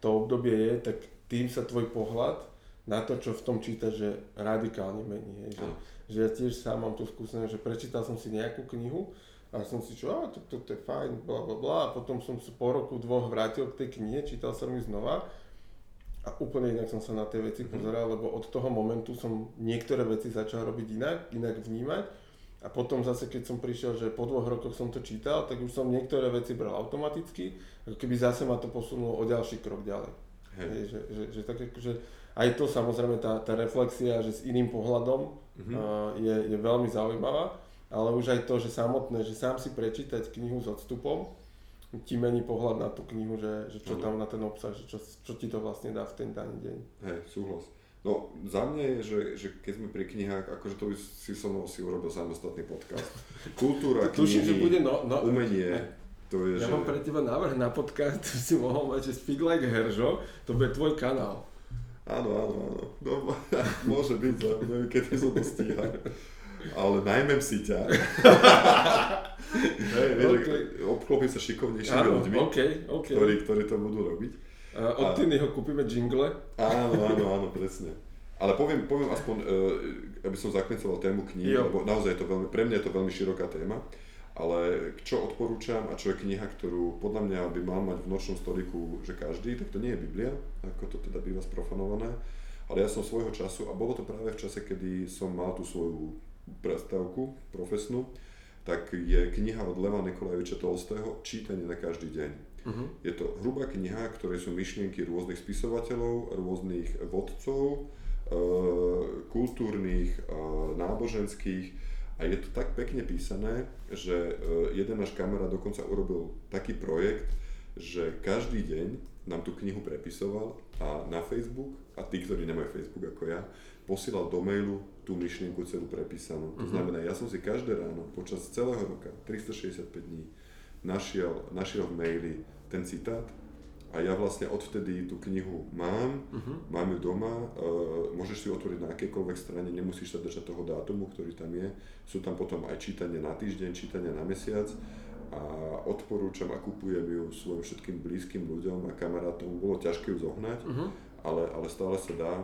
to obdobie je, tak tým sa tvoj pohľad na to, čo v tom číta, že radikálne mení. Hej, že, že ja tiež sám mám tú skúsenosť, že prečítal som si nejakú knihu a som si čo, to, to, to je fajn, bla bla bla, a potom som sa po roku, dvoch vrátil k tej knihe, čítal som ju znova a úplne inak som sa na tie veci mm pozeral, lebo od toho momentu som niektoré veci začal robiť inak, inak vnímať a potom zase, keď som prišiel, že po dvoch rokoch som to čítal, tak už som niektoré veci bral automaticky, ako keby zase ma to posunulo o ďalší krok ďalej. Hej. Hej, že, že, že, tak, že aj to samozrejme tá, tá reflexia, že s iným pohľadom mm-hmm. uh, je, je veľmi zaujímavá, ale už aj to, že samotné, že sám si prečítať knihu s odstupom, ti mení pohľad na tú knihu, že, že čo tam na ten obsah, že čo, čo ti to vlastne dá v ten daný deň. Hej, súhlas. No, za mňa je, že, že keď sme pri knihách, akože to by si so mnou si urobil samostatný podcast. Kultúra, knihy, Tuším, že bude no, no, umenie, to je, ja že... mám pre teba návrh na podcast, si mohol mať, že Speak Like Heržo, to bude tvoj kanál. Áno, áno, áno. No, môže byť, neviem, keď som to stíha. Ale najmä si ťa. Vieš, okay. obklopím sa šikovnejšími áno, ľuďmi, okay, okay. Ktorí, ktorí to budú robiť. Uh, od Tinyho kúpime jingle. Áno, áno, áno, presne. Ale poviem, poviem aspoň, uh, aby som zaklincoval tému kníh, lebo naozaj je to veľmi, pre mňa je to veľmi široká téma. Ale čo odporúčam a čo je kniha, ktorú podľa mňa by mal mať v nočnom stoliku, že každý, tak to nie je Biblia, ako to teda býva sprofanované. Ale ja som svojho času, a bolo to práve v čase, kedy som mal tú svoju prestávku profesnú, tak je kniha od Leva Nikolajeviča Tolstého Čítanie na každý deň. Uh-huh. Je to hrubá kniha, ktoré sú myšlienky rôznych spisovateľov, rôznych vodcov, kultúrnych, náboženských a je to tak pekne písané, že jeden náš kamarát dokonca urobil taký projekt, že každý deň nám tú knihu prepisoval a na Facebook, a tí, ktorí nemajú Facebook ako ja, posielal do mailu tú myšlienku celú prepísanú. To uh-huh. znamená, ja som si každé ráno počas celého roka, 365 dní, našiel, našiel v maili ten citát a ja vlastne odvtedy tú knihu mám, uh-huh. mám ju doma, uh, môžeš si otvoriť na akékoľvek strane, nemusíš sa držať toho dátumu, ktorý tam je. Sú tam potom aj čítanie na týždeň, čítanie na mesiac a odporúčam a kupujem ju svojim všetkým blízkym ľuďom a kamarátom. Bolo ťažké ju zohnať, uh-huh. ale, ale stále sa dá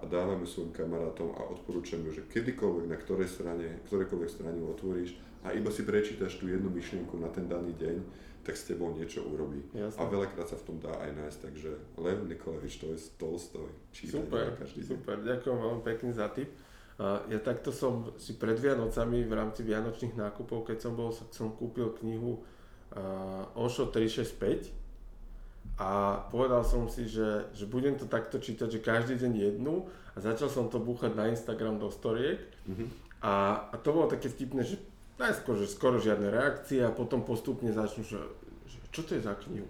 a dávam ju svojim kamarátom a odporúčam ju, že kedykoľvek na ktorej strane, ktorejkoľvek strane ju otvoríš a iba si prečítaš tú jednu myšlienku na ten daný deň, tak s tebou niečo urobí. Jasne. A veľakrát sa v tom dá aj nájsť, takže Lev Nikolaevič, to je Tolstoj. Super, každý super, deň. ďakujem veľmi pekný za tip. Ja takto som si pred Vianocami v rámci Vianočných nákupov, keď som bol, som kúpil knihu Osho 365 a povedal som si, že, že budem to takto čítať, že každý deň jednu a začal som to búchať na Instagram do storiek mm-hmm. a, a to bolo také vtipné, že najskôr, že skoro žiadne reakcie a potom postupne začnú, že, že čo to je za knihu?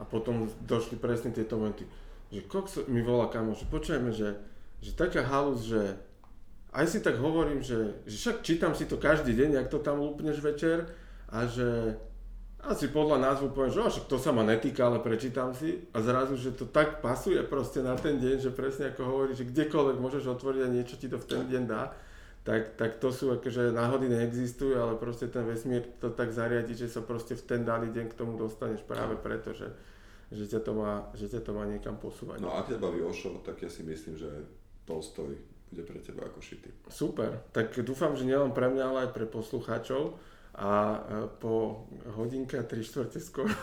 A potom došli presne tieto momenty, že Cox mi volá kamo, že počujeme, že, že taká halus, že aj si tak hovorím, že, že však čítam si to každý deň, ak to tam lúpneš večer a že asi podľa názvu poviem, že však to sa ma netýka, ale prečítam si. A zrazu, že to tak pasuje proste na ten deň, že presne ako hovorí, že kdekoľvek môžeš otvoriť a niečo ti to v ten deň dá, tak, tak to sú akože náhody neexistujú, ale proste ten vesmír to tak zariadi, že sa proste v ten daný deň k tomu dostaneš práve preto, že, že, ťa, to má, že ťa to má niekam posúvať. No a ak ťa baví Ošo, tak ja si myslím, že Tolstoj bude pre teba ako šity. Super, tak dúfam, že nielen pre mňa, ale aj pre poslucháčov a po hodinke a 3 štvrte skoro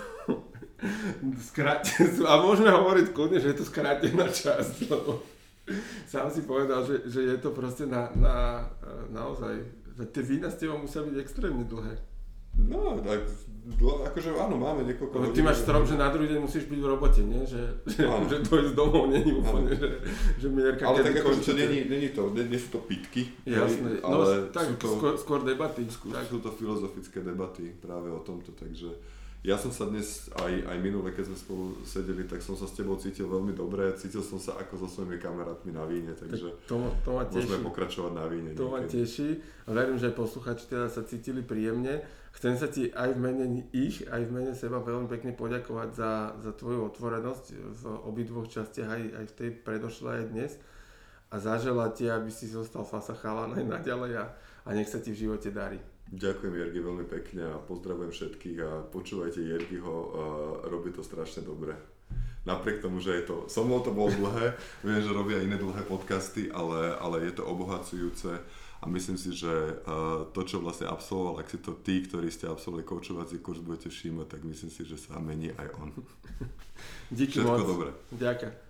sú, a môžeme hovoriť kľudne, že je to skrátená časť, lebo sám si povedal, že, že je to proste na, na naozaj, že tie vína s tebou musia byť extrémne dlhé. No, tak akože áno, máme niekoľko hodín. Ty máš strop, že na druhý deň musíš byť v robote, nie? Že, že, že to ísť domov není úplne, že, že mierka Ale tak akože to není, není to, nie, nie sú to pitky. Jasné, no, ale tak, sú to, skôr, skôr debaty. Skôr, tak. Sú to filozofické debaty práve o tomto, takže ja som sa dnes, aj, aj minule, keď sme spolu sedeli, tak som sa s tebou cítil veľmi dobre, cítil som sa ako so svojimi kamarátmi na víne, takže to, to ma teší. môžeme pokračovať na víne. To niekedy. ma teší a verím, že posluchači teda sa cítili príjemne. Chcem sa ti aj v mene ich, aj v mene seba veľmi pekne poďakovať za, za tvoju otvorenosť v obidvoch častiach, aj, aj v tej predošlej aj dnes a zaželať ti, aby si zostal fasa chalan aj naďalej a, a nech sa ti v živote darí. Ďakujem Jergi veľmi pekne a pozdravujem všetkých a počúvajte Jergiho, robí to strašne dobre. Napriek tomu, že je to, so mnou to bolo dlhé, viem, že robia iné dlhé podcasty, ale, ale je to obohacujúce a myslím si, že to, čo vlastne absolvoval, ak si to tí, ktorí ste absolvovali koučovací kurz, budete všímať, tak myslím si, že sa mení aj on. Díky Všetko moc. dobré. Ďakujem.